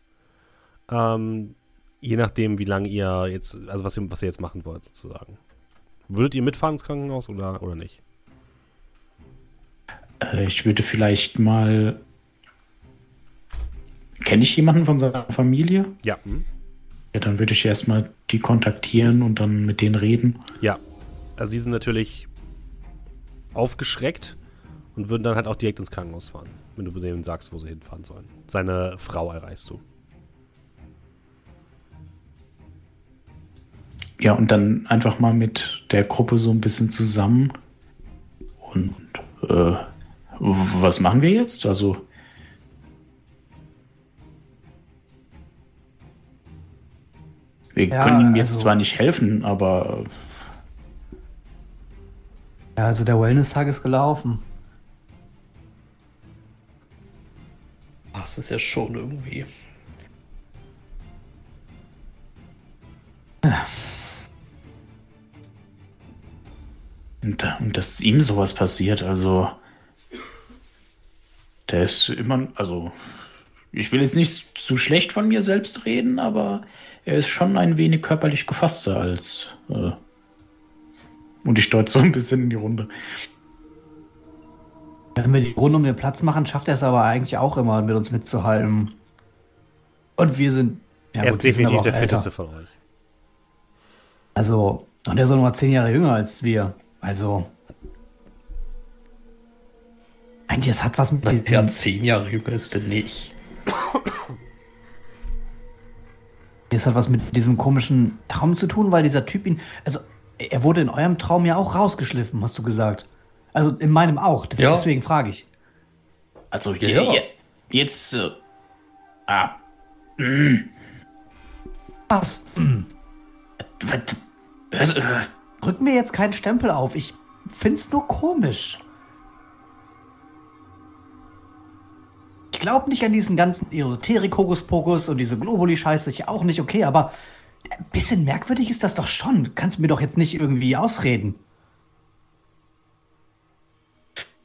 Ähm, je nachdem, wie lange ihr jetzt, also was ihr, was ihr jetzt machen wollt, sozusagen. Würdet ihr mitfahren ins Krankenhaus oder, oder nicht? Äh, ich würde vielleicht mal. Kenne ich jemanden von seiner Familie? Ja. Hm? Ja, dann würde ich erstmal die kontaktieren und dann mit denen reden. Ja. Also die sind natürlich aufgeschreckt und würden dann halt auch direkt ins Krankenhaus fahren, wenn du denen sagst, wo sie hinfahren sollen. Seine Frau erreichst du. Ja, und dann einfach mal mit der Gruppe so ein bisschen zusammen. Und äh, was machen wir jetzt? Also. Wir Ja, können ihm jetzt also- zwar nicht helfen, aber Ja, also der Wellness-Tag ist gelaufen. Das ist ja schon irgendwie. Und, und dass ihm sowas passiert, also. Der ist immer, also. Ich will jetzt nicht zu schlecht von mir selbst reden, aber er ist schon ein wenig körperlich gefasster als. Äh, und ich deute so ein bisschen in die Runde. Wenn wir die Runde um den Platz machen, schafft er es aber eigentlich auch immer, mit uns mitzuhalten. Und wir sind. Ja er gut, ist sind definitiv aber auch der älter. fitteste von euch. Also, und er ist auch noch mal zehn Jahre jünger als wir. Also. Eigentlich, es hat was mit Na, Ja, zehn Jahre jünger ist er nicht. Es hat was mit diesem komischen Traum zu tun, weil dieser Typ ihn. Also, er wurde in eurem Traum ja auch rausgeschliffen, hast du gesagt. Also in meinem auch. Das, Ja. Deswegen frage ich. Also Ja. je, je, jetzt. Äh, ah, Was? Hm. was, was, äh, Drück mir jetzt keinen Stempel auf. Ich find's nur komisch. Ich glaube nicht an diesen ganzen Esoterik-Hokuspokus und diese Globuli-Scheiße. Ich auch nicht, okay, aber ein bisschen merkwürdig ist das doch schon. Kannst mir doch jetzt nicht irgendwie ausreden.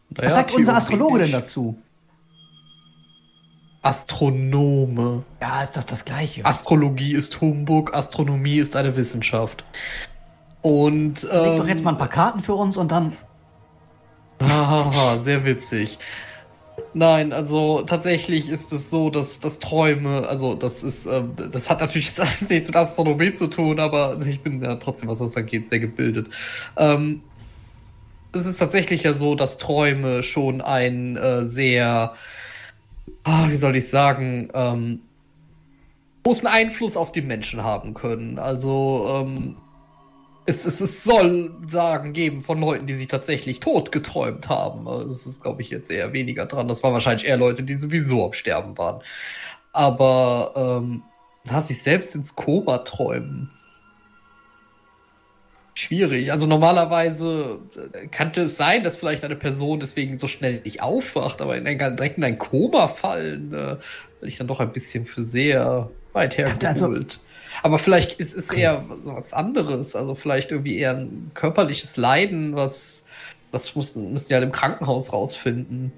Naja, Was sagt unser. Astrologe denn dazu? Astronome. Ja, ist das das Gleiche. Astrologie ist Humbug, Astronomie ist eine Wissenschaft. Und Leg ähm, doch jetzt mal ein paar Karten für uns und dann. Hahaha, sehr witzig. Nein, also tatsächlich ist es so, dass das Träume, also das ist, ähm, das hat natürlich jetzt alles nichts mit Astronomie zu tun, aber ich bin ja trotzdem, was das angeht, sehr gebildet. Ähm, es ist tatsächlich ja so, dass Träume schon ein äh, sehr, ah, wie soll ich sagen, ähm, großen Einfluss auf die Menschen haben können. Also ähm, es, es, es soll Sagen geben von Leuten, die sich tatsächlich tot geträumt haben. Das ist, glaube ich, jetzt eher weniger dran. Das waren wahrscheinlich eher Leute, die sowieso am Sterben waren. Aber ähm, na, sich selbst ins Koma träumen. Schwierig. Also normalerweise äh, könnte es sein, dass vielleicht eine Person deswegen so schnell nicht aufwacht, aber in ein, direkt in ein Koma fallen, äh, halte ich dann doch ein bisschen für sehr weit hergeholt. Also- aber vielleicht ist es eher so was anderes. Also vielleicht irgendwie eher ein körperliches Leiden, was, was müssen, müssen die halt im Krankenhaus rausfinden.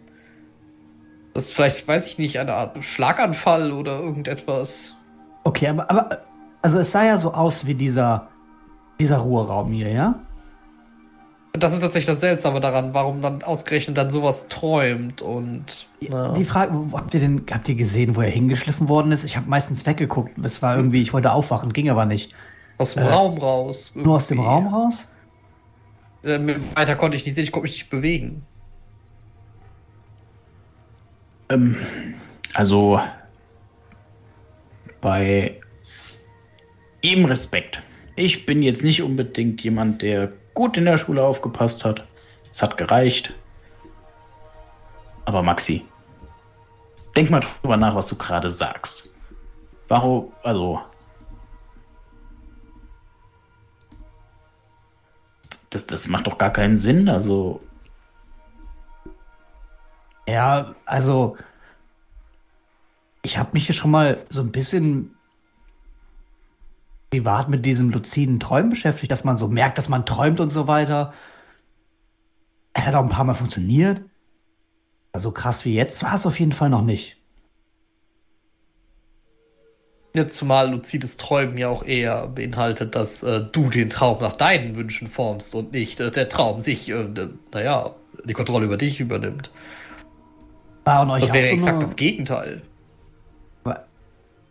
Das ist vielleicht, weiß ich nicht, eine Art Schlaganfall oder irgendetwas. Okay, aber, aber also es sah ja so aus wie dieser, dieser Ruheraum hier, ja? Das ist tatsächlich das Seltsame daran, warum dann ausgerechnet dann sowas träumt und. na. Die Frage, habt ihr denn, habt ihr gesehen, wo er hingeschliffen worden ist? Ich habe meistens weggeguckt. Es war irgendwie, ich wollte aufwachen, ging aber nicht. aus dem Raum raus. Nur aus dem irgendwie. Raum raus? Äh, weiter konnte ich nicht sehen, ich konnte mich nicht bewegen. Ähm, also bei ihm Respekt. Ich bin jetzt nicht unbedingt jemand, der gut in der Schule aufgepasst hat. Es hat gereicht. Aber Maxi, denk mal drüber nach, was du gerade sagst. Warum, also. Das, das macht doch gar keinen Sinn. Also, Ja, also ich habe mich hier schon mal so ein bisschen privat mit diesem luziden Träumen beschäftigt, dass man so merkt, dass man träumt und so weiter. Es hat auch ein paar Mal funktioniert. Also krass wie jetzt war es auf jeden Fall noch nicht. Jetzt zumal luzides Träumen ja auch eher beinhaltet, dass äh, du den Traum nach deinen Wünschen formst und nicht äh, der Traum sich, äh, naja, die Kontrolle über dich übernimmt. War Das wäre so exakt eine, das Gegenteil.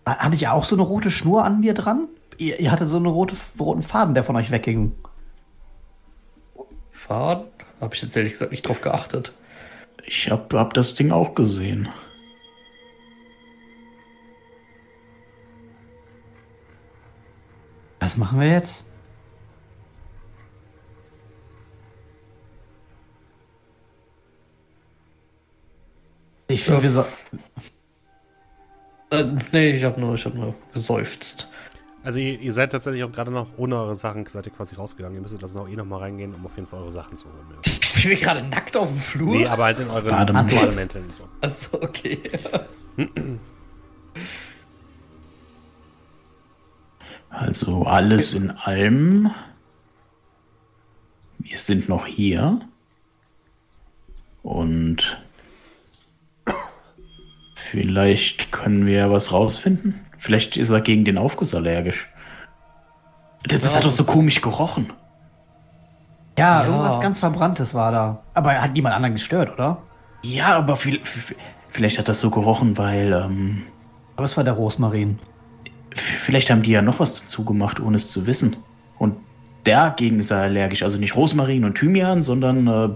Hatte ich auch so eine rote Schnur an mir dran? Ihr, ihr hattet so einen rote, roten Faden, der von euch wegging. Fahren? Habe ich jetzt ehrlich gesagt nicht drauf geachtet. ich hab, hab das Ding auch gesehen. Was machen wir jetzt? Ich finde, Ja. wir so. Äh, nee, ich habe nur, ich hab nur geseufzt. Also ihr, ihr seid tatsächlich auch gerade noch ohne eure Sachen seid ihr quasi rausgegangen. Ihr müsstet also noch eh noch mal reingehen, um auf jeden Fall eure Sachen zu holen. Sind wir gerade nackt auf dem Flur? Nee, aber halt in euren. Bademänteln und so. Achso, okay. Also alles in allem. Wir sind noch hier. Und vielleicht können wir was rausfinden. Vielleicht ist er gegen den Aufguss allergisch. Das, das Ja, hat doch so komisch gerochen. Ja, Ja. irgendwas ganz Verbranntes war da. Aber er hat niemand anderen gestört, oder? Ja, aber viel, vielleicht hat das so gerochen, weil ähm, Aber es war der Rosmarin. vielleicht haben die ja noch was dazu gemacht, ohne es zu wissen. Und dagegen ist er allergisch. Also nicht Rosmarin und Thymian, sondern äh,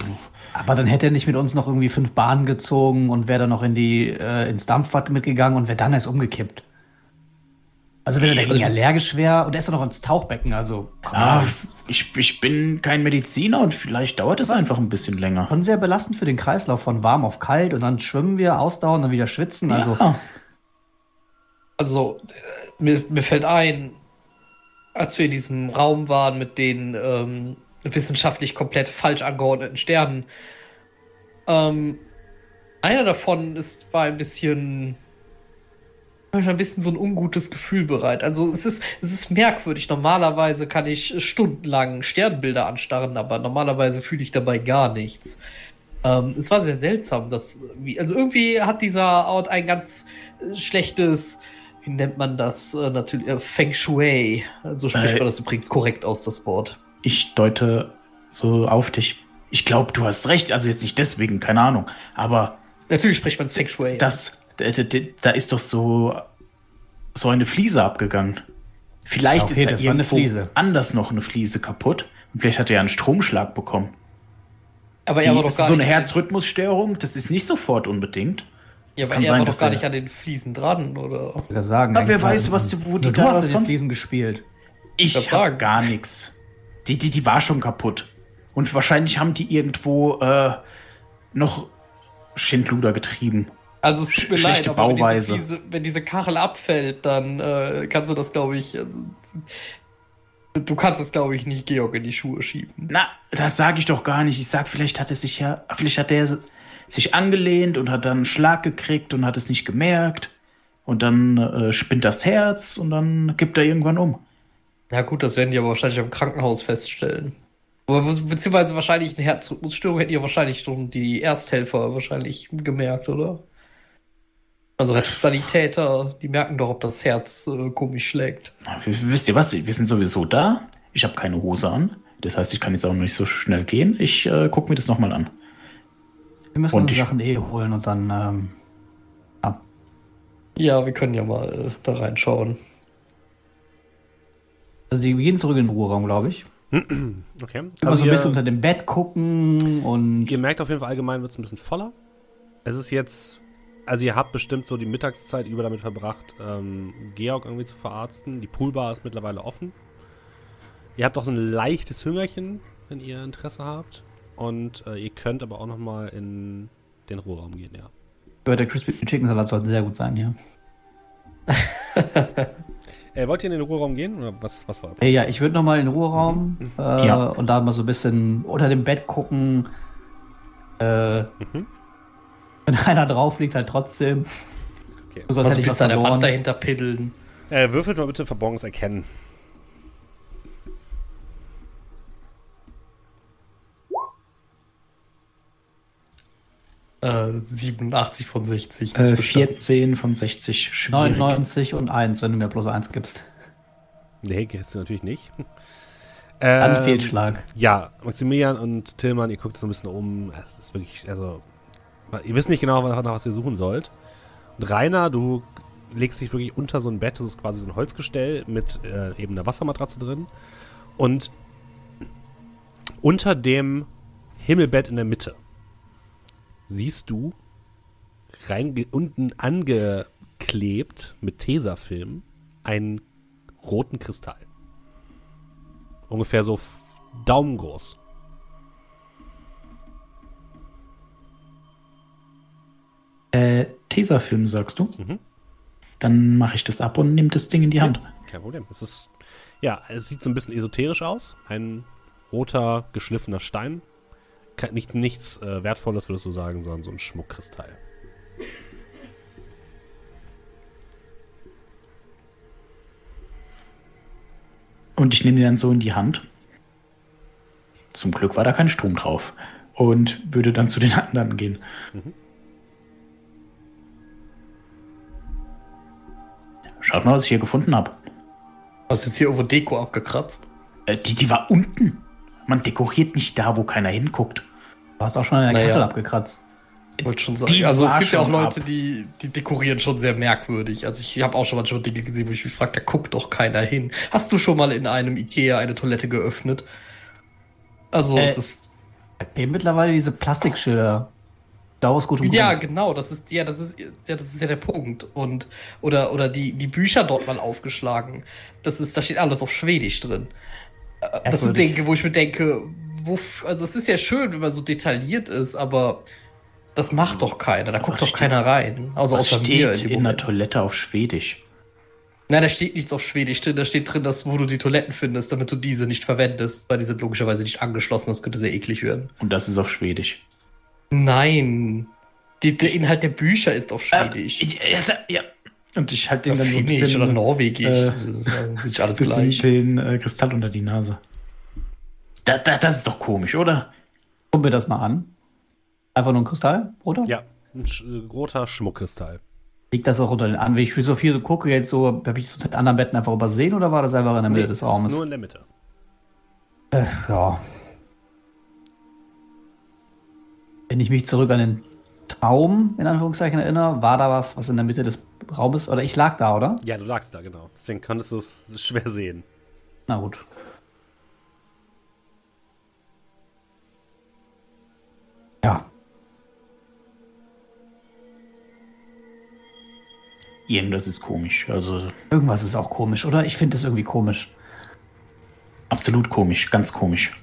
Aber dann hätte er nicht mit uns noch irgendwie fünf Bahnen gezogen und wäre dann noch in die, äh, ins Dampfbad mitgegangen und wäre dann erst umgekippt. Also wenn er dagegen allergisch wäre und er ist dann noch ins Tauchbecken, also komm ah, ich, ich bin kein Mediziner und vielleicht dauert es einfach ein bisschen länger. Schon sehr belastend für den Kreislauf von warm auf kalt und dann schwimmen wir, ausdauern, dann wieder schwitzen. Also ja. Also, äh, mir, mir fällt ein, als wir in diesem Raum waren mit den ähm, wissenschaftlich komplett falsch angeordneten Sternen, ähm, einer davon ist, war ein bisschen, war ein bisschen so ein ungutes Gefühl bereit. Also es ist, es ist merkwürdig. Normalerweise kann ich stundenlang Sternbilder anstarren, aber normalerweise fühle ich dabei gar nichts. Ähm, es war sehr seltsam, dass, also irgendwie hat dieser Ort ein ganz äh, schlechtes, wie nennt man das, äh, natürlich, äh, Feng Shui. So spricht Äh, man das übrigens korrekt aus, das Wort. Ich deute so auf dich. Ich glaube, du hast recht. Also jetzt nicht deswegen, keine Ahnung. Aber Natürlich spricht man es Feng Shui. das, da, da, ist doch so, so eine Fliese abgegangen. Vielleicht Ja, okay, ist da das irgendwo Fliese. anders noch eine Fliese kaputt. Und vielleicht hat er ja einen Stromschlag bekommen. aber Die, er war doch gar so eine nicht, Herzrhythmusstörung, das ist nicht sofort unbedingt. ja, es aber kann er sein, war doch gar nicht an den Fliesen dran, oder? ich sagen, Aber wer weiß, was die- wo die Nur da du hast sonst- Fliesen gespielt. Ich hab gar nichts. Die, die, die war schon kaputt. Und wahrscheinlich haben die irgendwo äh, noch Schindluder getrieben. Also es tut mir leid, aber wenn Bauweise. diese, Fliese, wenn diese Kachel abfällt, dann äh, kannst du das, glaube ich, äh, du kannst das, glaube ich, nicht Georg in die Schuhe schieben. Na, das sage ich doch gar nicht. Ich sag, vielleicht hat er sich ja, vielleicht hat er sich angelehnt und hat dann einen Schlag gekriegt und hat es nicht gemerkt. Und dann äh, spinnt das Herz und dann gibt er irgendwann um. Ja gut, das werden die aber wahrscheinlich im Krankenhaus feststellen. Beziehungsweise wahrscheinlich eine Herzrhythmusstörung hätten ja wahrscheinlich schon die Ersthelfer wahrscheinlich gemerkt, oder? Also Rettungssanitäter, die merken doch, ob das Herz äh, komisch schlägt. Wisst ihr was? Wir sind sowieso da. Ich habe keine Hose an. Das heißt, ich kann jetzt auch nicht so schnell gehen. Ich äh, gucke mir das nochmal an. Wir müssen Und unsere Sachen eh holen und dann, ähm, ja. Ja, wir können ja mal äh, da reinschauen. Also wir gehen zurück in den Ruheraum, glaube ich. Okay. Also so ein bisschen unter dem Bett gucken und ihr merkt auf jeden Fall, allgemein wird es ein bisschen voller. Es ist jetzt, also ihr habt bestimmt so die Mittagszeit über damit verbracht, ähm, Georg irgendwie zu verarzten. Die Poolbar ist mittlerweile offen. Ihr habt auch so ein leichtes Hüngerchen, wenn ihr Interesse habt. Und äh, ihr könnt aber auch noch mal in den Ruheraum gehen, ja. der Crispy Chicken Salat sollte sehr gut sein, ja. Äh, wollt ihr in den Ruheraum gehen oder was, was war? Äh, Ja, ich würde noch mal in den Ruheraum äh, Ja. und da mal so ein bisschen unter dem Bett gucken. Äh, Mhm. Wenn einer drauf liegt, halt trotzdem. Okay. So, als Also hätte ich bis was an der Wand dahinter piddeln. Äh, würfelt mal bitte Verborgenes erkennen. Äh, 87 von 60. Äh, nicht bestanden. 14 von 60 schwierig. 99 und 1, wenn du mir bloß 1 gibst. Nee, kriegst du natürlich nicht. Dann Ähm, Fehlschlag. Ja, Maximilian und Tillmann, ihr guckt so ein bisschen um. Es ist wirklich, also, ihr wisst nicht genau, nach was ihr suchen sollt. Und Rainer, du legst dich wirklich unter so ein Bett, das ist quasi so ein Holzgestell mit äh, eben einer Wassermatratze drin. Und unter dem Himmelbett in der Mitte siehst du rein unten angeklebt mit Tesafilm einen roten Kristall. Ungefähr so daumengroß. Äh, Tesafilm, sagst du? Mhm. Dann mache ich das ab und nehme das Ding in die Hand. Kein Problem. Es ist, ja, es sieht so ein bisschen esoterisch aus. Ein roter, geschliffener Stein. Nicht, nichts äh, Wertvolles würdest du sagen, sondern so ein Schmuckkristall. Und ich nehme den dann so in die Hand. Zum Glück war da kein Strom drauf. Und würde dann zu den anderen gehen. Mhm. Schaut mal, was ich hier gefunden habe. Hast jetzt hier irgendwo Deko abgekratzt? Äh, die, die war unten. Man dekoriert nicht da, wo keiner hinguckt. Du hast auch schon der Naja. Kachel abgekratzt. Wollte schon sagen. Die also es gibt ja auch Leute, ab. die, die dekorieren schon sehr merkwürdig. Also ich habe auch schon manchmal Dinge gesehen, wo ich mich frage, da guckt doch keiner hin. Hast du schon mal in einem Ikea eine Toilette geöffnet? Also Äh, es ist. Okay, mittlerweile diese Plastikschilder. Daraus gut und Ja, gut. genau, das ist, ja, das ist, ja, das ist ja der Punkt. Und, oder, oder die, die Bücher dort mal aufgeschlagen. Das ist, da steht alles auf Schwedisch drin. Äh, Das sind. Dinge, wo ich mir denke, wof, also es ist ja schön, wenn man so detailliert ist, aber das macht doch keiner, da guckt Was doch steht- keiner rein. Also Was außer mir steht dem in der Moment. Toilette auf Schwedisch? Nein, da steht nichts auf Schwedisch drin, da steht drin, dass, wo du die Toiletten findest, damit du diese nicht verwendest, weil die sind logischerweise nicht angeschlossen, das könnte sehr eklig werden. Und das ist auf Schwedisch. Nein. Die, der Inhalt der Bücher ist auf Schwedisch. Äh, ja, da, ja. Und ich halte den Oder dann so ein bisschen, oder Norwegisch. äh, das ist, alles bisschen gleich. den äh, Kristall unter die Nase. Da, da, das ist doch komisch, oder? Gucken wir das mal an. Einfach nur ein Kristall, oder? Ja, ein sch äh, roter Schmuckkristall. Liegt das auch unter den an? Wenn ich so viel so gucke, jetzt so, habe ich das mit anderen Betten einfach übersehen oder war das einfach in der Mitte des das ist Raumes? nur in der Mitte. Ja. Wenn ich mich zurück an den Traum, in Anführungszeichen, erinnere, war da was, was in der Mitte des Raumes, oder ich lag da, oder? Ja, du lagst da, genau. Deswegen konntest du es schwer sehen. Na gut. Ja. Irgendwas ist komisch. Also Irgendwas ist auch komisch, oder? Ich finde es irgendwie komisch. absolut komisch, ganz komisch.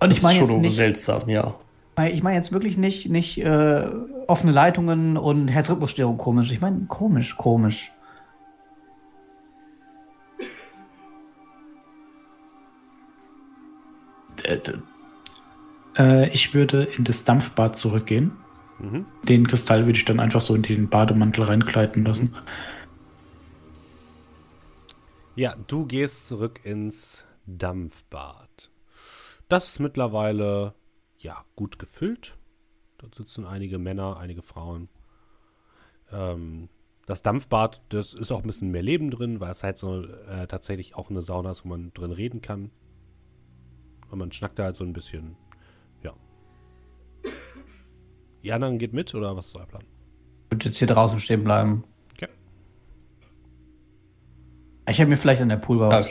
Und ich meine jetzt schon nicht, seltsam, ja. Ich meine jetzt wirklich nicht, nicht äh, offene Leitungen und Herzrhythmusstörung komisch. Ich meine komisch, komisch. Äh, äh, ich würde in das Dampfbad zurückgehen. Den Kristall würde ich dann einfach so in den Bademantel reinkleiden lassen. Ja, du gehst zurück ins Dampfbad. Das ist mittlerweile ja gut gefüllt. Dort sitzen einige Männer, einige Frauen. Ähm, das Dampfbad, das ist auch ein bisschen mehr Leben drin, weil es halt so äh, tatsächlich auch eine Sauna ist, wo man drin reden kann. Und man schnackt da halt so ein bisschen. Ja. Die anderen geht mit oder was ist euer Plan? Ich würde jetzt hier draußen stehen bleiben. Okay. Ich hätte mir vielleicht an der Poolbar was.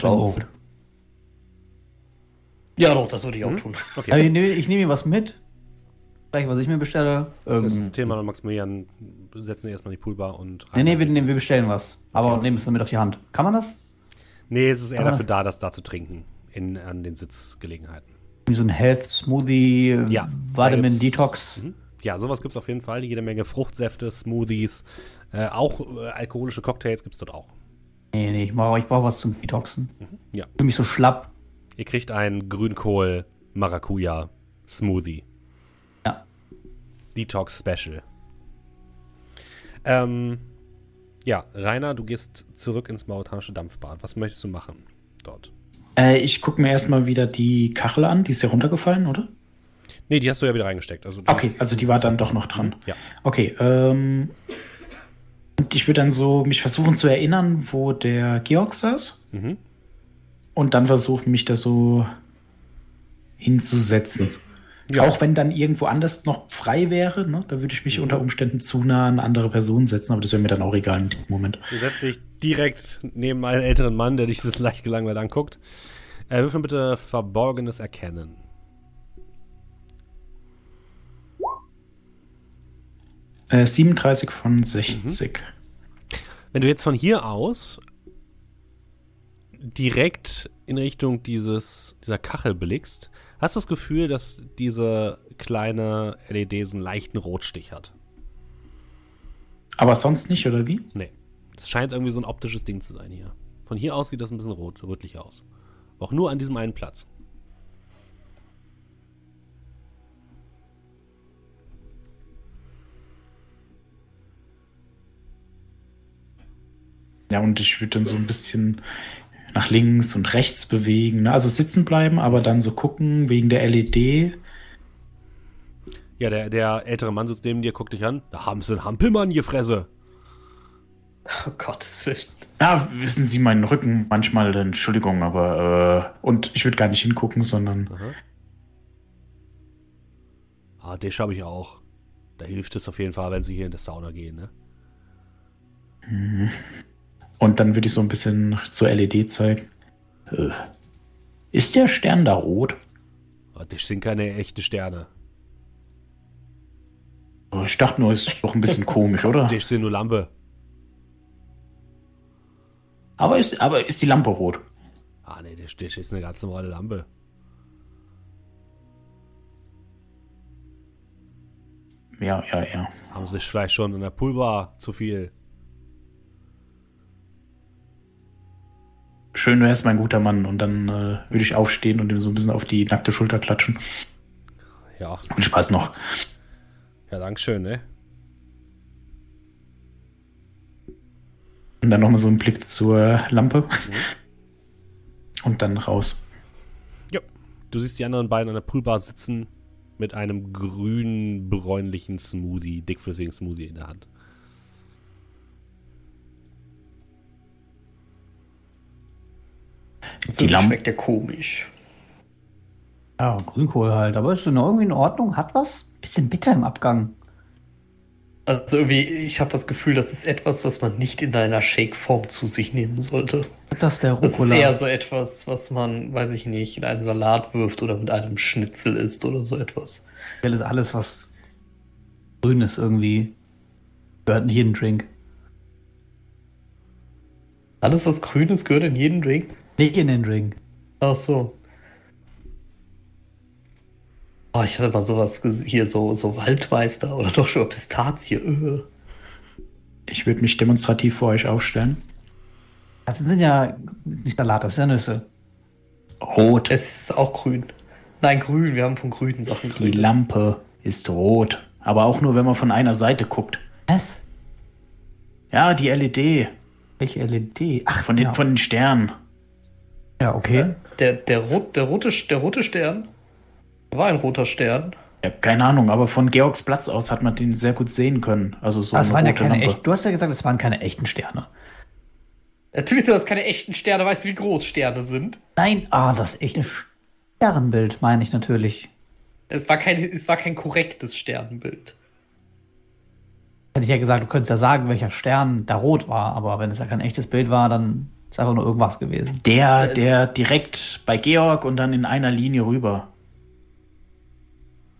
Ja, doch, das würde ich auch Mhm. tun. Okay. Ja, ich nehme ich nehme mir was mit. Vielleicht, was ich mir bestelle. Das Ähm, Thema und Maximilian setzen erstmal die Poolbar und nee, nee, wir, rein. nee, wir bestellen was. Aber Okay. nehmen es dann mit auf die Hand. Kann man das? Nee, es ist eher Aber- dafür da, das da zu trinken. In, an den Sitzgelegenheiten. Wie so ein Health Smoothie, Ja. Vitamin da gibt's- Detox. Mhm. Ja, sowas gibt es auf jeden Fall. Jede Menge Fruchtsäfte, Smoothies. Äh, auch äh, alkoholische Cocktails gibt es dort auch. Nee, nee, ich brauche ich brauch was zum Detoxen. Ja. Ich fühle mich so schlapp. Ihr kriegt einen Grünkohl Maracuja Smoothie. Ja. Detox Special. Ähm, ja, Rainer, du gehst zurück ins mauretanische Dampfbad. Was möchtest du machen dort? Äh, ich gucke mir erstmal wieder die Kachel an. Die ist ja runtergefallen, oder? Nee, die hast du ja wieder reingesteckt. Also Okay, also die war dann doch noch dran. Ja. Okay, ähm. und Ich würde dann so mich versuchen zu erinnern, wo der Georg saß. Mhm. Und dann versuchen, mich da so hinzusetzen. Ja. Auch wenn dann irgendwo anders noch frei wäre, ne, da würde ich mich unter Umständen zu nah an andere Personen setzen, aber das wäre mir dann auch egal in dem Moment. Du setzt dich direkt neben einen älteren Mann, der dich so leicht gelangweilt anguckt. Äh, würfel bitte Verborgenes Erkennen. Äh, 37 von 60. Wenn du jetzt von hier aus direkt in Richtung dieses, dieser Kachel blickst, hast du das Gefühl, dass diese kleine LED so einen leichten Rotstich hat. Aber sonst nicht, oder wie? Nee. Das scheint irgendwie so ein optisches Ding zu sein hier. Von hier aus sieht das ein bisschen rot, rötlich aus. Auch nur an diesem einen Platz. Ja, und ich würde dann so ein bisschen nach links und rechts bewegen. Ne? Also sitzen bleiben, aber dann so gucken wegen der LED. Ja, der, der ältere Mann sitzt neben dir, guckt dich an. Da haben sie einen Hampelmann gefressen. Oh Gottes Willen. Ja, wissen Sie, meinen Rücken manchmal, Entschuldigung, aber äh, und ich würde gar nicht hingucken, sondern Ah, Tisch habe ich auch. Da hilft es auf jeden Fall, wenn sie hier in die Sauna gehen, ne? Und dann würde ich so ein bisschen zur LED zeigen. Äh, ist der Stern da rot? Aber Tisch sind keine echten Sterne. Oh, Ich dachte nur, ist doch ein bisschen komisch, oder? Tisch sind nur Lampe. Aber ist, aber ist die Lampe rot? Ah, nee, der Tisch ist eine ganz normale Lampe. Ja, ja, ja. Haben sie vielleicht schon in der Poolbar zu viel. Schön, du wärst mein guter Mann. Und dann äh, würde ich aufstehen und ihm so ein bisschen auf die nackte Schulter klatschen. Ja, Und Spaß noch. ja, Dankeschön, ne? Und dann nochmal so einen Blick zur Lampe. Und dann raus. Ja. Du siehst die anderen beiden an der Poolbar sitzen mit einem grün-bräunlichen Smoothie, dickflüssigen Smoothie in der Hand. So Die Lampe- schmeckt der komisch. Ja, Grünkohl halt. Aber ist noch irgendwie in Ordnung? Hat was? Bisschen bitter im Abgang. Also irgendwie, ich habe das Gefühl, das ist etwas, was man nicht in einer Shake-Form zu sich nehmen sollte. Das ist der Das ist Rucola. eher so etwas, was man, weiß ich nicht, in einen Salat wirft oder mit einem Schnitzel isst oder so etwas. ist alles, was grün ist irgendwie. Gehört in jeden Drink. Alles, was grün ist, gehört in jeden Drink. Nicht in den Drink. Ach so. Oh, ich hatte mal sowas hier, so, so Waldmeister oder doch schon Pistazie. Äh. Ich würde mich demonstrativ vor euch aufstellen. Das sind ja nicht Salat, das ist ja Nüsse. Rot. Es ist auch grün. Nein, grün. Wir haben von grünen Sachen Die grün. Lampe ist rot. Aber auch nur, wenn man von einer Seite guckt. Was? Ja, die LED. Welche LED? Ach, Von den, ja. von den Sternen. Ja, okay. Der, der, rot, der, rote, der rote Stern war ein roter Stern. Ja, keine Ahnung, aber von Georgs Platz aus hat man den sehr gut sehen können. Also so Das eine waren ja keine Lampe. echten. Du hast ja gesagt, das waren keine echten Sterne. Natürlich sind das keine echten Sterne. Weißt du, wie groß Sterne sind? Nein, ah, das ist echt ein Sternbild, meine ich natürlich. Es war kein, es war kein korrektes Sternbild. Hätte ich ja gesagt, du könntest ja sagen, welcher Stern da rot war, aber wenn es ja kein echtes Bild war, dann ist einfach nur irgendwas gewesen. Der, Äh, der direkt bei Georg und dann in einer Linie rüber.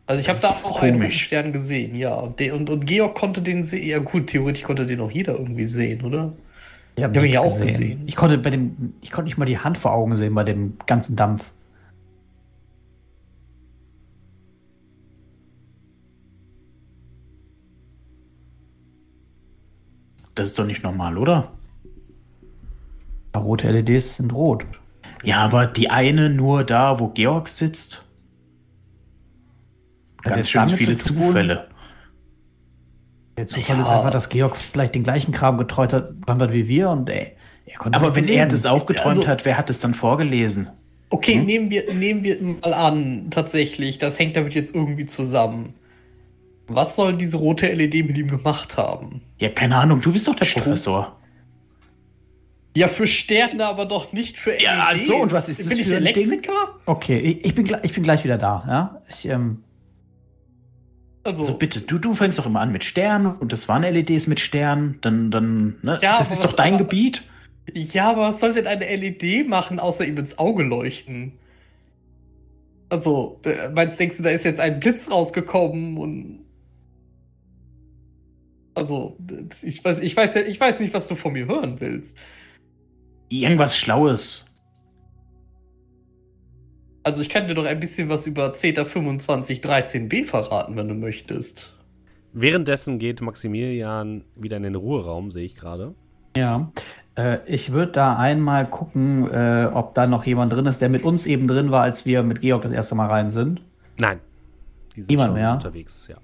Also ich habe Das da auch einen. Stern gesehen, ja. Und, de, und, und Georg konnte den sehen. Ja gut, theoretisch konnte den auch jeder irgendwie sehen, oder? Ich habe hab ihn ja auch gesehen. Ich konnte bei dem, ich konnte nicht mal die Hand vor Augen sehen bei dem ganzen Dampf. Das ist doch nicht normal, oder? Rote LEDs sind rot. Ja, aber die eine nur da, wo Georg sitzt. Ganz schön viele zu? Zufälle. Der Zufall Ja. ist einfach, dass Georg vielleicht den gleichen Kram geträumt hat, hat wie wir und ey, er konnte Aber wenn er das auch geträumt Also- hat, wer hat es dann vorgelesen? Okay, Mhm. nehmen, wir, nehmen wir mal an, tatsächlich, das hängt damit jetzt irgendwie zusammen. Was soll diese rote LED mit ihm gemacht haben? Ja, keine Ahnung, du bist doch der Strom- Professor. Ja, für Sterne, aber doch nicht für LEDs. Ja, also, und was ist das Bin ich für ein Ding? Elektriker? Okay, ich, bin, gleich- ich bin gleich wieder da, ja? Ich, ähm, Also, Also bitte, du, du fängst doch immer an mit Sternen und das waren LEDs mit Sternen, dann, dann, ne? Ja, das ist doch dein aber- Gebiet. ja, aber was soll denn eine LED machen, außer ihm ins Auge leuchten? Also, äh, meinst denkst du, da ist jetzt ein Blitz rausgekommen und. Also, ich weiß, ich weiß ja, ich weiß nicht, was du von mir hören willst. Irgendwas Schlaues. Also, ich kann dir doch ein bisschen was über CETA 2513b verraten, wenn du möchtest. Währenddessen geht Maximilian wieder in den Ruheraum, sehe ich gerade. ja. Äh, ich würde da einmal gucken, äh, ob da noch jemand drin ist, der mit uns eben drin war, als wir mit Georg das erste Mal rein sind. Nein. Die sind Niemand schon mehr? unterwegs, ja.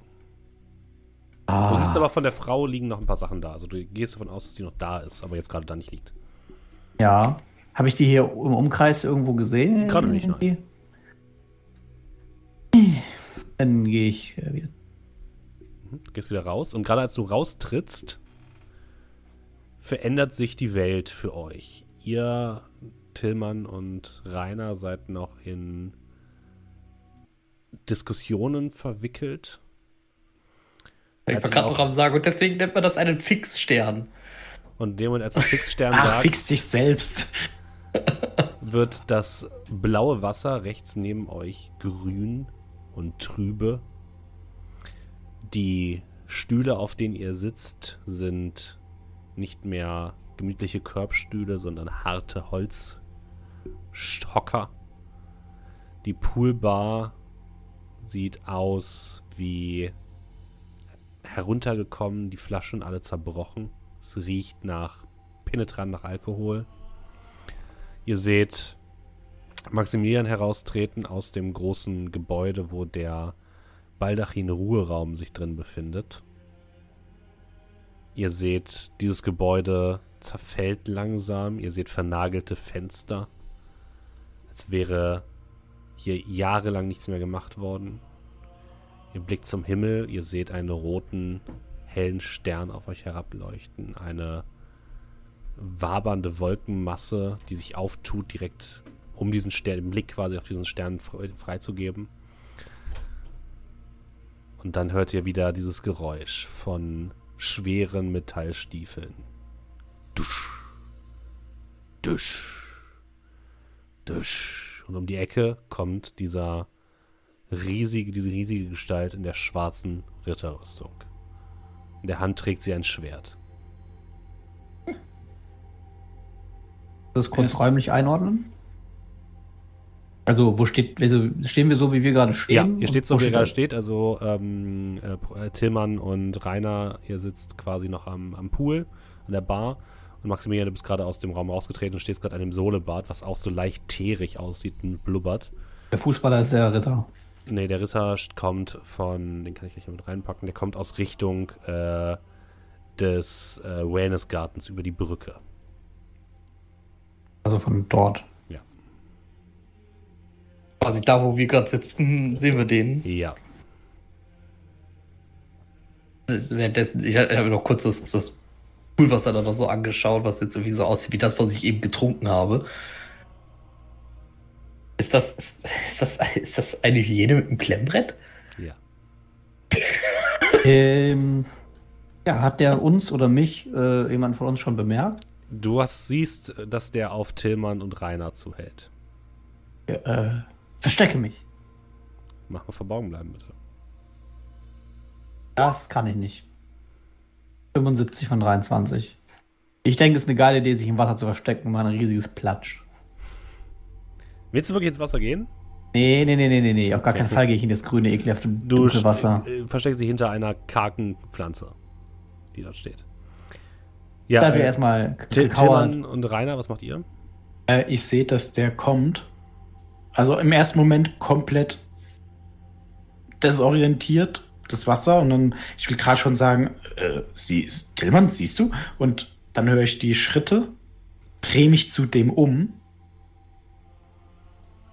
Ah, Du siehst aber von der Frau liegen noch ein paar Sachen da. Also du gehst davon aus, dass die noch da ist, aber jetzt gerade da nicht liegt. Ja. Habe ich die hier im Umkreis irgendwo gesehen? Gerade nicht, nein. Dann gehe ich äh, wieder. Mhm, Du gehst wieder raus und gerade als du raustrittst, verändert sich die Welt für euch. Ihr, Tillmann und Rainer, seid noch in Diskussionen verwickelt. Ich war gerade noch am sagen und deswegen nennt man das einen Fixstern. Und in dem Moment, als du Fixstern Ach, sagst, fix dich selbst. wird das blaue Wasser rechts neben euch grün und trübe. Die Stühle, auf denen ihr sitzt, sind nicht mehr gemütliche Körbstühle, sondern harte Holzhocker. Die Poolbar sieht aus wie heruntergekommen, die Flaschen alle zerbrochen. Es riecht nach penetrant nach Alkohol. Ihr seht Maximilian heraustreten aus dem großen Gebäude, wo der Baldachin-Ruheraum sich drin befindet. Ihr seht, dieses Gebäude zerfällt langsam. Ihr seht vernagelte Fenster. Als wäre hier jahrelang nichts mehr gemacht worden. Ihr blickt zum Himmel. Ihr seht einen roten, hellen Stern auf euch herableuchten. Eine wabernde Wolkenmasse, die sich auftut, direkt um diesen Stern, den Blick quasi auf diesen Stern fre- freizugeben. Und dann hört ihr wieder dieses Geräusch von schweren Metallstiefeln. Dusch. Dusch. Dusch. Und um die Ecke kommt dieser riesige, diese riesige Gestalt in der schwarzen Ritterrüstung. In der Hand trägt sie ein Schwert. Das kurz räumlich einordnen? Also, wo steht, also stehen wir so, wie wir gerade Ja, stehen? ihr steht so, wie ihr gerade er? steht. Also ähm, äh, Tillmann und Rainer, ihr sitzt quasi noch am, am Pool, an der Bar. Und Maximilian, du bist gerade aus dem Raum rausgetreten und stehst gerade an dem Sohlebad, was auch so leicht teerig aussieht und blubbert. Der Fußballer ist der Ritter. Nee, der Ritter kommt von, den kann ich gleich mit reinpacken, der kommt aus Richtung äh, des äh, Wellnessgartens über die Brücke. Also von dort. Quasi da, wo wir gerade sitzen, sehen wir den. Ja. Währenddessen, ich habe mir noch kurz das, das Poolwasser da noch so angeschaut, was jetzt irgendwie so aussieht wie das, was ich eben getrunken habe. Ist das, ist, ist das, ist das eine Hyäne mit einem Klemmbrett? Ja. ähm, ja, hat der uns oder mich, äh, jemand von uns schon bemerkt? Du hast, siehst, dass der auf Tillmann und Rainer zuhält. Äh, verstecke mich. Mach mal verborgen bleiben, bitte. Das kann ich nicht. 75 von 23. Ich denke, es ist eine geile Idee, sich im Wasser zu verstecken und mal ein riesiges Platsch. Willst du wirklich ins Wasser gehen? Nee, nee, nee, nee, nee, nee. Auf gar Okay. keinen Fall gehe ich in das grüne, ekelhafte Du dunkle Wasser. äh, versteckst dich hinter einer kargen Pflanze, die dort steht. Ja, Da wir äh, erstmal. Tillmann und Rainer, was macht ihr? Äh, ich sehe, dass der kommt. Also im ersten Moment komplett desorientiert, das Wasser. Und dann, ich will gerade schon sagen, äh, sie ist Tillmann, siehst du? Und dann höre ich die Schritte, drehe mich zu dem um,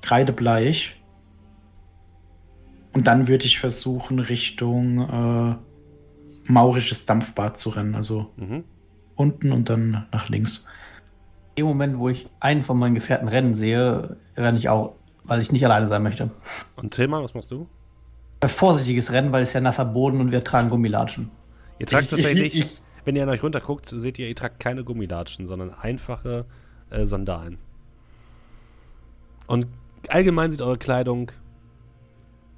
kreidebleich. Und dann würde ich versuchen, Richtung äh, maurisches Dampfbad zu rennen. Also Mhm. unten und dann nach links. In dem Moment, wo ich einen von meinen Gefährten rennen sehe, renne ich auch, weil ich nicht alleine sein möchte. Und Tillmann, was machst du? Ein vorsichtiges Rennen, weil es ja nasser Boden und wir tragen Gummilatschen. Ihr tragt Ich- tatsächlich, ich- ich- wenn ihr an euch runterguckt, seht ihr, ihr tragt keine Gummilatschen, sondern einfache äh, Sandalen. Und allgemein sieht eure Kleidung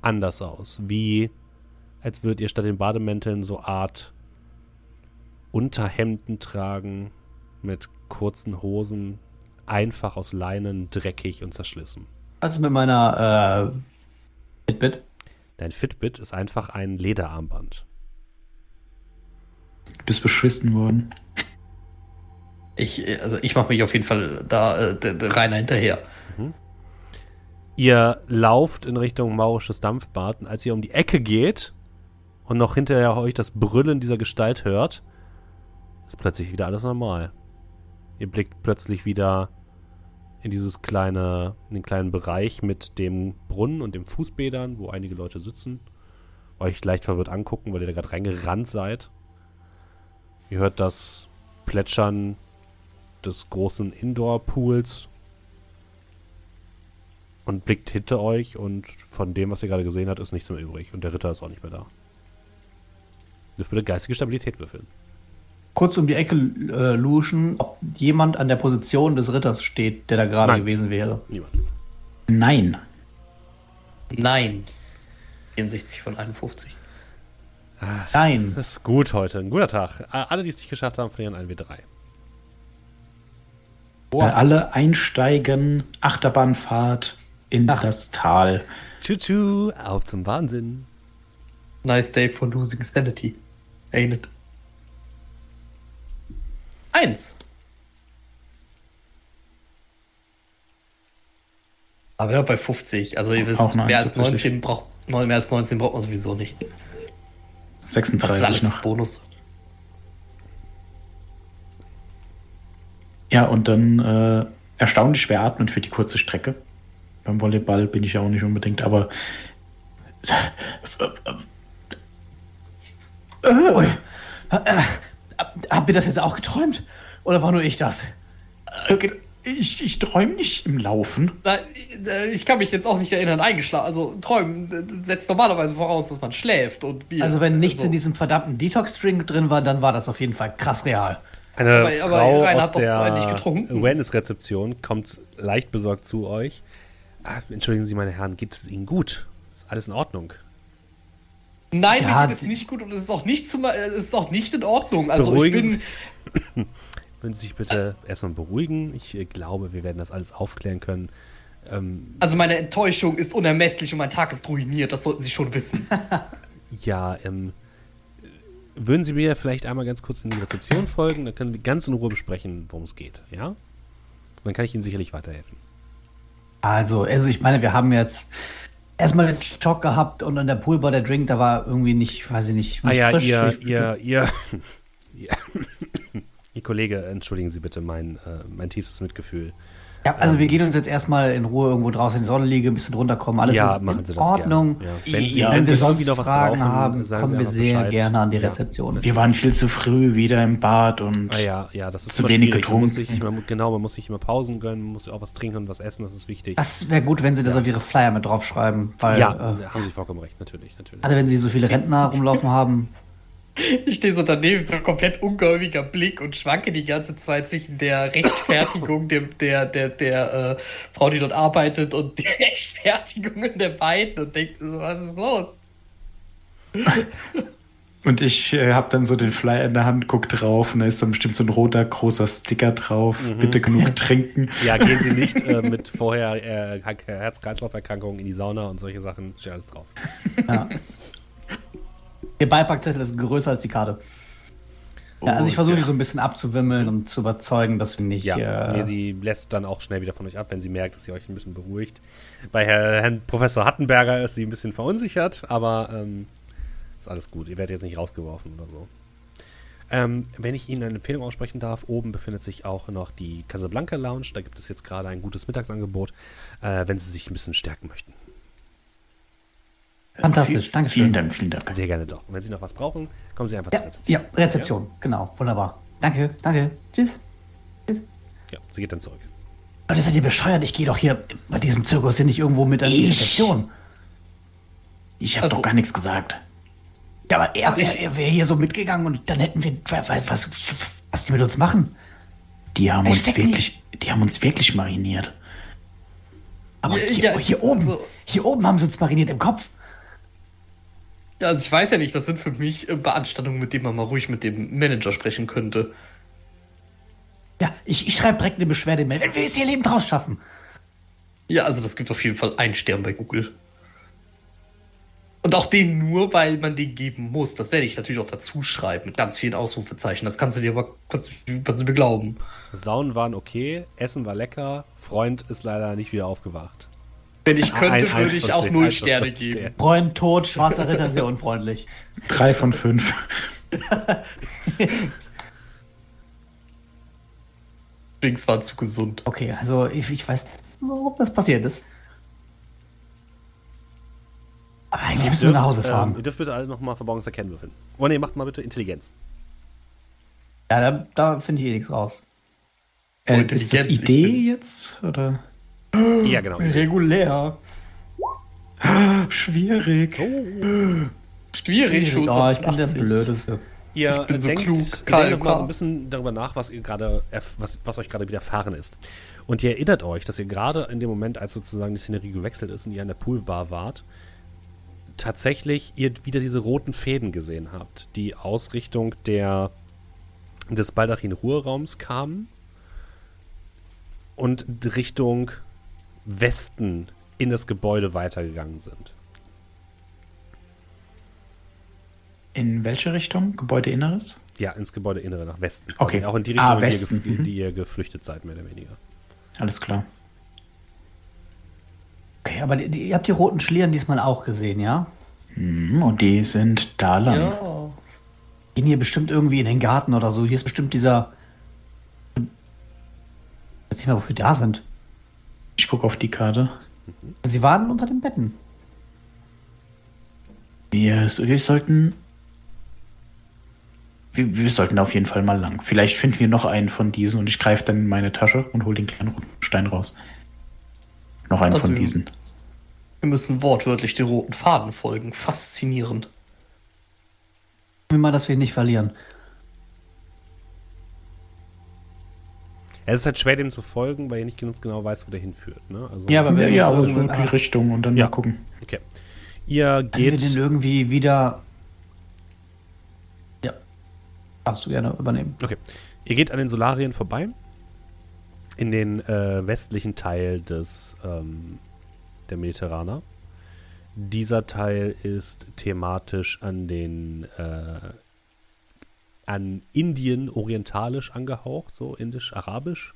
anders aus. Wie als würdet ihr statt den Bademänteln so Art Unterhemden tragen mit kurzen Hosen, einfach aus Leinen, dreckig und zerschlissen. Was ist mit meiner äh, Fitbit? Dein Fitbit ist einfach ein Lederarmband. Bist beschissen worden. Ich, äh, also ich mache mich auf jeden Fall da äh, d- d- rein hinterher. Ihr lauft in Richtung maurisches Dampfbad und als ihr um die Ecke geht und noch hinterher euch das Brüllen dieser Gestalt hört, ist plötzlich wieder alles normal. Ihr blickt plötzlich wieder in dieses kleine, in den kleinen Bereich mit dem Brunnen und den Fußbädern, wo einige Leute sitzen. Euch leicht verwirrt angucken, weil ihr da gerade reingerannt seid. Ihr hört das Plätschern des großen Indoor-Pools und blickt hinter euch und von dem, was ihr gerade gesehen habt, ist nichts mehr übrig. Und der Ritter ist auch nicht mehr da. Dürft bitte geistige Stabilität würfeln. Kurz um die Ecke äh, luschen, ob jemand an der Position des Ritters steht, der da gerade Nein. gewesen wäre. Niemand. Nein. Nein. 64 von 51. Nein. Das ist gut heute. Ein guter Tag. Alle, die es nicht geschafft haben, verlieren ein W3. Äh, alle einsteigen, Achterbahnfahrt in das Tal. Tschu-tschu, auf zum Wahnsinn. Nice day for losing sanity. Ain't it? Eins. Aber wir bei 50. Also ihr wisst, mehr als tatsächlich. 19 braucht mehr als 19 braucht man sowieso nicht. Das ist 36 alles noch. Bonus. Ja, und dann äh, erstaunlich schwer atmen für die kurze Strecke. Beim Volleyball bin ich ja auch nicht unbedingt, aber Ui. Habt ihr das jetzt auch geträumt? Oder war nur ich das? äh, ich, ich träume nicht im Laufen. Äh, Ich kann mich jetzt auch nicht erinnern, eingeschlafen. Also träumen setzt normalerweise voraus, dass man schläft und Bier. Also wenn nichts so. in diesem verdammten Detox-Drink drin war, dann war das auf jeden Fall krass real. Eine Aber- aber Frau Rainer aus der getrunken. Awareness-Rezeption kommt leicht besorgt zu euch. Ah, entschuldigen Sie, meine Herren, geht es Ihnen gut? Ist alles in Ordnung? Nein, Ja, mir geht es nicht gut und es ist auch nicht zu, es ist auch nicht in Ordnung. Also Beruhigen ich bin, Würden Sie sich bitte erstmal beruhigen? Ich äh, glaube, wir werden das alles aufklären können. Ähm, also meine Enttäuschung ist unermesslich und mein Tag ist ruiniert. Das sollten Sie schon wissen. ja, ähm, würden Sie mir vielleicht einmal ganz kurz in die Rezeption folgen? Dann können wir ganz in Ruhe besprechen, worum es geht, ja? Dann kann ich Ihnen sicherlich weiterhelfen. Also, also ich meine, wir haben jetzt erstmal den Schock gehabt und an der Poolbar der Drink, da war irgendwie nicht, weiß ich nicht, Ah ja, frisch. ihr, Ich- ihr, ihr, ihr, ihr Kollege, entschuldigen Sie bitte mein, äh, mein tiefstes Mitgefühl. Ja, also wir gehen uns jetzt erstmal in Ruhe irgendwo draußen in die Sonne liegen, ein bisschen runterkommen. Alles ja, ist machen in Sie das Ordnung. Ja. Wenn Sie, Ja, wenn Sie das- irgendwie noch was Fragen brauchen, haben, sagen kommen Sie wir sehr Bescheid. gerne an die Ja. Rezeption. Wir waren viel zu früh wieder im Bad und Ah ja, ja, das ist Zu wenig schwierig. Man getrunken. sich, man, mu- genau, man muss sich immer Pausen gönnen, man muss auch was trinken und was essen, das ist wichtig. Das wäre gut, wenn Sie das auf Ihre Flyer mit draufschreiben, weil ja, äh, haben Sie vollkommen recht, natürlich, natürlich. gerade wenn Sie so viele Rentner rumlaufen haben, Ich stehe so daneben, so ein komplett ungläubiger Blick und schwanke die ganze Zeit zwischen der Rechtfertigung dem, der, der, der äh, Frau, die dort arbeitet, und der Rechtfertigung der beiden und denke, so, was ist los? Und ich äh, habe dann so den Flyer in der Hand, guck drauf und da ist dann bestimmt so ein roter, großer Sticker drauf. Bitte genug trinken. Ja, gehen Sie nicht äh, mit vorher äh, Herz-Kreislauf-Erkrankungen in die Sauna und solche Sachen, steht alles drauf. ja. Ihr Beipackzettel ist größer als die Karte. Ja, also ich Oh, versuche die so ein bisschen abzuwimmeln und zu überzeugen, dass wir nicht. Ja, äh, nee, sie lässt dann auch schnell wieder von euch ab, wenn sie merkt, dass ihr euch ein bisschen beruhigt. Bei Herr, Herrn Professor Hattenberger ist sie ein bisschen verunsichert, aber ähm, ist alles gut. Ihr werdet jetzt nicht rausgeworfen oder so. Ähm, wenn ich Ihnen eine Empfehlung aussprechen darf, oben befindet sich auch noch die Casablanca Lounge. Da gibt es jetzt gerade ein gutes Mittagsangebot, äh, wenn Sie sich ein bisschen stärken möchten. Fantastisch, Viel- danke Vielen schön. Dank, vielen Dank. Sehr gerne doch. Und wenn Sie noch was brauchen, kommen Sie einfach Ja, zur Rezeption. ja, Rezeption, genau, wunderbar. Danke, danke. Tschüss. Ja, sie geht dann zurück. Leute, seid ihr bescheuert? Ich gehe doch hier bei diesem Zirkus hier nicht irgendwo mit an die Rezeption. Ich habe Also- doch gar nichts gesagt. Ja, aber er, Also ich- er, er wäre hier so mitgegangen und dann hätten wir. Was, was, was die mit uns machen? Die haben uns wirklich, die haben uns wirklich mariniert. Aber Ja, hier, ja, hier oben, also- hier oben haben sie uns mariniert im Kopf. Ja, also ich weiß ja nicht, das sind für mich äh, Beanstandungen, mit denen man mal ruhig mit dem Manager sprechen könnte. Ja, ich, ich schreibe direkt eine Beschwerde mehr, wenn wir es hier lebend rausschaffen. Ja, also das gibt auf jeden Fall einen Stern bei Google. Und auch den nur, weil man den geben muss. Das werde ich natürlich auch dazu schreiben, mit ganz vielen Ausrufezeichen. Das kannst du dir aber kannst, kannst du mir glauben. Saunen waren okay, Essen war lecker, Freund ist leider nicht wieder aufgewacht. Wenn ich könnte, Ein- würde ich auch null von Sterne geben. Freund tot, schwarzer Ritter, sehr unfreundlich. Drei von fünf. Binks waren zu gesund. Okay, also ich, ich weiß, warum das passiert ist. Aber eigentlich müssen wir nach Hause fahren. Ähm, ihr dürft bitte alle nochmal Verborgenes erkennen würfeln. Oh nee, macht mal bitte Intelligenz. ja, da, da finde ich eh nichts raus. Äh, Und ist das Idee jetzt? Oder? Ja, genau. Regulär. Schwierig. Schwierig, Schulz Oh, ich bin der 80. Blödeste. Ihr Ich bin so denkt, klug. ihr Karl, denkt mal so ein bisschen darüber nach, was ihr gerade, was, was euch gerade widerfahren ist. Und ihr erinnert euch, dass ihr gerade in dem Moment, als sozusagen die Szenerie gewechselt ist und ihr an der Poolbar wart, tatsächlich ihr wieder diese roten Fäden gesehen habt, die aus Richtung der, des Baldachin-Ruheraums kamen und Richtung Westen in das Gebäude weitergegangen sind. In welche Richtung? Gebäudeinneres? Ja, ins Gebäudeinnere nach Westen. Okay. Also auch in die Ah, Richtung, in, die ihr, Westen. gef- in Mhm. die ihr geflüchtet seid, mehr oder weniger. Alles klar. Okay, aber die, die, ihr habt die roten Schlieren diesmal auch gesehen, ja? Hm, und die sind da lang. Ja. Gehen hier bestimmt irgendwie in den Garten oder so. Hier ist bestimmt dieser. Ich weiß nicht mehr, wofür wir da sind. Ich gucke auf die Karte. Sie waren unter den Betten. Wir, wir sollten. Wir, wir sollten da auf jeden Fall mal lang. Vielleicht finden wir noch einen von diesen und ich greife dann in meine Tasche und hole den kleinen roten Stein raus. Noch einen Also von wir- diesen. Wir müssen wortwörtlich den roten Faden folgen. Faszinierend. Wir mal, dass wir ihn nicht verlieren. Es ist halt schwer, dem zu folgen, weil ihr nicht ganz genau weiß, wo der hinführt. Ne? Also, Ja, aber Ja, wenn ja, wir aber so die Richtung und dann Ja. mal gucken. Okay. Ihr Können wir den geht. irgendwie wieder. Ja. Darfst du gerne übernehmen. Okay. Ihr geht an den Solarien vorbei. In den äh, westlichen Teil des ähm, der Mediterraner. Dieser Teil ist thematisch an den äh, an Indien orientalisch angehaucht, so indisch-arabisch.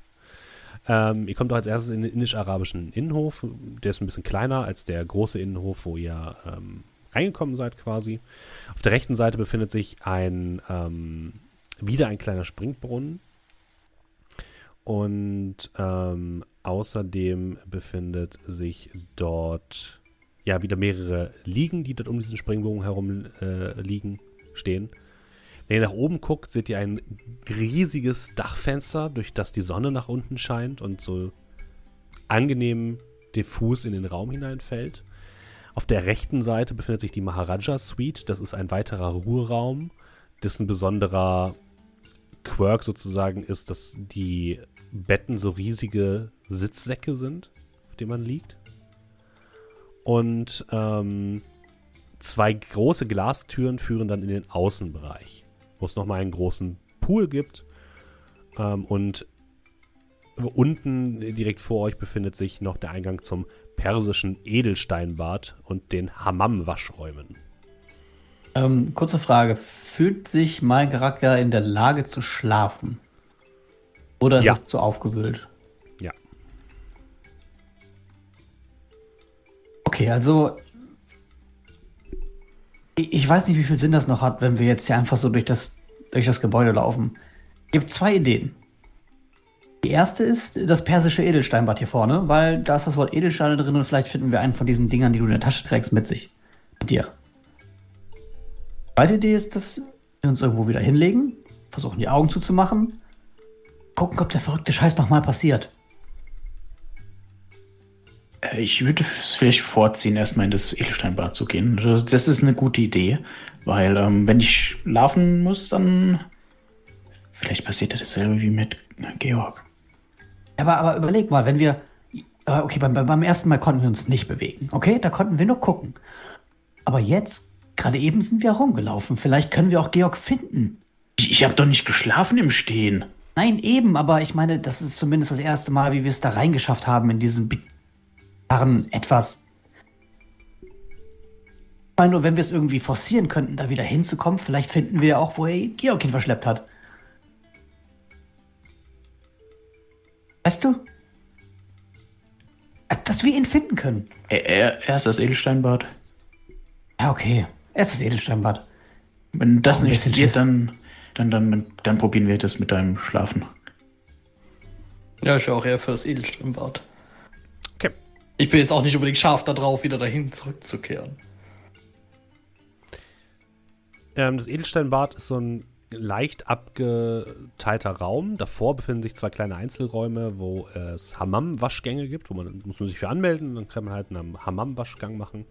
Ähm, ihr kommt auch als erstes in den indisch-arabischen Innenhof. Der ist ein bisschen kleiner als der große Innenhof, wo ihr ähm, reingekommen seid quasi. Auf der rechten Seite befindet sich ein ähm, wieder ein kleiner Springbrunnen. Und ähm, außerdem befindet sich dort ja wieder mehrere Liegen, die dort um diesen Springbogen herum äh, liegen, stehen. Wenn ihr nach oben guckt, seht ihr ein riesiges Dachfenster, durch das die Sonne nach unten scheint und so angenehm diffus in den Raum hineinfällt. Auf der rechten Seite befindet sich die Maharaja Suite. Das ist ein weiterer Ruheraum, dessen besonderer Quirk sozusagen ist, dass die Betten so riesige Sitzsäcke sind, auf denen man liegt. Und ähm, zwei große Glastüren führen dann in den Außenbereich, wo es nochmal einen großen Pool gibt. Ähm, und unten direkt vor euch befindet sich noch der Eingang zum persischen Edelsteinbad und den Hammam-Waschräumen. Ähm, kurze Frage. Fühlt sich mein Charakter in der Lage zu schlafen? Oder ist Ja. es zu aufgewühlt? Ja. Okay, also. Ich ich weiß nicht, wie viel Sinn das noch hat, wenn wir jetzt hier einfach so durch das, durch das Gebäude laufen. Es gibt zwei Ideen. Die erste ist das persische Edelsteinbad hier vorne, weil da ist das Wort Edelsteine drin und vielleicht finden wir einen von diesen Dingern, die du in der Tasche trägst, mit sich. Mit dir. Zweite Idee ist, dass wir uns irgendwo wieder hinlegen, versuchen die Augen zuzumachen, gucken, ob der verrückte Scheiß nochmal passiert. Äh, Ich würde es vielleicht vorziehen, erstmal in das Edelsteinbad zu gehen. Also, Das ist eine gute Idee, weil ähm, wenn ich schlafen muss, dann vielleicht passiert ja dasselbe wie mit äh, Georg. Aber, aber überleg mal, wenn wir. äh, Okay, beim, beim ersten Mal konnten wir uns nicht bewegen. Okay, da konnten wir nur gucken. Aber jetzt, gerade eben sind wir rumgelaufen. Vielleicht können wir auch Georg finden. Ich, ich habe doch nicht geschlafen im Stehen. Nein, eben, aber ich meine, das ist zumindest das erste Mal, wie wir es da reingeschafft haben in diesen bizarren etwas. Ich meine nur, wenn wir es irgendwie forcieren könnten, da wieder hinzukommen, vielleicht finden wir ja auch, wo er Georg ihn verschleppt hat. Weißt du? Äh, Dass wir ihn finden können. Er, er, erst das Edelsteinbad. Ja, okay. Es ist das Edelsteinbad. Wenn das Auch wird, Schiss. dann, dann, dann, dann probieren wir das mit deinem Schlafen. Ja, ich wäre auch eher für das Edelsteinbad. Ich bin jetzt auch nicht unbedingt scharf darauf, wieder dahin zurückzukehren. Ähm, das Edelsteinbad ist so ein leicht abgeteilter Raum. Davor befinden sich zwei kleine Einzelräume, wo es Hammam-Waschgänge gibt, wo man muss man sich für anmelden, dann kann man halt einen Hammam-Waschgang machen.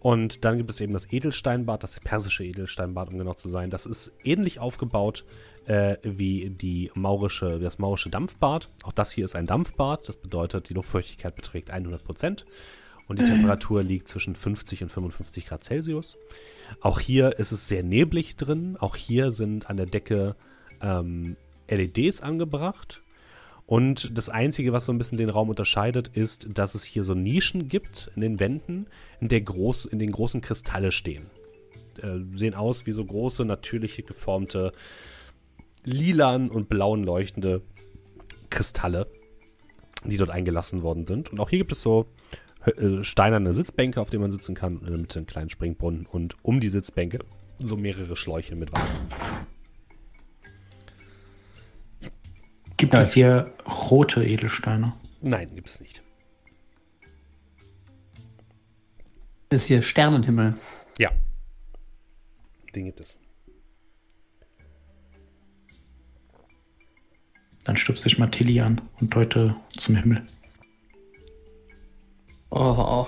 Und dann gibt es eben das Edelsteinbad, das persische Edelsteinbad, um genau zu sein. Das ist ähnlich aufgebaut äh, wie die maurische, das maurische Dampfbad. Auch das hier ist ein Dampfbad. Das bedeutet, die Luftfeuchtigkeit beträgt 100 Prozent und die Temperatur liegt zwischen 50 und 55 Grad Celsius. Auch hier ist es sehr neblig drin. Auch hier sind an der Decke ähm, LEDs angebracht. Und das Einzige, was so ein bisschen den Raum unterscheidet, ist, dass es hier so Nischen gibt in den Wänden, in, der groß, in den großen Kristalle stehen. Äh, sehen aus wie so große, natürliche, geformte, lilan und blauen leuchtende Kristalle, die dort eingelassen worden sind. Und auch hier gibt es so äh, steinerne Sitzbänke, auf denen man sitzen kann, und in der Mitte einen kleinen Springbrunnen und um die Sitzbänke so mehrere Schläuche mit Wasser. Gibt es hier rote Edelsteine? Nein, gibt es nicht. Ist hier Sternenhimmel. Ja. Den gibt es. Dann stupst sich mal Tilly an und deute zum Himmel. Oh.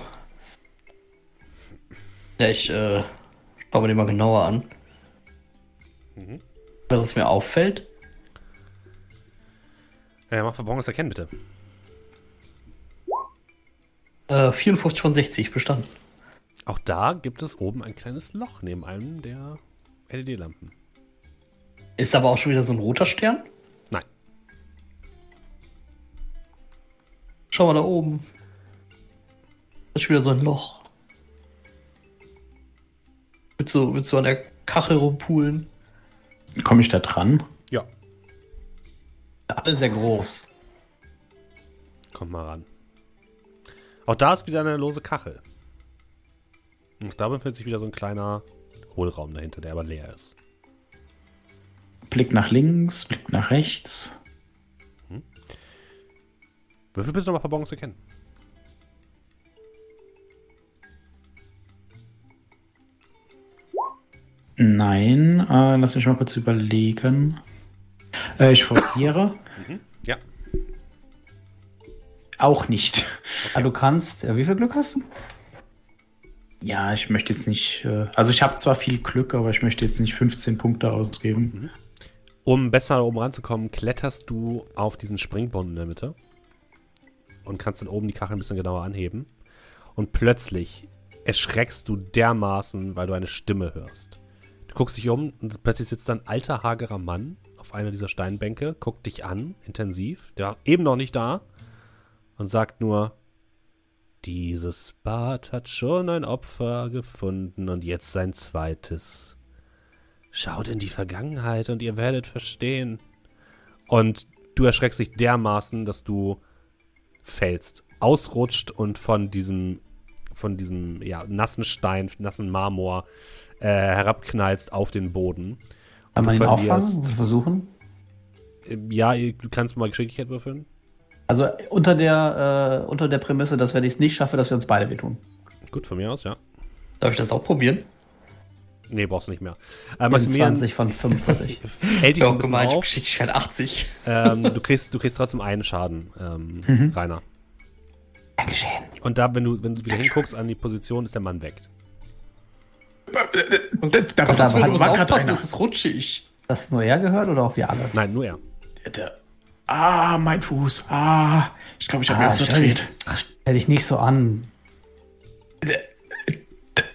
Ja, ich äh, schaue mir den mal genauer an. Mhm. Was es mir auffällt, Äh, mach Verborgenes Erkennen, bitte. äh, 54 von 60 bestanden. Auch da gibt es oben ein kleines Loch neben einem der LED-Lampen. Ist aber auch schon wieder so ein roter Stern? Nein. Schau mal da oben. Das ist schon wieder so ein Loch. Willst du, willst du an der Kachel rumpulen? Komme ich da dran? Ja, Alle sehr groß. kommt mal ran. Auch da ist wieder eine lose Kachel. Und da befindet sich wieder so ein kleiner Hohlraum dahinter, der aber leer ist. Blick nach links, Blick nach rechts. Würfel bitte nochmal Verborgenes Erkennen. Nein, äh, lass mich mal kurz überlegen. Äh, ich forciere. Ja. Auch nicht. Ah, du kannst. Ja, wie viel Glück hast du? Ja, ich möchte jetzt nicht. Äh, also, ich habe zwar viel Glück, aber ich möchte jetzt nicht 15 Punkte ausgeben. Um besser oben ranzukommen, kletterst du auf diesen Springbrunnen in der Mitte und kannst dann oben die Kachel ein bisschen genauer anheben. Und plötzlich erschreckst du dermaßen, weil du eine Stimme hörst. Du guckst dich um und plötzlich sitzt da ein alter, hagerer Mann auf einer dieser Steinbänke, guckt dich an, intensiv. Der war eben noch nicht da und sagt nur: Dieses Bad hat schon ein Opfer gefunden und jetzt sein zweites. Schaut in die Vergangenheit und ihr werdet verstehen. Und du erschreckst dich dermaßen, dass du fällst, ausrutscht und von diesem, von diesem ja, nassen Stein, nassen Marmor äh, herabknallst auf den Boden. Kann man ihn auffangen? verlierst- und Versuchen? Äh, Ja, du kannst mal Geschicklichkeit würfeln. Also unter der, äh, unter der Prämisse, dass wenn ich es nicht schaffe, dass wir uns beide wehtun. Gut, von mir aus, ja. Darf ich das auch probieren? Nee, brauchst du nicht mehr. Äh, Maximilian 20 von 45. hält dich so ein bisschen auf. Geschicklichkeit 80. Ähm, du, kriegst, du kriegst trotzdem einen Schaden, ähm, Mhm. Rainer. Ja, geschehen. Und da, wenn du, wenn du wieder hinguckst an die Position, ist der Mann weg. Und Da- da- Gott, uns war grad aufpassen, einer. das ist rutschig. Das nur er gehört oder auch wir alle? Nein, nur er. Der, ah, mein Fuß. Ah, ich glaube, ich habe Ah, erst verdreht. stell dich nicht so an.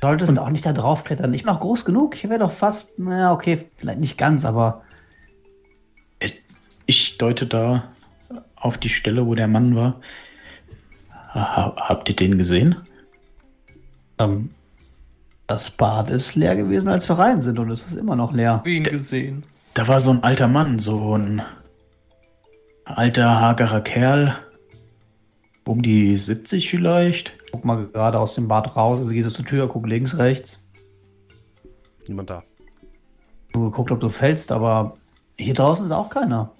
Solltest auch nicht da draufklettern. Ich bin noch groß genug. Ich wäre doch fast, naja, okay, vielleicht nicht ganz, aber Ich deute da auf die Stelle, wo der Mann war. Ha, habt ihr den gesehen? ähm, das Bad ist leer gewesen, als wir rein sind und es ist immer noch leer. Wie ihn gesehen. Da war so ein alter Mann, so ein alter, hagerer Kerl. Um die 70 vielleicht. Guck mal gerade aus dem Bad raus, also gehst du zur Tür, guck links, rechts. Niemand da. Du geguckt, ob du fällst, aber hier draußen ist auch keiner.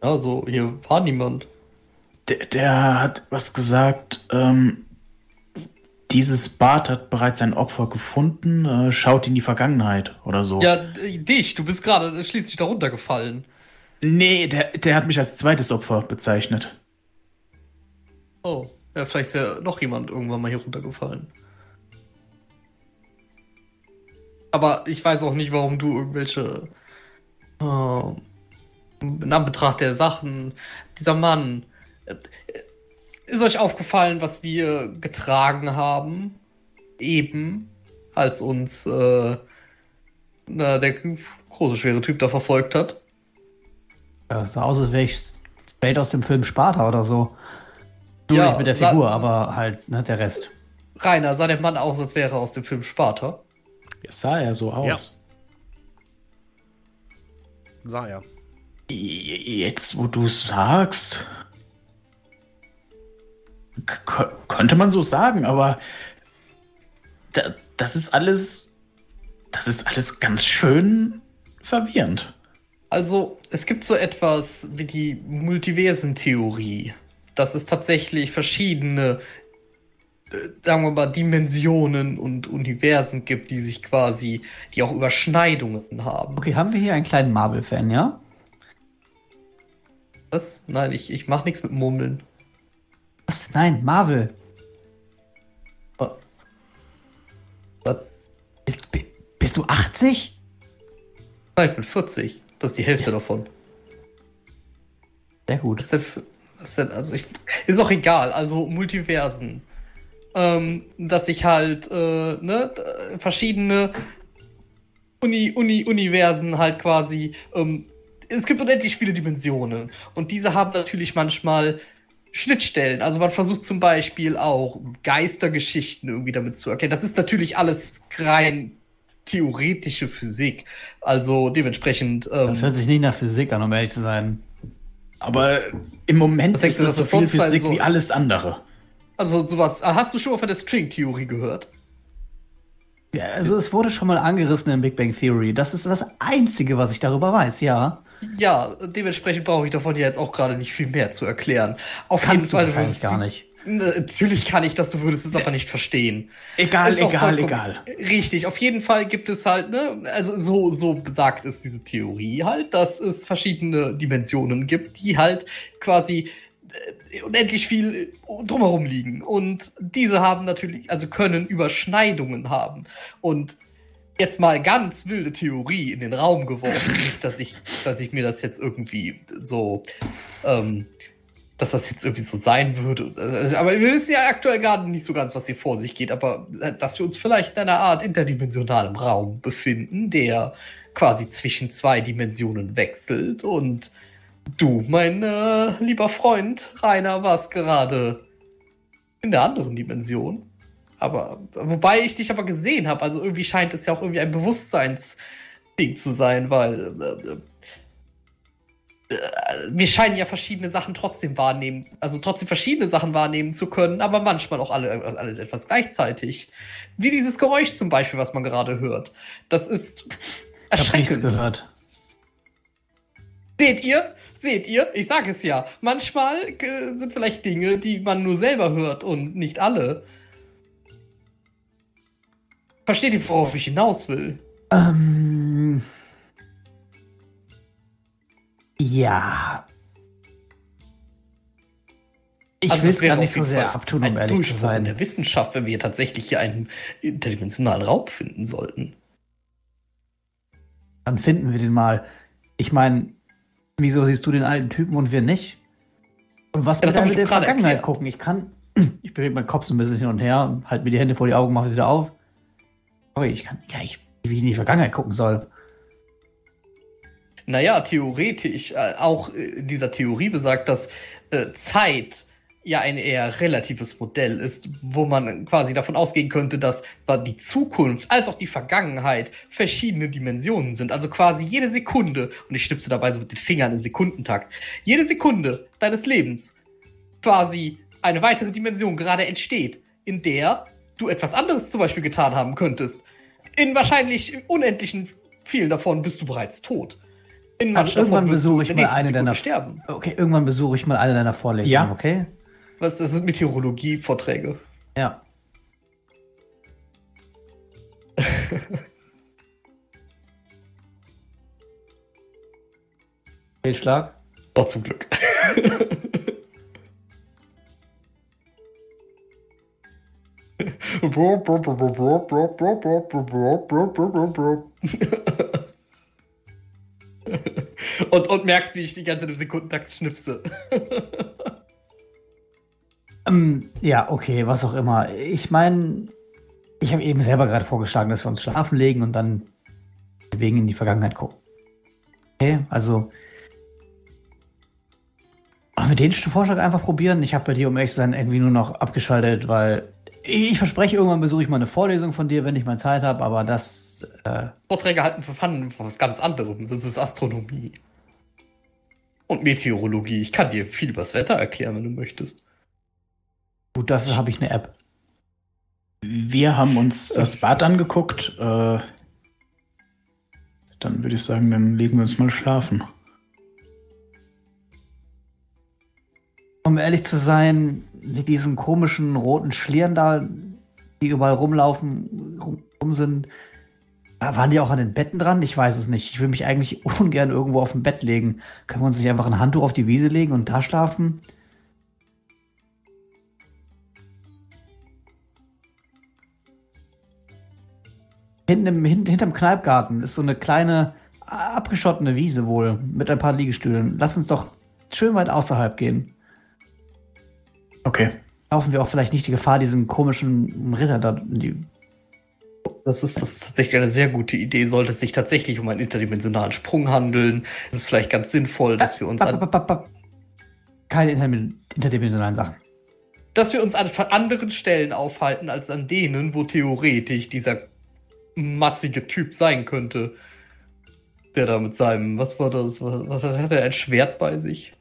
Also, hier war niemand. Der, der hat was gesagt. Ähm, dieses Bad hat bereits ein Opfer gefunden. Äh, schaut in die Vergangenheit oder so. Ja, d- dich, du bist gerade schließlich darunter gefallen. Nee, der, der hat mich als zweites Opfer bezeichnet. Oh, ja, vielleicht ist ja noch jemand irgendwann mal hier runtergefallen. Aber ich weiß auch nicht, warum du irgendwelche. Oh, in Anbetracht der Sachen, dieser Mann. äh, Ist euch aufgefallen, was wir getragen haben? Eben, als uns äh, na, der große, schwere Typ da verfolgt hat. Ja, sah aus, als wäre ich Spade aus dem Film Sparta oder so. Nur Ja, nicht mit der Figur, aber halt, ne, der Rest. Rainer sah der Mann aus, als wäre er aus dem Film Sparta. Ja, sah er so aus. Sah er. Jetzt, wo du sagst. K könnte man so sagen, aber da, das ist alles. Das ist alles ganz schön verwirrend. Also, es gibt so etwas wie die Multiversentheorie. Dass es tatsächlich verschiedene, äh, sagen wir mal, Dimensionen und Universen gibt, die sich quasi, die auch Überschneidungen haben. Okay, haben wir hier einen kleinen Marvel-Fan, ja? Was? Nein, ich, ich mach nichts mit Murmeln. Was? Nein, Marvel. Was? Was? Bist, bi- bist du 80? Nein, ich bin 40. Das ist die Hälfte davon. Sehr gut. Was denn für, was denn, also ich, ist auch egal, also Multiversen. Ähm, dass ich halt, äh, ne, verschiedene Uni, Uni, Universen halt quasi, ähm, es gibt unendlich viele Dimensionen und diese haben natürlich manchmal Schnittstellen. Also man versucht zum Beispiel auch Geistergeschichten irgendwie damit zu erklären. Das ist natürlich alles rein theoretische Physik. Also dementsprechend. Ähm, Das hört sich nicht nach Physik an, um ehrlich zu sein. Aber im Moment Was denkst ist du, das so viel Physik soll? wie alles andere. Also sowas. ah, Hast du schon mal von der String-Theorie gehört? Ja, also es wurde schon mal angerissen in Big Bang Theory. Das ist das Einzige, was ich darüber weiß, ja. Ja, dementsprechend brauche ich davon ja jetzt auch gerade nicht viel mehr zu erklären. Auf jeden Kannst du Fall wahrscheinlich würdest gar du- nicht. Ne, Natürlich kann ich das, du würdest es aber nicht verstehen. Egal, egal, egal. Richtig, auf jeden Fall gibt es halt, ne, also so, so besagt ist diese Theorie halt, dass es verschiedene Dimensionen gibt, die halt quasi äh, unendlich viel drumherum liegen. Und diese haben natürlich, also können Überschneidungen haben. Und jetzt mal ganz wilde Theorie in den Raum geworfen. Nicht, dass ich, dass ich mir das jetzt irgendwie so, ähm, dass das jetzt irgendwie so sein würde. Also, aber wir wissen ja aktuell gerade nicht so ganz, was hier vor sich geht, aber äh, dass wir uns vielleicht in einer Art interdimensionalem Raum befinden, der quasi zwischen zwei Dimensionen wechselt und du, mein äh, lieber Freund Rainer, warst gerade in der anderen Dimension. Aber wobei ich dich aber gesehen habe, also irgendwie scheint es ja auch irgendwie ein Bewusstseinsding zu sein, weil äh, äh, wir scheinen ja verschiedene Sachen trotzdem wahrnehmen, also trotzdem verschiedene Sachen wahrnehmen zu können, aber manchmal auch alle, alle etwas gleichzeitig. Wie dieses Geräusch zum Beispiel, was man gerade hört. Das ist Ich habe nichts erschreckend. gehört. Seht ihr? Seht ihr? Ich sage es ja. Manchmal äh, sind vielleicht Dinge, die man nur selber hört und nicht alle. Versteht ihr, worauf ich hinaus will? Ähm. Ja. Ich Also will es gar nicht so sehr abtun, um ehrlich zu Durchbruch in sein. der Wissenschaft, wenn wir tatsächlich hier einen interdimensionalen Raum finden sollten. Dann finden wir den mal. Ich meine, wieso siehst du den alten Typen und wir nicht? Und was Ja, wir ich mit der Vergangenheit erklärt. gucken? Ich kann, ich bewege meinen Kopf so ein bisschen hin und her, halte mir die Hände vor die Augen, mache wieder auf. Sorry, ich kann, ja, ich, wie ich in die Vergangenheit gucken soll. Naja, theoretisch, äh, auch äh, dieser Theorie besagt, dass äh, Zeit ja ein eher relatives Modell ist, wo man quasi davon ausgehen könnte, dass die Zukunft als auch die Vergangenheit verschiedene Dimensionen sind. Also quasi jede Sekunde, und ich schnipse dabei so mit den Fingern im Sekundentakt, jede Sekunde deines Lebens quasi eine weitere Dimension gerade entsteht, in der du etwas anderes zum Beispiel getan haben könntest. In wahrscheinlich unendlichen vielen davon bist du bereits tot. In Also irgendwann besuche ich mal eine Sekunde deiner sterben. Okay, irgendwann besuche ich mal eine deiner Vorlesungen, Ja. okay? Was, das sind Meteorologie-Vorträge. Ja. Fehlschlag. Doch, zum Glück. und, und merkst, wie ich die ganze Zeit im Sekundentakt schnipse. Ähm, ja, okay, was auch immer. Ich meine, ich habe eben selber gerade vorgeschlagen, dass wir uns schlafen legen und dann wegen in die Vergangenheit gucken. Okay, also. Wollen wir den Vorschlag einfach probieren? Ich habe bei dir, um ehrlich zu sein, irgendwie nur noch abgeschaltet, weil ich verspreche, irgendwann besuche ich mal eine Vorlesung von dir, wenn ich mal Zeit habe, aber das. Äh, Vorträge halten für von was ganz anderem. Das ist Astronomie. Und Meteorologie. Ich kann dir viel über das Wetter erklären, wenn du möchtest. gut, dafür habe ich eine App. Wir haben uns das Bad angeguckt. Äh, dann würde ich sagen, dann legen wir uns mal schlafen. Um ehrlich zu sein, mit diesen komischen roten Schlieren da, die überall rumlaufen, rum, sind, waren die auch an den Betten dran? Ich weiß es nicht. Ich will mich eigentlich ungern irgendwo auf dem Bett legen. Können wir uns nicht einfach ein Handtuch auf die Wiese legen und da schlafen? Hinten im, hin, hinterm Kneipgarten ist so eine kleine, abgeschottene Wiese wohl, mit ein paar Liegestühlen. Lass uns doch schön weit außerhalb gehen Okay. laufen wir auch vielleicht nicht die Gefahr, diesem komischen Ritter da in die. Das ist, das ist tatsächlich eine sehr gute Idee. Sollte es sich tatsächlich um einen interdimensionalen Sprung handeln, ist es vielleicht ganz sinnvoll, dass wir uns an. Keine interdim- interdimensionalen Sachen. dass wir uns an anderen Stellen aufhalten als an denen, wo theoretisch dieser massige Typ sein könnte. Der da mit seinem, was war das? Was, was hat er? Ein Schwert bei sich?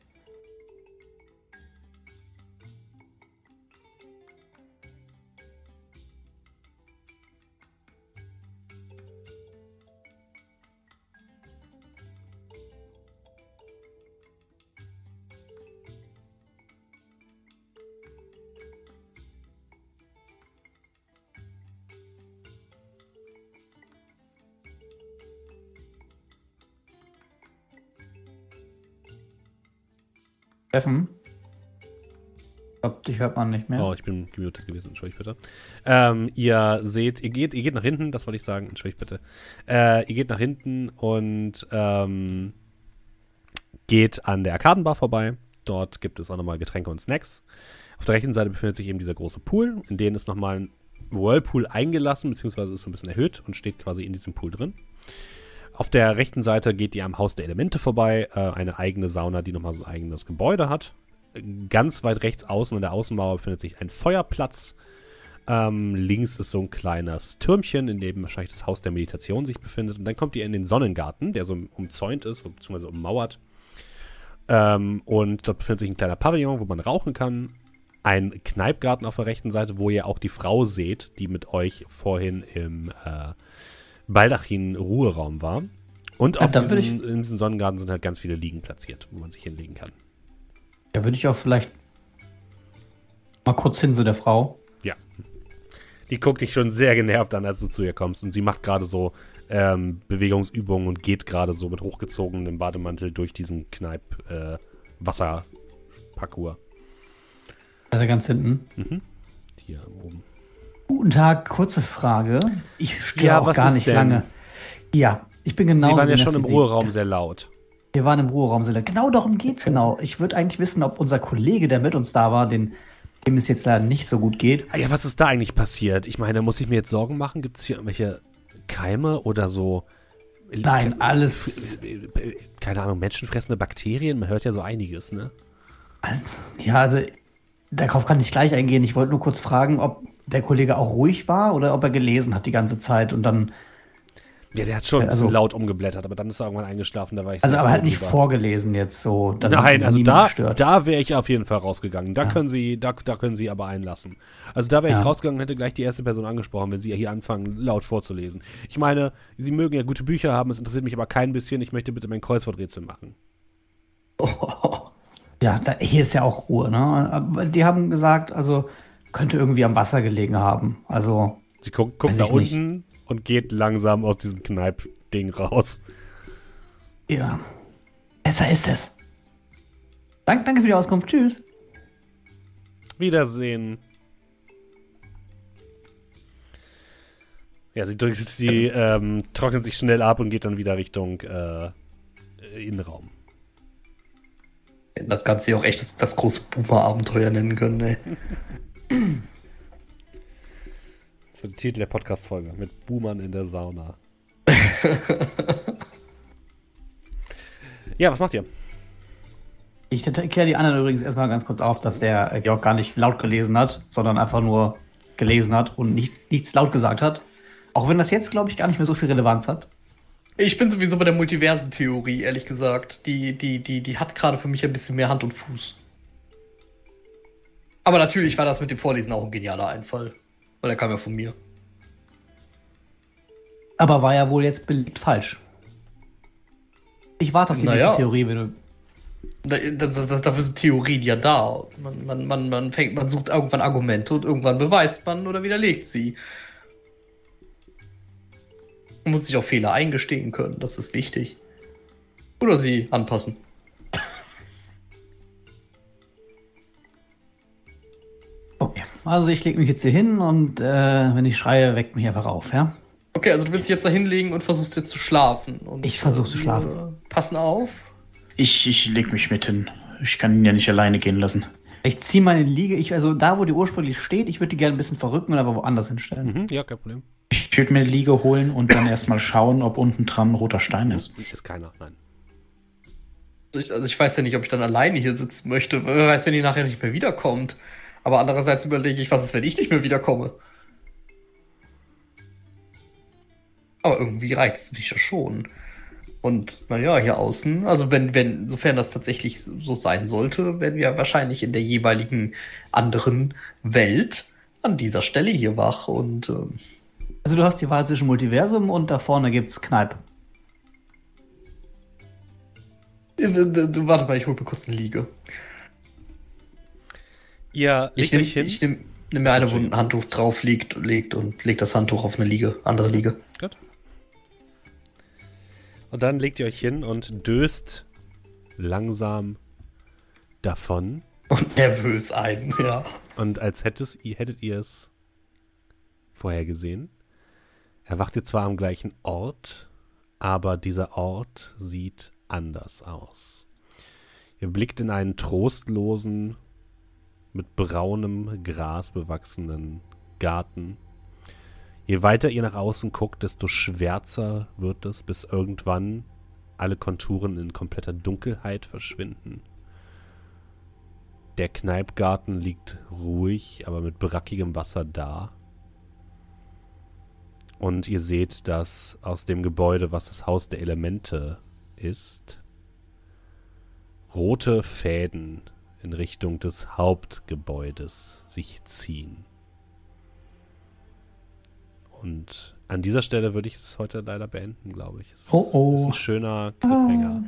Steffen? Ich glaube, dich hört man nicht mehr. Oh, ich bin gemutet gewesen, entschuldigt bitte. Ähm, ihr seht, ihr geht, ihr geht nach hinten, das wollte ich sagen, entschuldigt bitte. Äh, ihr geht nach hinten und ähm, geht an der Arkadenbar vorbei. Dort gibt es auch nochmal Getränke und Snacks. Auf der rechten Seite befindet sich eben dieser große Pool, in den ist nochmal ein Whirlpool eingelassen, beziehungsweise ist so ein bisschen erhöht und steht quasi in diesem Pool drin. Auf der rechten Seite geht ihr am Haus der Elemente vorbei, äh, eine eigene Sauna, die nochmal so ein eigenes Gebäude hat. Ganz weit rechts außen an der Außenmauer befindet sich ein Feuerplatz. Ähm, links ist so ein kleines Türmchen, in dem wahrscheinlich das Haus der Meditation sich befindet. Und dann kommt ihr in den Sonnengarten, der so umzäunt ist, beziehungsweise ummauert. Ähm, und dort befindet sich ein kleiner Pavillon, wo man rauchen kann. Ein Kneipgarten auf der rechten Seite, wo ihr auch die Frau seht, die mit euch vorhin im äh, Baldachin-Ruheraum war. Und Ja, auf diesem, in diesem Sonnengarten sind halt ganz viele Liegen platziert, wo man sich hinlegen kann. Da würde ich auch vielleicht mal kurz hin zu der Frau. Ja. Die guckt dich schon sehr genervt an, als du zu ihr kommst. Und sie macht gerade so ähm, Bewegungsübungen und geht gerade so mit hochgezogenem Bademantel durch diesen Kneipp-Wasserparcours. Also ganz hinten. mhm. Hier oben. Guten Tag, kurze Frage. Ich störe Ja, auch gar nicht denn? lange. Ja, ich bin genau. Sie waren ja schon im Physik. Ruheraum sehr laut. Wir waren im Ruheraum. sehr lange. Genau darum geht's genau. Ich würde eigentlich wissen, ob unser Kollege, der mit uns da war, den, dem es jetzt leider nicht so gut geht. Ah ja, was ist da eigentlich passiert? Ich meine, muss ich mir jetzt Sorgen machen? Gibt es hier irgendwelche Keime oder so? Nein, alles- Keine Ahnung, menschenfressende Bakterien? Man hört ja so einiges, ne? Ja, also darauf kann ich gleich eingehen. Ich wollte nur kurz fragen, ob der Kollege auch ruhig war oder ob er gelesen hat die ganze Zeit und dann. Ja, der hat schon ein Also- bisschen laut umgeblättert, aber dann ist er irgendwann eingeschlafen, da war ich Also aber halt nicht vorgelesen jetzt so. Nein, also da, da wäre ich auf jeden Fall rausgegangen. Da Ja. können Sie, da, da können Sie aber einlassen. Also da wäre Ja. ich rausgegangen und hätte gleich die erste Person angesprochen, wenn Sie hier anfangen, laut vorzulesen. Ich meine, Sie mögen ja gute Bücher haben, es interessiert mich aber kein bisschen. Ich möchte bitte mein Kreuzworträtsel machen. Ja, da, hier ist ja auch Ruhe, ne? Aber die haben gesagt, also könnte irgendwie am Wasser gelegen haben. Also, Sie guckt, guckt nach ich nicht. unten und geht langsam aus diesem Kneip-Ding raus. ja. Besser ist es. Dank, danke für die Auskunft. Tschüss. Wiedersehen. Ja, sie drückt, sie ähm, trocknet sich schnell ab und geht dann wieder Richtung äh, Innenraum. Hätten das Ganze ja auch echt das, das große Boomer-Abenteuer nennen können, ey. Das wird der Titel der Podcast-Folge. Mit Boomern in der Sauna. ja, was macht ihr? Ich erkläre die anderen übrigens erstmal ganz kurz auf, dass der äh, Georg gar nicht laut gelesen hat, sondern einfach nur gelesen hat und nicht, nichts laut gesagt hat. Auch wenn das jetzt, glaube ich, gar nicht mehr so viel Relevanz hat. Ich bin sowieso bei der Multiversentheorie, ehrlich gesagt. Die, die, die, die hat gerade für mich ein bisschen mehr Hand und Fuß. Aber natürlich war das mit dem Vorlesen auch ein genialer Einfall. Weil der kam ja von mir. Aber war ja wohl jetzt belegt falsch. Ich warte auf die Naja. nächste Theorie, wenn du. Da- Das, das, dafür sind Theorien ja da. Man, man, man, man, fängt, man sucht irgendwann Argumente und irgendwann beweist man oder widerlegt sie. Man muss sich auf Fehler eingestehen können, das ist wichtig. Oder sie anpassen. Okay. Also ich lege mich jetzt hier hin und äh, wenn ich schreie, weckt mich einfach auf, ja? Okay, also du willst dich jetzt da hinlegen und versuchst jetzt zu schlafen. Und, Ich versuch zu wir schlafen. Passen auf. Ich, ich leg mich mit hin. Ich kann ihn ja nicht alleine gehen lassen. Ich ziehe meine Liege, ich, also da, wo die ursprünglich steht, ich würde die gerne ein bisschen verrücken und aber woanders hinstellen. Mhm, ja, kein Problem. Ich würde mir die Liege holen und dann erstmal schauen, ob unten dran ein roter Stein ist. Ist keiner, nein. Also ich, also ich weiß ja nicht, ob ich dann alleine hier sitzen möchte. Wer weiß, wenn die nachher nicht mehr wiederkommt. Aber andererseits überlege ich, was ist, wenn ich nicht mehr wiederkomme? Aber irgendwie reizt es mich ja schon. Und naja, hier außen, also wenn, wenn, sofern das tatsächlich so sein sollte, werden wir wahrscheinlich in der jeweiligen anderen Welt an dieser Stelle hier wach und ähm, Also du hast die Wahl zwischen Multiversum und da vorne gibt's Kneipe. äh, warte mal, ich hol mir kurz eine Liege. Ihr Ich nehme ich nehm, nehm mir eine, wo ein Handtuch drauf liegt, legt und legt das Handtuch auf eine Liege, andere Liege. Gut. Und dann legt ihr euch hin und döst langsam davon. Und nervös ein, ja. Und als hättet ihr, hättet ihr es vorher gesehen, erwacht ihr zwar am gleichen Ort, aber dieser Ort sieht anders aus. Ihr blickt in einen trostlosen, mit braunem Gras bewachsenen Garten. Je weiter ihr nach außen guckt, desto schwärzer wird es, bis irgendwann alle Konturen in kompletter Dunkelheit verschwinden. Der Kneipgarten liegt ruhig, aber mit brackigem Wasser da. Und ihr seht, dass aus dem Gebäude, was das Haus der Elemente ist, rote Fäden in Richtung des Hauptgebäudes sich ziehen. Und an dieser Stelle würde ich es heute leider beenden, glaube ich. Es Oh, oh. ist ein schöner Cliffhanger.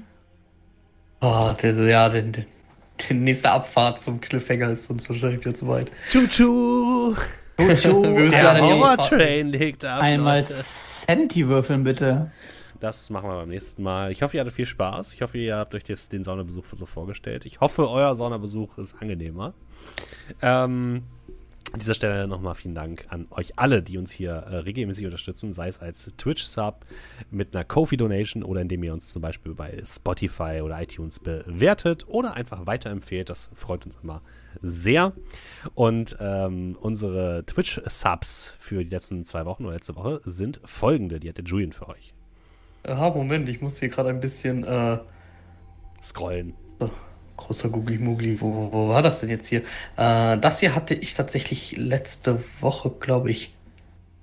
Ah, der, ja, den, den, die nächste Abfahrt zum Cliffhanger ist uns wahrscheinlich wieder zu weit. Tschu-tschu! Wir müssen Der leider die Horror Ausfahrt- Train legt ab. Einmal Leute. Senti würfeln, bitte. Das machen wir beim nächsten Mal. Ich hoffe, ihr hattet viel Spaß. Ich hoffe, ihr habt euch jetzt den Saunabesuch so vorgestellt. Ich hoffe, euer Saunabesuch ist angenehmer. Ähm, an dieser Stelle nochmal vielen Dank an euch alle, die uns hier äh, regelmäßig unterstützen, sei es als Twitch-Sub mit einer Kofi-Donation oder indem ihr uns zum Beispiel bei Spotify oder iTunes bewertet oder einfach weiterempfehlt. Das freut uns immer sehr. Und ähm, unsere Twitch-Subs für die letzten zwei Wochen oder letzte Woche sind folgende. Die hat der Julian für euch. Aha, Moment, ich muss hier gerade ein bisschen, äh, Scrollen. oh, großer Googly Moogly, wo, wo, wo war das denn jetzt hier? Äh, das hier hatte ich tatsächlich letzte Woche, glaube ich,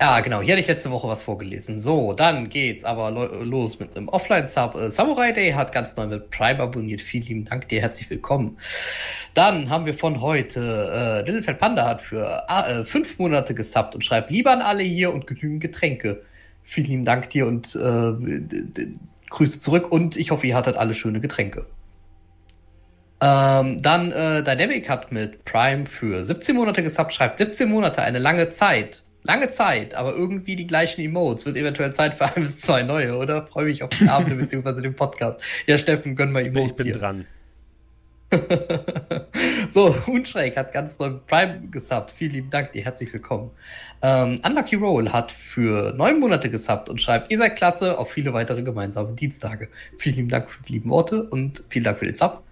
Ja, genau. Hier hatte ich letzte Woche was vorgelesen. So, dann geht's aber lo los mit einem Offline-Sub. Äh, Samurai Day hat ganz neu mit Prime abonniert. Vielen lieben Dank dir. Herzlich willkommen. Dann haben wir von heute, äh, Little Fat Panda hat für äh, fünf Monate gesubbt und schreibt lieber an alle hier und genügend Getränke. Vielen lieben Dank dir und äh, Grüße zurück und ich hoffe, ihr hattet alle schöne Getränke. Ähm, dann äh, Dynamic hat mit Prime für 17 Monate gesubbt, schreibt 17 Monate, eine lange Zeit. Lange Zeit, aber irgendwie die gleichen Emotes. Wird eventuell Zeit für ein bis zwei neue, oder? Freue mich auf den Abend bzw. den Podcast. Ja, Steffen, gönn mal Emotes. Ich bin hier. dran. so, Unschräg hat ganz neu Prime gesubbt. Vielen lieben Dank dir, herzlich willkommen. Ähm, Unlucky Roll hat für neun Monate gesubbt und schreibt, ihr seid klasse, auf viele weitere gemeinsame Dienstage. Vielen lieben Dank für die lieben Worte und vielen Dank für den Sub.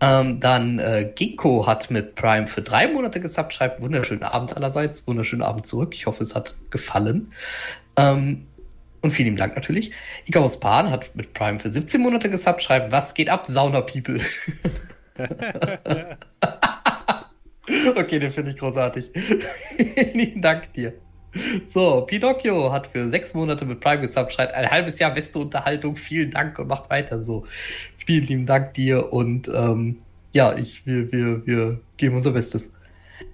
Ähm, dann äh, Ginkgo hat mit Prime für drei Monate gesubbt, schreibt wunderschönen Abend allerseits, wunderschönen Abend zurück. Ich hoffe, es hat gefallen. Ähm, und vielen Dank natürlich. Icarus Pan hat mit Prime für 17 Monate gesubbt, schreibt, was geht ab, Sauna People? okay, den finde ich großartig. Vielen Dank dir. So, Pinocchio hat für sechs Monate mit Prime gesubbt, schreibt ein halbes Jahr beste Unterhaltung, vielen Dank und macht weiter so. Vielen lieben Dank dir und ähm, ja, ich, wir, wir, wir geben unser Bestes.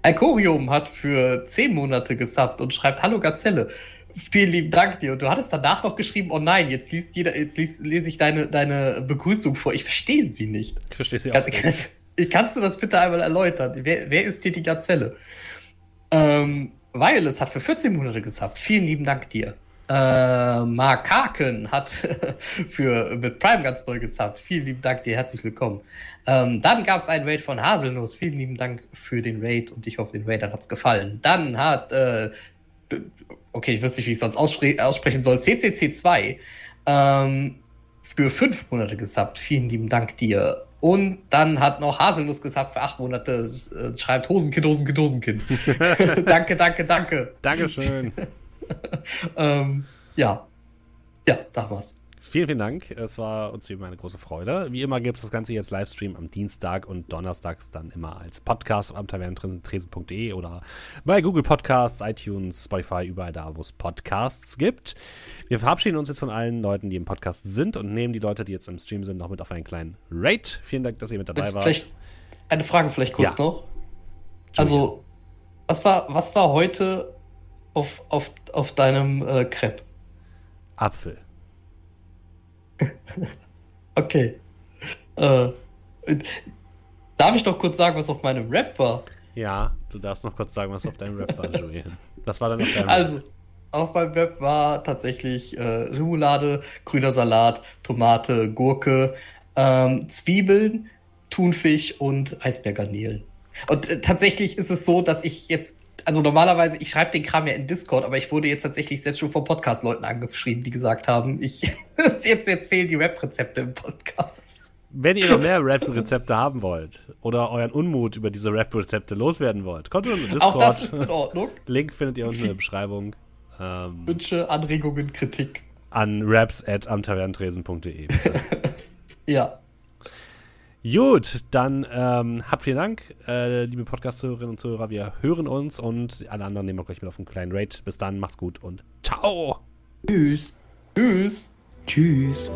Alcorium hat für zehn Monate gesubbt und schreibt Hallo Gazelle. Vielen lieben Dank dir. Und du hattest danach noch geschrieben, oh nein, jetzt liest jeder, jetzt liest, lese ich deine, deine Begrüßung vor. Ich verstehe sie nicht. Ich verstehe sie auch. Kann, nicht. kannst du das bitte einmal erläutern? Wer, wer ist hier die Gazelle? Ähm, Wireless hat für 14 Monate gesubbt. Vielen lieben Dank dir. Äh, Mark Haken hat für mit Prime ganz neu gesubbt. Vielen lieben Dank dir, herzlich willkommen. Ähm, dann gab es einen Raid von Haselnuss. Vielen lieben Dank für den Raid und ich hoffe, den Raidern hat's gefallen. Dann hat, äh, okay, ich wüsste nicht, wie ich es sonst ausspre aussprechen soll, CCC2 ähm, für fünf Monate gesubbt. Vielen lieben Dank dir. Und dann hat noch Haselnuss gesagt für acht Monate, äh, schreibt Hosenkind, Hosenkind, Hosenkind. danke, danke, danke. Dankeschön. ähm, ja. Ja, da war's. Vielen, vielen Dank. Es war uns wie immer eine große Freude. Wie immer gibt es das Ganze jetzt Livestream am Dienstag und Donnerstags dann immer als Podcast am tavernentresen.de oder bei Google Podcasts, iTunes, Spotify, überall da, wo es Podcasts gibt. Wir verabschieden uns jetzt von allen Leuten, die im Podcast sind und nehmen die Leute, die jetzt im Stream sind, noch mit auf einen kleinen Raid. Vielen Dank, dass ihr mit dabei wart. Vielleicht eine Frage vielleicht kurz ja. noch. Also, was war, was war heute auf, auf, auf deinem äh, Crepe? Apfel. okay. Äh, darf ich doch kurz sagen, was auf meinem Rap war? Ja, du darfst noch kurz sagen, was auf deinem Rap war, Julian. Was war denn auf deinem also, Rap? Also, auf meinem Rap war tatsächlich äh, Remoulade, grüner Salat, Tomate, Gurke, ähm, Zwiebeln, Thunfisch und Eisbergarnelen. Und äh, tatsächlich ist es so, dass ich jetzt also normalerweise, ich schreibe den Kram ja in Discord, aber ich wurde jetzt tatsächlich selbst schon von Podcast-Leuten angeschrieben, die gesagt haben, ich jetzt, jetzt fehlen die Rap-Rezepte im Podcast. Wenn ihr noch mehr Rap-Rezepte haben wollt oder euren Unmut über diese Rap-Rezepte loswerden wollt, kommt in Discord. Auch das ist in Ordnung. Link findet ihr unten in der Beschreibung. Ähm, Wünsche, Anregungen, Kritik. An raps at amtaverntresen.de. ja. Gut, dann ähm, habt vielen Dank, äh, liebe Podcast-Hörerinnen und Zuhörer. Wir hören uns und alle anderen nehmen wir gleich mit auf einen kleinen Raid. Bis dann, macht's gut und ciao. Tschüss. Tschüss. Tschüss.